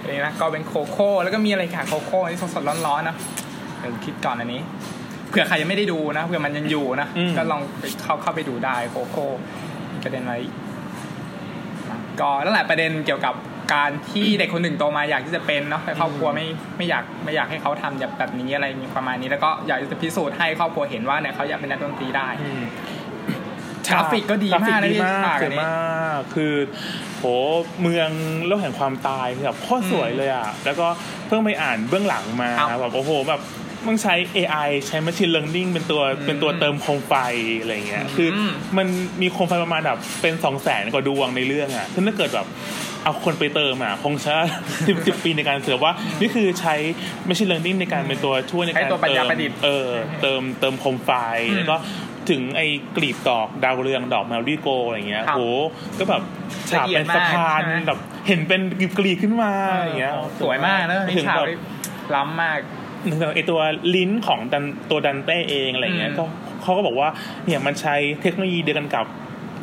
อันนี้นะก็เป็นโคโค่แล้วก็มีอะไรค่ะโคโค่ที่สดๆร้อนๆนะเดี๋ยวคิดก่อนอันนี้เผื่อใครยังไม่ได้ดูนะเผื่อมันยังอยู่นะอืมก็ลองไปเข้าเข้าไปดูได้โคโค่ มีประเด็นอะไรอีกนะก็นั่นแหละประเด็นเกี่ยวกับการที่เด็กคนหนึ่งโตมาอยากที่จะเป็นเนาะแต่ครอบครัวไม่ไม่อยากไม่อยากให้เขาทำแบบแบบนี้อะไรมีประมาณนี้ แล้วก็อยากจะพิสูจน์ให้ครอบครัวเห็นว่าเนี่ยเขาอยากเป็นนักดนตรีได้กราฟิกก็ดีมากกรนะฟิพี่ดีมากฉากสอัวนยนี้มากคือโหเมืองโลกแห่งความตายคือแบบโคตรสวยเลยอะแล้วก็เพิ่งไปอ่านเบื้องหลังมาครับแบบโอ้โหแบบ มันใช้ AI ใช้ Machine Learning เป็นตัวอืมเป็นตัวเติมโคมไฟอะไรเงี้ยอืมคือมันมีโคมไฟประมาณแบบเป็นสองแสนกว่าดวงในเรื่องอะคือถ้าเกิดแบบเอาคนไปเติมอะคงใช้สิบสิบปีในการเสือว่า นี่คือใช้ไม่ใช่ learning ในการเป็นตัวช่วยในใช้การตัวปัญญาเติมประดิษฐ์เออเติมเติมโคมไฟอืมแล้วก็ถึงไอ้กลีบดอกดาวเรืองดอกแมวดีโกอะไรเงี้ยครับโหก็แบบฉาบเป็นสะพานละเอียดมากใช่ไหมแบบเห็นเป็นกลีบกลีบขึ้นมาอะไรเงี้ยสวยมากนะนี่ถึงฉากแบบนี่ล้ำมากถึงแบบ ไอตัวลิ้นของดันตัวดันเต้เองอะไรเงี้ยอืมก็เขาก็บอกว่าเนี่ยมันใช้เทคโนโลยีเดียวกันกับ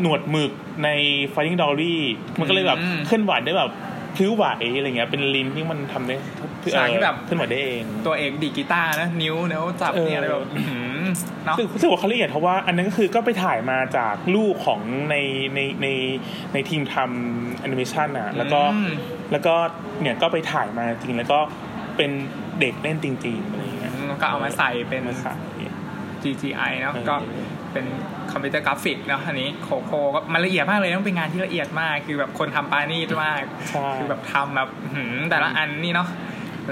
หนวดหมึกใน Finding Dory มันก็เลยแบบเคลื่อนไหวได้แบบพลิ้วไหวอะไรเงี้ยเป็นลิ้นที่มันทำได้ฉากที่แบบเคลื่อนไหวได้เอง ตัวเอกดีดกีตาร์นะนิ้วนิ้วจับเออเนี่ยอะไรแบบอื้อหือเนาะรู้สึกรู้สึกว่าเขาละเอียดเพราะว่าอันนั้นก็คือก็ไปถ่ายมาจากลูกของในในในในทีมทำแอนิเมชันอะแล้วก็อืมแล้วก็เนี่ยก็ไปถ่ายมาจริงแล้วก็เป็น เด็กเล่นจริงๆอะไรเงี้ยก็เอามาใส่เป็นมาใส่ CGI เนาะเออก็เป็นคอมพิวเตอร์กราฟิกเนาะอันนี้ Coco ก็มันละเอียดมากเลยต้องเป็นงานที่ละเอียดมาก คือแบบคนทำปานี่มากใช่คือแบบทำแบบอื้อหือแต่ละอันนี่เนาะ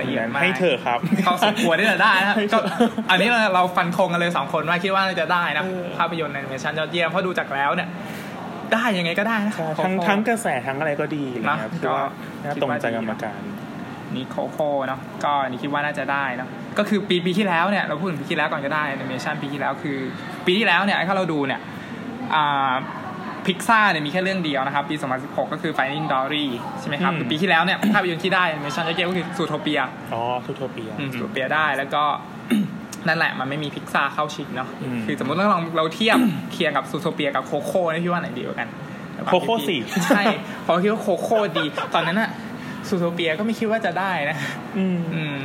ละเอียดมากให้เธอครับเขาสมควรที่จะได้นะให้เธก็ออันนี้เราเราฟันธงกันเลยสองคนว่าคิดว่าน่าจะได้นะเออภาพยนตร์แอนิเมชันยอดเยี่ยมเพราะดูจากแล้วเนี่ย ได้ยังไงก็ได้นะใช่โคทั้งโค่ทั้งกระแสทั้งอะไรก็ดีอะไรนะเงี้ยคือว่าก็น่าคิดตรงว่าใจดีกรรมการ นี่ Coco เนาะก็อันนี่คิดว่าน่าจะได้เนาะก็คือปีปีที่แล้วเนี่ยเราพูดถึงปีที่แล้วก่อนก็ได้แอนิเมชันปีที่แล้วคือ ปีที่แล้วเนี่ยถ้าเราดูเนี่ยอ่าพิกซ่าเนี่ยมีแค่เรื่องเดียวนะครับ ปี 2016 ก็คือ Finding Dory ใช่ไหมครับอืมคือปีที่แล้วเนี่ยภาพยนตร์ที่ได้แอนิเมชันยอดเยี่ยมก็คือ Zootopia อ๋อ Zootopia Zootopia ได้แล้วก็นั่นแหละมันไม่มีพิกซ่าเข้าชิงเนาะอืมคือสมมติเราลองเราเทียบเคียงกับ Zootopia กับ Coco นี่พี่ว่าไหนดีกว่ากัน Coco สิใช่เพราะคิดว่า Coco ดี ตอนนั้นอะ Zootopia ก็ไม่คิดว่าจะได้นะ อืมอืม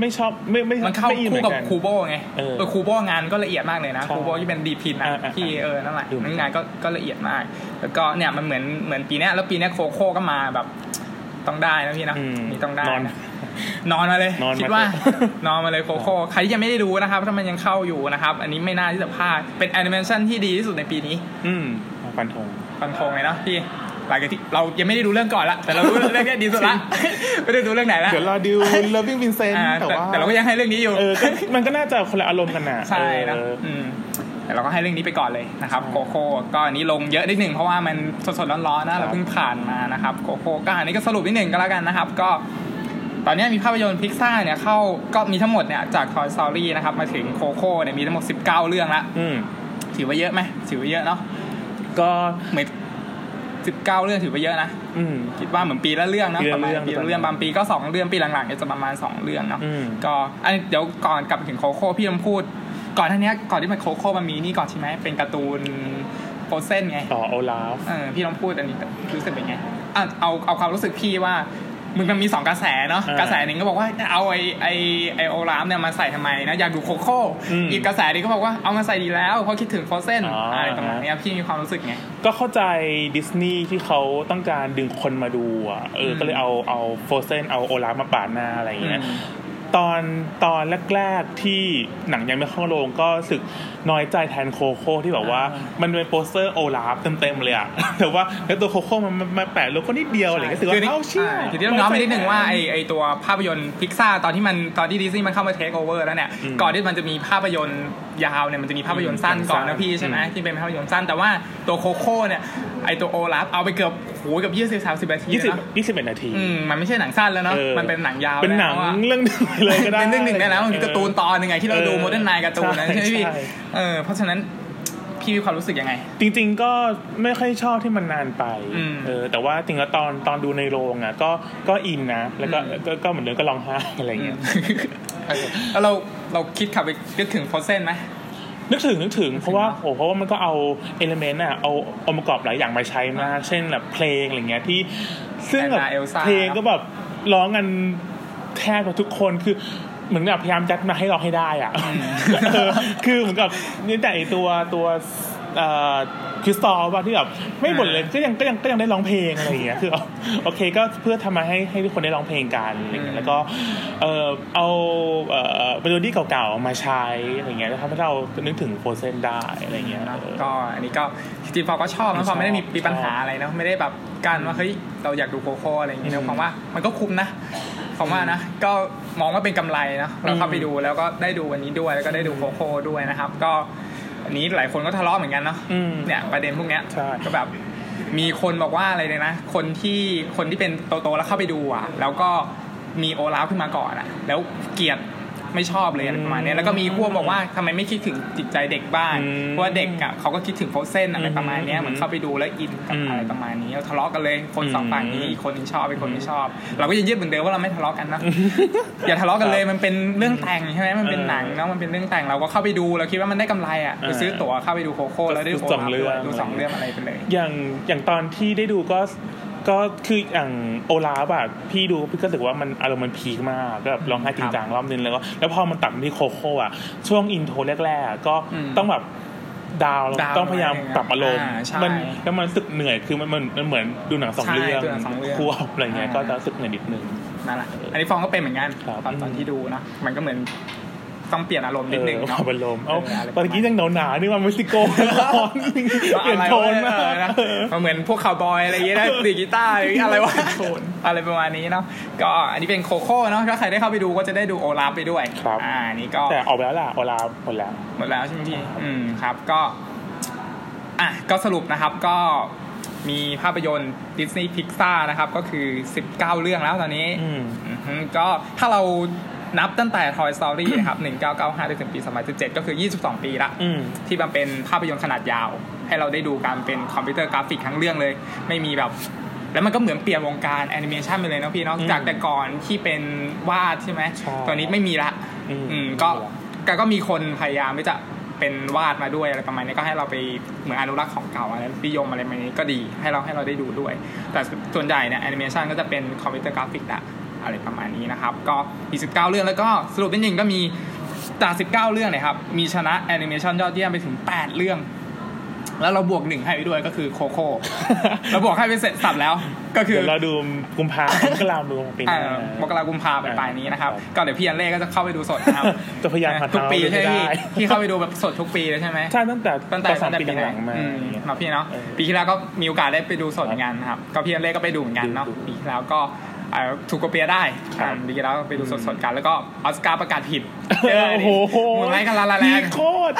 ไม่ชอบไม่ไม่มันเข้าไม่อินเหคู่มือนกับ Kubo ไงเออเออ Kubo งานก็ละเอียดมากเลยนะใช่ Kubo ที่เป็นดีพินนะอ่าอ่าที่เออนั่นแหละดูเหมือนกันงานก็ก็ละเอียดมาก แล้วก็เนี่ยมันเหมือนเหมือนปีเนี้ยแล้วปีเนี้ย Coco ก็มาแบบต้องได้นะพี่นะอืมนี่ต้องได้ นอนนะนอนมาเลยนอนมาคิดว่าเถอะนอนมาเลย Coco ใครที่ยังไม่ได้ดูนะครับ ถ้ามันยังเข้าอยู่นะครับ อันนี้ไม่น่าที่จะพลาดเป็นแอนิเมชันที่ดีที่สุดในปีนี้ อืมฟันธงฟันธงเลยเนาะพี่ หลังจากที่เรายังไม่ได้ดูเรื่องก่อนละแต่เรารู้เรื่องเนี้ยดีสุดละไม่ได้ดูเรื่องไหนละเดี๋ยวรอดู Loving Vincent อ่าแต่แต่ว่าแต่เราก็ยังให้เรื่องนี้อยู่เออก็มันก็น่าจะคนละอารมณ์กันน่ะใช่นะเอออืมแต่เราก็ให้เรื่องนี้ไปก่อนเลยนะครับใช่โคโค่ก็อันนี้ลงเยอะนิดหนึ่งเพราะว่ามันสดๆร้อนๆครันะบเราเพิ่งผ่านมานะครับโคโค่ก็อันนี้ก็สรุปนิดหนึ่งก็แล้วกันนะครับ ก็ตอนนี้มีภาพยนตร์พิกซ่าเนี่ยเข้าก็มีทั้งหมดเนี่ยจาก Toy Story นะครับมาถึงโคโค่เนี่ยมีทั้งหมด 19 เรื่องละอืมถือว่าเยอะไหมถือว่าเยอะเนาะก็เหมือน 19เรื่องถือว่าเยอะนะอืมคิดว่าเหมือนปีละเรื่องนะปีละระมาณเรื่องปีละเรื่องบางปีก็สองเรื่องปีหลังๆเนี่ยจะประมาณสองเรื่องเนาะอืมก็อันเดี๋ยวก่อนกลับไปถึง Coco พี่ลำพูด ก่อนท่านี้ก่อนที่มัน Coco มันมีนี่ก่อนใช่ไหมเป็นการ์ตูน Frozenไงต่อ Olaf เออพี่ลองพูดอันนี้รู้สึกเป็นไงอะเอาเอาความรู้สึกพี่ว่า มึงมันมีสองกระแสเนาะอ่ากระแสหนึ่งก็บอกว่าเอาไอไอไอ Olaf เนี่ยมาใส่ทำไมนะอยากดู Coco อืมอีกกระแสหนึงก็บอกว่าเอามาใส่ดีแล้วเพราะคิดถึง Frozen อ๋ออะไรประมาณเนี้ยพี่มีความรู้สึกไงก็เข้าใจดิสนีย์ที่เขาต้องการดึงคนมาดูอะเอออืมก็เลยเอาเอา Frozen เอา Olaf มาปาดหน้าอะไรอย่างเงี้ยอืมตอนตอนแรกๆที่หนังยังไม่เข้าโรงก็รู้สึก น้อยใจแทน Coco ที่แบบว่ามันเป็นโปสเตอร์ Olaf เต็มๆเลยอะแต่ว่าแล้วตัว Coco มันมันมาแปะโลโก้นิดเดียวอะไรเงี้ยรู้สึกว่านี่เอ้าเชี่ยอ่าคือที่ต้องย้อนไปนิดนึงว่าไอไอตัวภาพยนตร์พิกซ่าตอนที่มันตอนที่ดิสนีย์มันเข้ามา take over แล้วเนี่ยอืมก่อนที่มันจะมีภาพยนตร์ยาวเนี่ยมันจะมีภาพยนตร์สั้นอืมสั้นก่อนสั้นะนพี่ใช่ไหมอืมที่เป็นภาพยนตร์สั้นแต่ว่าตัว Coco เนี่ยไอตัว Olaf เอาไปเกือบโหเกับยี่สิบสามสิบนาทียี่สิบนะยี่สิบเอ็ดนาทีอืมมันไม่ใช่หนังสั้นแล้วเนาะเออมันเป็นหนังยาวเป็นหนังแล้วอะเรื่องหนึ่งเลยก็ได้เป็นเรื่องหนึ่งได้แล้วมันมีเออการ์ตูนตอนหนึ่งไงที่เราดูเออ Modern Nine การ์ตูนนะใช่ใช่ไหมพี่ใช่เออเพราะฉะนั้นพี่มีความรู้สึกยังไง จริง ๆ ก็ไม่ค่อยชอบที่มันนานไปอืมเออ แต่ว่าจริงแล้วตอนตอนดูในโรงอะ ก็ก็อินนะ แล้วก็อืมก็ก็เหมือนเดิมก็ร้องไห้อะไรเงี้ยเออแล้วเราเราคิดขับไปนึกถึงโฟเซนไหมนึกถึงนึกถึงเพราะว่าเนอะโอ้เพราะว่ามันก็เอาเอลเมนต์อะเอาองค์ประกอบหลายอย่างมาใช้มาก เช่นแบบเพลงอะไรเงี้ยที่ ซึ่งแบบ Anna Elsa เพลงก็แบบร้องกันแทบจะทุกคนคือ เหมือนกับพยายามจัดมาให้ร้องให้ได้อะเออคือเหมือนกับนี่แต่ไอ้ตัวตัวเอ่อ คริสตอลว่าที่แบบไม่บ่นเลยก็ยังก็ยังก็ยังได้ร้องเพลงอะไรอย่างเงี้ยคือเอาโอเคก็เพื่อทำมาให้ให้ทุกคนได้ร้องเพลงกันอะไรเงี้ยแล้วก็เออเอาเอ่อเมโลดี้เก่าๆมาใช้อะไรเงี้ยแล้วทำให้เรานึกถึง Frozen ได้อะไรเงี้ยเนอะเออก็อันนี้ก็จริงๆพอก็ชอบนะชอบพอไม่ได้มีมีปัญหาชอบอะไรเนอะไม่ได้แบบการว่าเฮ้ยเราอยากดู Coco อะไรอย่างเงี้ยนะอืมผมว่ามันก็คุ้มนะผมว่านะก็มองว่าเป็นกำไรนะเราเข้าไปดูแล้วก็ได้ดูวันนี้ด้วยแล้วก็ได้ดูโคโค่ด้วยนะครับ ก็ อันนี้หลายคนก็ทะเลาะเหมือนกันเนาะอืมเนี่ยประเด็นพวกเนี้ยใช่ก็แบบมีคนบอกว่าอะไรเลยนะ คนที่คนที่เป็นโตๆแล้วเข้าไปดูอะ แล้วก็มีโอลาฟขึ้นมาก่อนอะ แล้วเกลียด ไม่ชอบเลยอะไรประมาณเนี้ยแล้วก็มีพวกบอกว่าทำไมไม่คิดถึงจิตใจเด็กบ้างอืมเพราะว่าเด็กอะเขาก็คิดถึงโฟเซนอะไรประมาณเนี้ยอืมเหมือนเข้าไปดูแล้วอินกับอืมอะไรประมาณนี้แล้วทะเลาะกันเลยคนสองฝั่งนี้อืมอีกคนนึงชอบอีกคนไม่ชอบ เราก็ยังยึดเหมือนเดิมว่าเราไม่ทะเลาะกันนะอย่าทะเลาะกันเลยมันเป็นเรื่องแต่งใช่ไหมมันเป็นหนังเนาะมันเป็นเรื่องแต่งเราก็เข้าไปดูเราคิดว่ามันได้กำไรอะไปซื้อตั๋วเข้าไปดู Coco แล้วได้ดูสองเรื่องดูสองเรื่องอะไรไปเลยอย่างอย่างตอนที่ได้ดูก็ ก็คืออย่าง Olaf อะพี่ดูพี่ก็รู้สึกว่ามันอารมณ์มัน peak มากก็แบบร้องไห้จริงจังรอบนึงแล้วก็แล้วพอมันตัดมาที่ Coco อะช่วง intro แรกๆอะก็อืมต้องแบบ down down ต้องพยายามหน่อยปรับอารมณ์อ่าใช่มันแล้วมันรู้สึกเหนื่อยคือมันมันมันเหมือนดูหนังสองใช่เรื่องดูหนังสองเรื่องควบอะไรเงี้ยอ่าก็จะรู้สึกเหนื่อยนิดนึงนั่นแหละอันนี้ฟองก็เป็นเหมือนกันครับตอนตอนที่ดูเนาะมันก็เหมือน ต้องเปลี่ยนอารมณ์นิดนึงเออเนาะปรับอารมณ์เอ้าเอออะไรตอนกี้ยังหนาวหนาๆนี่มันเม็กซิโกร้อนเปลี่ยนโทนมากเออนะมันเหมือนพวกคาวบอยอะไรอย่างเงี้ยนะดีดกีตาร์หรืออะไรวะอะไรประมาณนี้เนาะก็อันนี้เป็นโคโค่เนาะถ้าใครได้เข้าไปดูก็จะได้ดูโอลาฟไปด้วยครับอ่าอันนี้ก็แต่ออกไปแล้วล่ะโอลาฟหมดแล้วหมดแล้วใช่ไหมพี่อืมครับก็อะก็สรุปนะครับก็มีภาพยนตร์ Disney Pixar นะครับ ก็คือ 19 เรื่องแล้วตอนนี้อืมอือฮึก็ถ้าเรา นับตั้งแต่ Toy Story นะครับ 1995จนถึงปี 2017 ก็คือ 22 ปีละอืมที่มันเป็นภาพยนตร์ขนาดยาว ให้เราได้ดูการเป็นคอมพิวเตอร์กราฟิกทั้งเรื่องเลย ไม่มีแบบ แล้วมันก็เหมือนเปลี่ยนวงการแอนิเมชันไปเลยเนาะพี่เนาะอืมจากแต่ก่อนที่เป็นวาดใช่ไหมใช่ตอนนี้ไม่มีละอืมอืมก็ก็ก็มีคนพยายามที่จะเป็นวาดมาด้วยอะไรประมาณนี้ก็ให้เราไปเหมือนอนุรักษ์ของเก่าอะไรนิยมอะไรแบบนี้ก็ดีให้เราให้เราได้ดูด้วย แต่ส่วนใหญ่เนี่ยแอนิเมชันก็จะเป็นคอมพิวเตอร์กราฟิกอะ อะไรประมาณนี้นะครับ ก็มี19 เรื่องแล้วก็สรุปนิดนึงก็มีจาก 19 เรื่องเนี่ยครับ มีชนะแอนิเมชันยอดเยี่ยมไปถึง 8 เรื่อง แล้วเราบวกหนึ่งให้ไปด้วยก็คือ Coco เราบวกให้ไปเสร็จสับแล้ว ก็คือเดี๋ยวเราดูกุมภาพันธ์มกราดูปีหน้าเอ่อมกรากุมภาไปปลายนี้นะครับครับ ก็เดี๋ยวพี่ฮัลเลย์ก็จะเข้าไปดูสดนะครับจะพยายามหาทุกปีทางใช่ไหมให้พี่ได้พี่เข้าไปดูแบบสดทุกปีเลยใช่ไหมใช่ตั้งแต่ตั้งแต่สองตั้งปีแต่หลังๆมาอืมอย่างเงี้ยเนาะพี่เนาะเออปีที่แล้วก็มีโอกาสได้ไปดูสดเหมือนกันนะครับก็พี่ฮัลเลย์ก็ไปดูเหมือนกันเนาะดูปีที่แล้วก็เอ่อ ถูกโกเปียได้ครับอ่าปีที่แล้วก็ไปดูสดๆกัน แล้วก็ออสการ์ประกาศผิดโอ้โห Moonlight กับ La La Land peak โคตร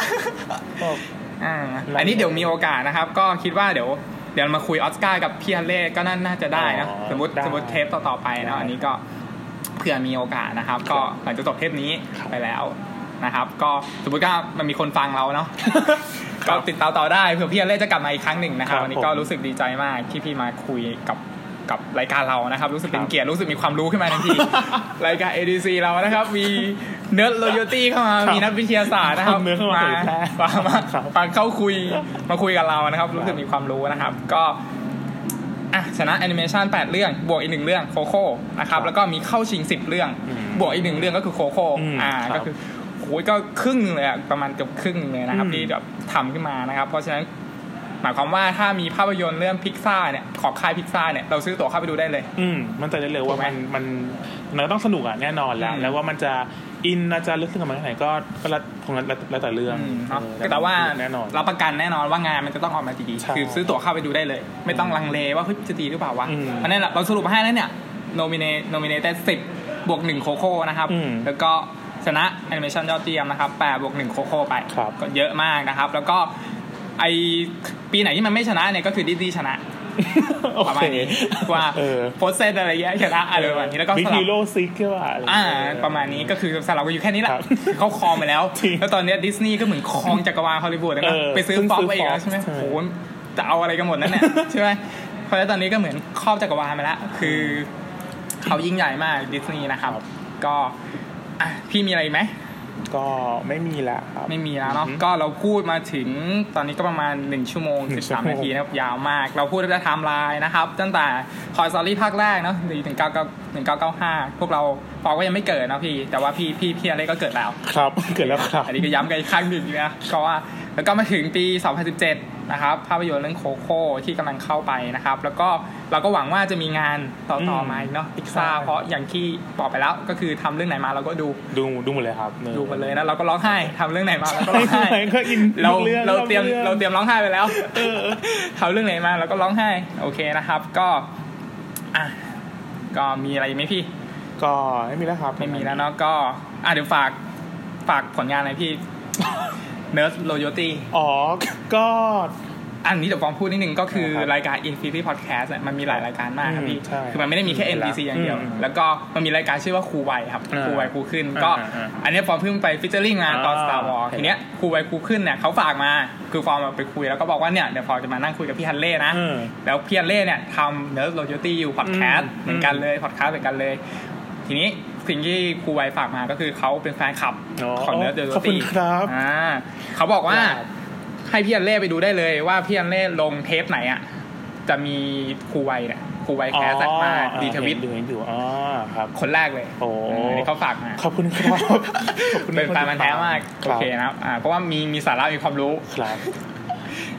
บอกอ่าอันนี้เดี๋ยวมีโอกาสนะครับ ก็คิดว่าเดี๋ยวเดี๋ยวมาคุยออสการ์กับพี่ฮัลเลย์ก็น่าน่าจะได้นะอ๋อสมมติได้สมมติเทปต่อๆไปเนาะอันนี้ก็เผื่อมีโอกาสนะครับ ก็หลังจากจบเทปนี้ครับไปแล้วนะครับ ก็สมมติว่ามันมีคนฟังเราเนาะก็ติดตามต่อได้เผื่อพี่ฮัลเลย์จะกลับมาอีกครั้งหนึ่งนะครับครับวันนี้ก็ผมรู้สึกดีใจมากที่พี่มาคุยกับ กับรายการเรานะครับ รู้สึกเป็นคนรับเกียรติรู้สึกมีความรู้ขึ้นมาทันทีรายการ MDC เรานะครับ มีเนิร์ดโลโยตี้เข้ามาครับมีนักวิทยาศาสตร์นะครับเอาเนื้อเข้ามาเผยแพร่มามาครับมาเข้าคุยมาคุยกับเรานะครับ รู้สึกมีความรู้นะครับ ก็อะชนะแอนิเมชัน8 เรื่อง บวกอีกหนึ่งเรื่อง Coco นะครับ แล้วก็มีเข้าชิง 10 เรื่องอืมบวกอีกหนึ่งเรื่องก็คือ Coco อืมอ่าครับก็คือโอ้ยก็ครึ่งหนึ่งเลยอะประมาณเกือบครึ่งหนึ่งเลยนะครับอืมที่แบบทำขึ้นมานะครับ เพราะฉะนั้น หมายความว่าถ้ามีภาพยนตร์เรื่องพิกซ่าเนี่ยของค่ายพิกซ่าเนี่ยเราซื้อตั๋วเข้าไปดูได้เลย อืมมั่นใจได้เลยว่ามันมันมันต้องสนุกอะแน่นอนแล้วอืมแล้วว่ามันจะอินน่าจะลึกซึ้งกับมันแค่ไหนก็ก็แล้วคงแล้วแล้วแต่เรื่องอืมเนาะเออแต่ว่าแน่นอนรับประกันแน่นอนว่างานมันจะต้องออกมาดีใช่ๆคือซื้อตั๋วเข้าไปดูได้เลย ไม่ต้องลังเลว่าเฮ้ยจะดีหรือเปล่าวะอืมอันนั้นแหละเราสรุปมาให้แล้วเนี่ย nomine- nominate สิบบวกหนึ่ง Coco นะครับอืมแล้วก็ชนะแอนิเมชันยอดเยี่ยมนะครับแปดบวกหนึ่ง Coco ไปครับก็เยอะมากนะครับ แล้วก็ ไอปีไหนที่มันไม่ชนะเนี่ยก็คือดิสนีย์ชนะโอเคประมาณนี้ว่าเออ Frozen อะไรเงี้ยชนะอะไรประมาณนี้แล้วก็ Big Hero Six ใช่ป่ะไรอ่า ประมาณนี้ก็คือสำหรับก็อยู่แค่นี้แหละครับเขาครองไปแล้วจริงแล้วตอนเนี้ยดิสนีย์ก็เหมือนครองจักรวาลฮอลลีวูดแล้วนะเออไปซื้อเพิ่ง Fox ซื้อไปอีกแล้ว Fox ใช่ไหมใช่โหจะเอาอะไรกันหมดนั่นเนี่ยใช่ไหมเพราะฉะนั้นตอนนี้ก็เหมือนครอบจักรวาลไปแล้วคือเขายิ่งใหญ่มากดิสนีย์นะครับ ก็อะพี่มีอะไรอีกไหม ก็ไม่มีละครับ ไม่มีแล้วเนาะอือฮึก็เราพูดมาถึงตอนนี้ก็ประมาณ 1 ชั่วโมงหนึ่งชั่วโม13นาทีนะครับยาวมาก เราพูดตั้งแต่ไทม์ไลน์นะครับ ตั้งแต่ Toy Story ภาคแรกเนาะถึง9 1995 พวกเราปอกก็ยังไม่เกิดนะพี่ แต่ว่าพี่พี่พี่อะไรก็เกิดแล้ว ครับเกิดแล้วครับ อันนี้ก็ย้ำกันอีกครั้งหนึ่งนะก็ว่า แล้วก็มาถึงปี 2017 นะครับ ภาพยนตร์เรื่องโคโค่ที่กำลังเข้าไปนะครับ แล้วก็เราก็หวังว่าจะมีงานต่ออืๆมมาอีกเนาะพิกซ่าใช่เพราะอย่างที่บอกไปแล้วก็คือทำเรื่องไหนมาเราก็ดูดูดูหมดเลยครับ ดูกันเลยนะเราก็ร้องไห้ทำเรื่องไหนมาเราก็ร้องไห้ก็อินเราทุกองเราเตรียมทุกองเราเตรียมร้องไห้ไปแล้วเออทำเรื่องไหนมาเราก็ร้องไห้โอเคนะครับ ก็อะก็มีอะไรอีกไหมพี่ ก็ไม่มีแล้วครับ ไม่มีแล้วเนาะก็อะเดี๋ยวฝากฝากผลงานหน่อยพี่ Nurse Loyalty อ๋อ ก็อันนี้เดี๋ยวฟองพูดนิดนึงก็คือครับรายการ Infinity Podcast เนี่ยมันมีหลายรายการมากครับพี่อืมใช่คือมันไม่ได้มีแค่ NBC อย่างเดียวอืมแล้วก็มันมีรายการชื่อว่าครูไวครับอ่าครูไวครูขึ้นอ่าก็อ่าอ่าอันนี้ฟอร์มเพิ่งไปฟิชเจอริงมาตอนอ่า Star Wars โอเคทีเนี้ยครูไวครูขึ้นเนี่ยเขาฝากมาคือฟอร์มไปคุยแล้วก็บอกว่าเนี่ยเดี๋ยวฟอร์มจะมานั่งคุยกับพี่ฮัลเลย์นะอืมแล้วพี่ฮัลเลย์เนี่ยทำเนิร์ดโลจิตี้อยู่พอดแคสต์อืมเหมือนกันเลยพอดแคสต์เหมือนกันเลย ทีนี้ สิ่งที่ครูไวฝากมาก็คือเขาเป็นแฟนคลับอ๋อของเนิร์ดโลจิตี้ขอบคุณครับอ่าเขาบอกว่าครับให้พี่ฮัลเลย์ไปดูได้เลยว่าพี่ฮัลเลย์ลงเทปไหนอะจะมีครูไวเนี่ยครูไวแคสต์มาดีทวิตเห็นอยู่เห็นอยู่อ๋อครับ คนแรกเลย โอ้อันนี้เขาฝากมาขอบคุณครับขอบคุณเป็นแฟนพันธุ์แท้มากครับโอเคนะครับอ่าเพราะว่ามีมีสาระมีความรู้ครับ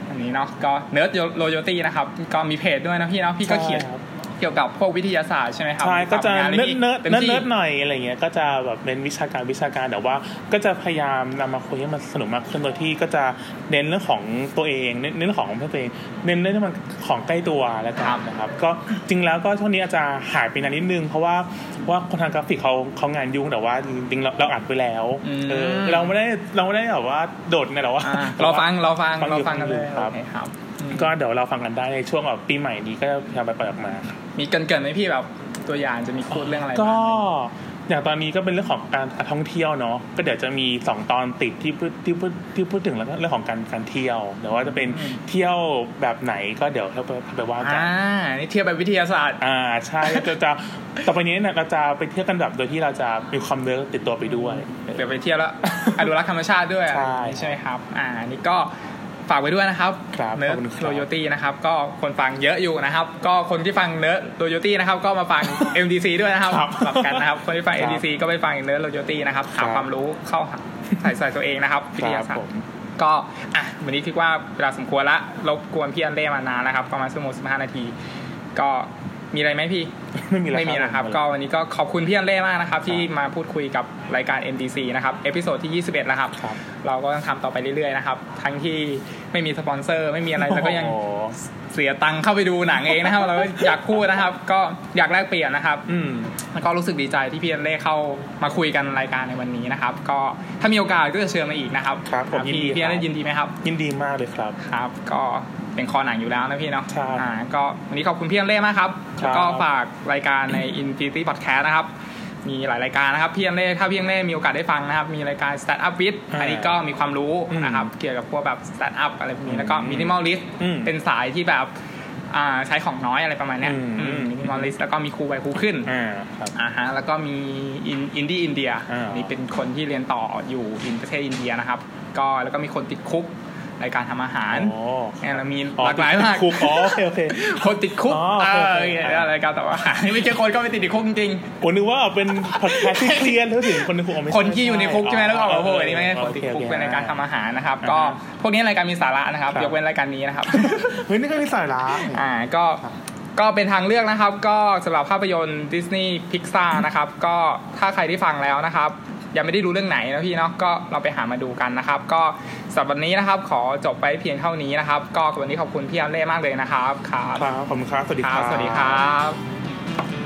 อันนี้เนาะก็เนิร์ดโลโยตี้นะครับ ก็มีเพจด้วยนะพี่เนาะพี่ก็เขียนใช่ครับเกี่ยวกับพวกวิทยาศาสตร์ใช่ไหมครับใช่ก็จะทำงานิร์ดที่ เต็มเนิร์ดที่เนิร์ดหน่อยอะไรเงี้ยก็จะแบบเป็นวิชาการวิชาการแต่ว่าก็จะพยายามนำมาคุยให้มันสนุกมากขึ้นโดยที่ก็จะเน้นเรื่องของตัวเองเน้นเน้นเรื่องของเพื่อนตัวเอง เน้นเรื่องที่มันของใกล้ตัวแล้วกันนะครับ ก็จริงแล้วก็ช่วงนี้อาจจะหายไปนานนิดนึง เพราะว่าว่าคนทางกราฟิกเขาเขางานยุ่งแต่ว่าจริงๆเราเราอัดไปแล้วอืมเออเราไม่ได้เราไม่ได้แบบว่าโดดไงแต่ว่าอ่าเราฟังเราฟังฟังอยู่เราฟังกันเลยครับ โอเคครับอืมก็เดี๋ยวเราฟังกันได้ในช่วงแบบปีใหม่นี้ก็จะพยายามไปเปิดออกมาครับมีเกินเกินๆไหมพี่แบบตัวอย่างจะมีพูดเรื่องอะไรก็บ้างอย่างตอนนี้ก็เป็นเรื่องของการการท่องเที่ยวเนาะก็เดี๋ยวจะมีสองตอนติดที่พูดที่พูดที่พูดถึงแล้วก็เรื่องของการการเที่ยวเดี๋ยวว่าจะเป็นเที่ยวแบบไหนก็เดี๋ยวถ้าไปไปว่ากันอ่านี่เทียบแบบวิทยาศาสตร์ อ่าใช่จะจะต่อไปนี้เนี่ยเราจะไปเที่ยวกันแบบโดยที่เราจะมีความเลือกติดตัวไปด้วยเดี๋ยวไปเที่ยวแล้วอนุรักษ์ธรรมชาติด้วยใช่ใช่ไหมครับ อ่านี่ก็ ฝากไว้ด้วยนะครับครับเนิขร์อบดคุณครับเนิร์ดโรโยตี้นะครับก็คนฟังเยอะอยู่นะครับ ก็คนที่ฟังเนิร์ดโรโยตี้นะครับก็มาฟัง MDC ด้วยนะครับครับกลับกันนะครับ คนที่ฟังครับ MDC ก็ไปฟังเนิร์ดโรโยตี้นะครับครัหาบความรู้เข้าหาใส่ใส่ตัวเองนะครับวิทยาคศารับผร์มก็อะวันนี้คิดว่าเวลาสมควรละรบกวนพี่ฮัลเลย์มานานแล้วครับ ประมาณชั่วโมงสิบห้านาที ก็ มีอะไรไหมพี่ ไม่มีแล้วไม่มีนะครับผมก็วันนี้ก็ขอบคุณพี่ฮัลเลย์มากนะครับ ที่มาพูดคุยกับรายการ MDC นะครับ episode ที่ 21 แล้วครับครับเราก็ต้องทำต่อไปเรื่อยๆนะครับ ทั้งที่ไม่มีสปอนเซอร์ไม่มีอะไรแล้วก็ยังโอ้เสียตังค์เข้าไปดูหนังเองนะครับ เราก็อยากพูดนะครับ ก็อยากแลกเปลี่ยนนะครับ อืมแล้วก็รู้สึกดีใจที่พี่ฮัลเลย์เข้ามาคุยกันรายการในวันนี้นะครับ ก็ถ้ามีโอกาสก็จะเชิญมาอีกนะครับครับผมยินพี่ดีพี่อันเล่ครับยินดีไหมครับ ยินดีมากเลยครับครับ ก็ เป็นคอหนังอยู่แล้วนะพี่เนาะใช่อ่าก็วันนี้ขอบคุณพี่อันเล่มากครับครับแล้วก็ฝากรายการใน Infinity Podcast นะครับ มีหลายรายการนะครับพี่อันเล่ถ้าพี่อันเล่มีโอกาสได้ฟังนะครับ มีรายการ Start Up with อ่าอันนี้ก็มีความรู้อืมนะครับเกี่ยวกับพวกแบบ Start Up อะไรพวกนี้แล้วก็อืม Minimalist อืมเป็นสายที่แบบอ่าใช้ของน้อยอะไรประมาณเนี้ยอืมมินิมอลลิสแล้วก็มีครูไปครูขึ้นอ่าครับอ่าฮะแล้วก็มีอินดี้อินเดียอ่านี่เป็นคนที่เรียนต่ออยู่อินประเทศอินเดียนะครับ ก็แล้วก็มีคนติดคุก ในการทำอาหารอ๋อเนี่ยเรามีอ๋อหลากหลายมากคุกอ๋อโอเคโอเคคนติดคุกอ๋อเอโออเคโอเคเนี่ยรายการต่ออาหารไม่ใช่คนก็ไปติดในคุกจริงผมนึกว่าเป็นพอดแคสต์ที่เคลียร์แล้วถึงคนในคุกอ๋อไม่ๆใช่คนที่อยู่ในคุกใช่ไหมแล้วก็ออกมาพูดเอันนี้ไม่ใช่คนติดคุกโอเป็นในการทำอาหารนะครับอ่าก็ฮะพวกนี้รายการมีสาระนะครับครับยกเว้นรายการนี้นะครับเฮ้ยนี่ก็มีสาระอ่าก็ก็เป็นทางเลือกนะครับ ก็สำหรับภาพยนตร์ดิสนีย์พิกซานะครับ ก็ถ้าใครที่ฟังแล้วนะครับ ยังไม่ได้รู้เรื่องไหนนะพี่เนาะก็เราไปหามาดูกันนะครับ ก็สำหรับวันนี้นะครับ ขอจบไปเพียงเท่านี้นะครับ ก็วันนี้ขอบคุณพี่อันเล่มากเลยนะครับครับ ครับ ขอบคุณครับ สวัสดีคครัรับ บ สวัสดีครับ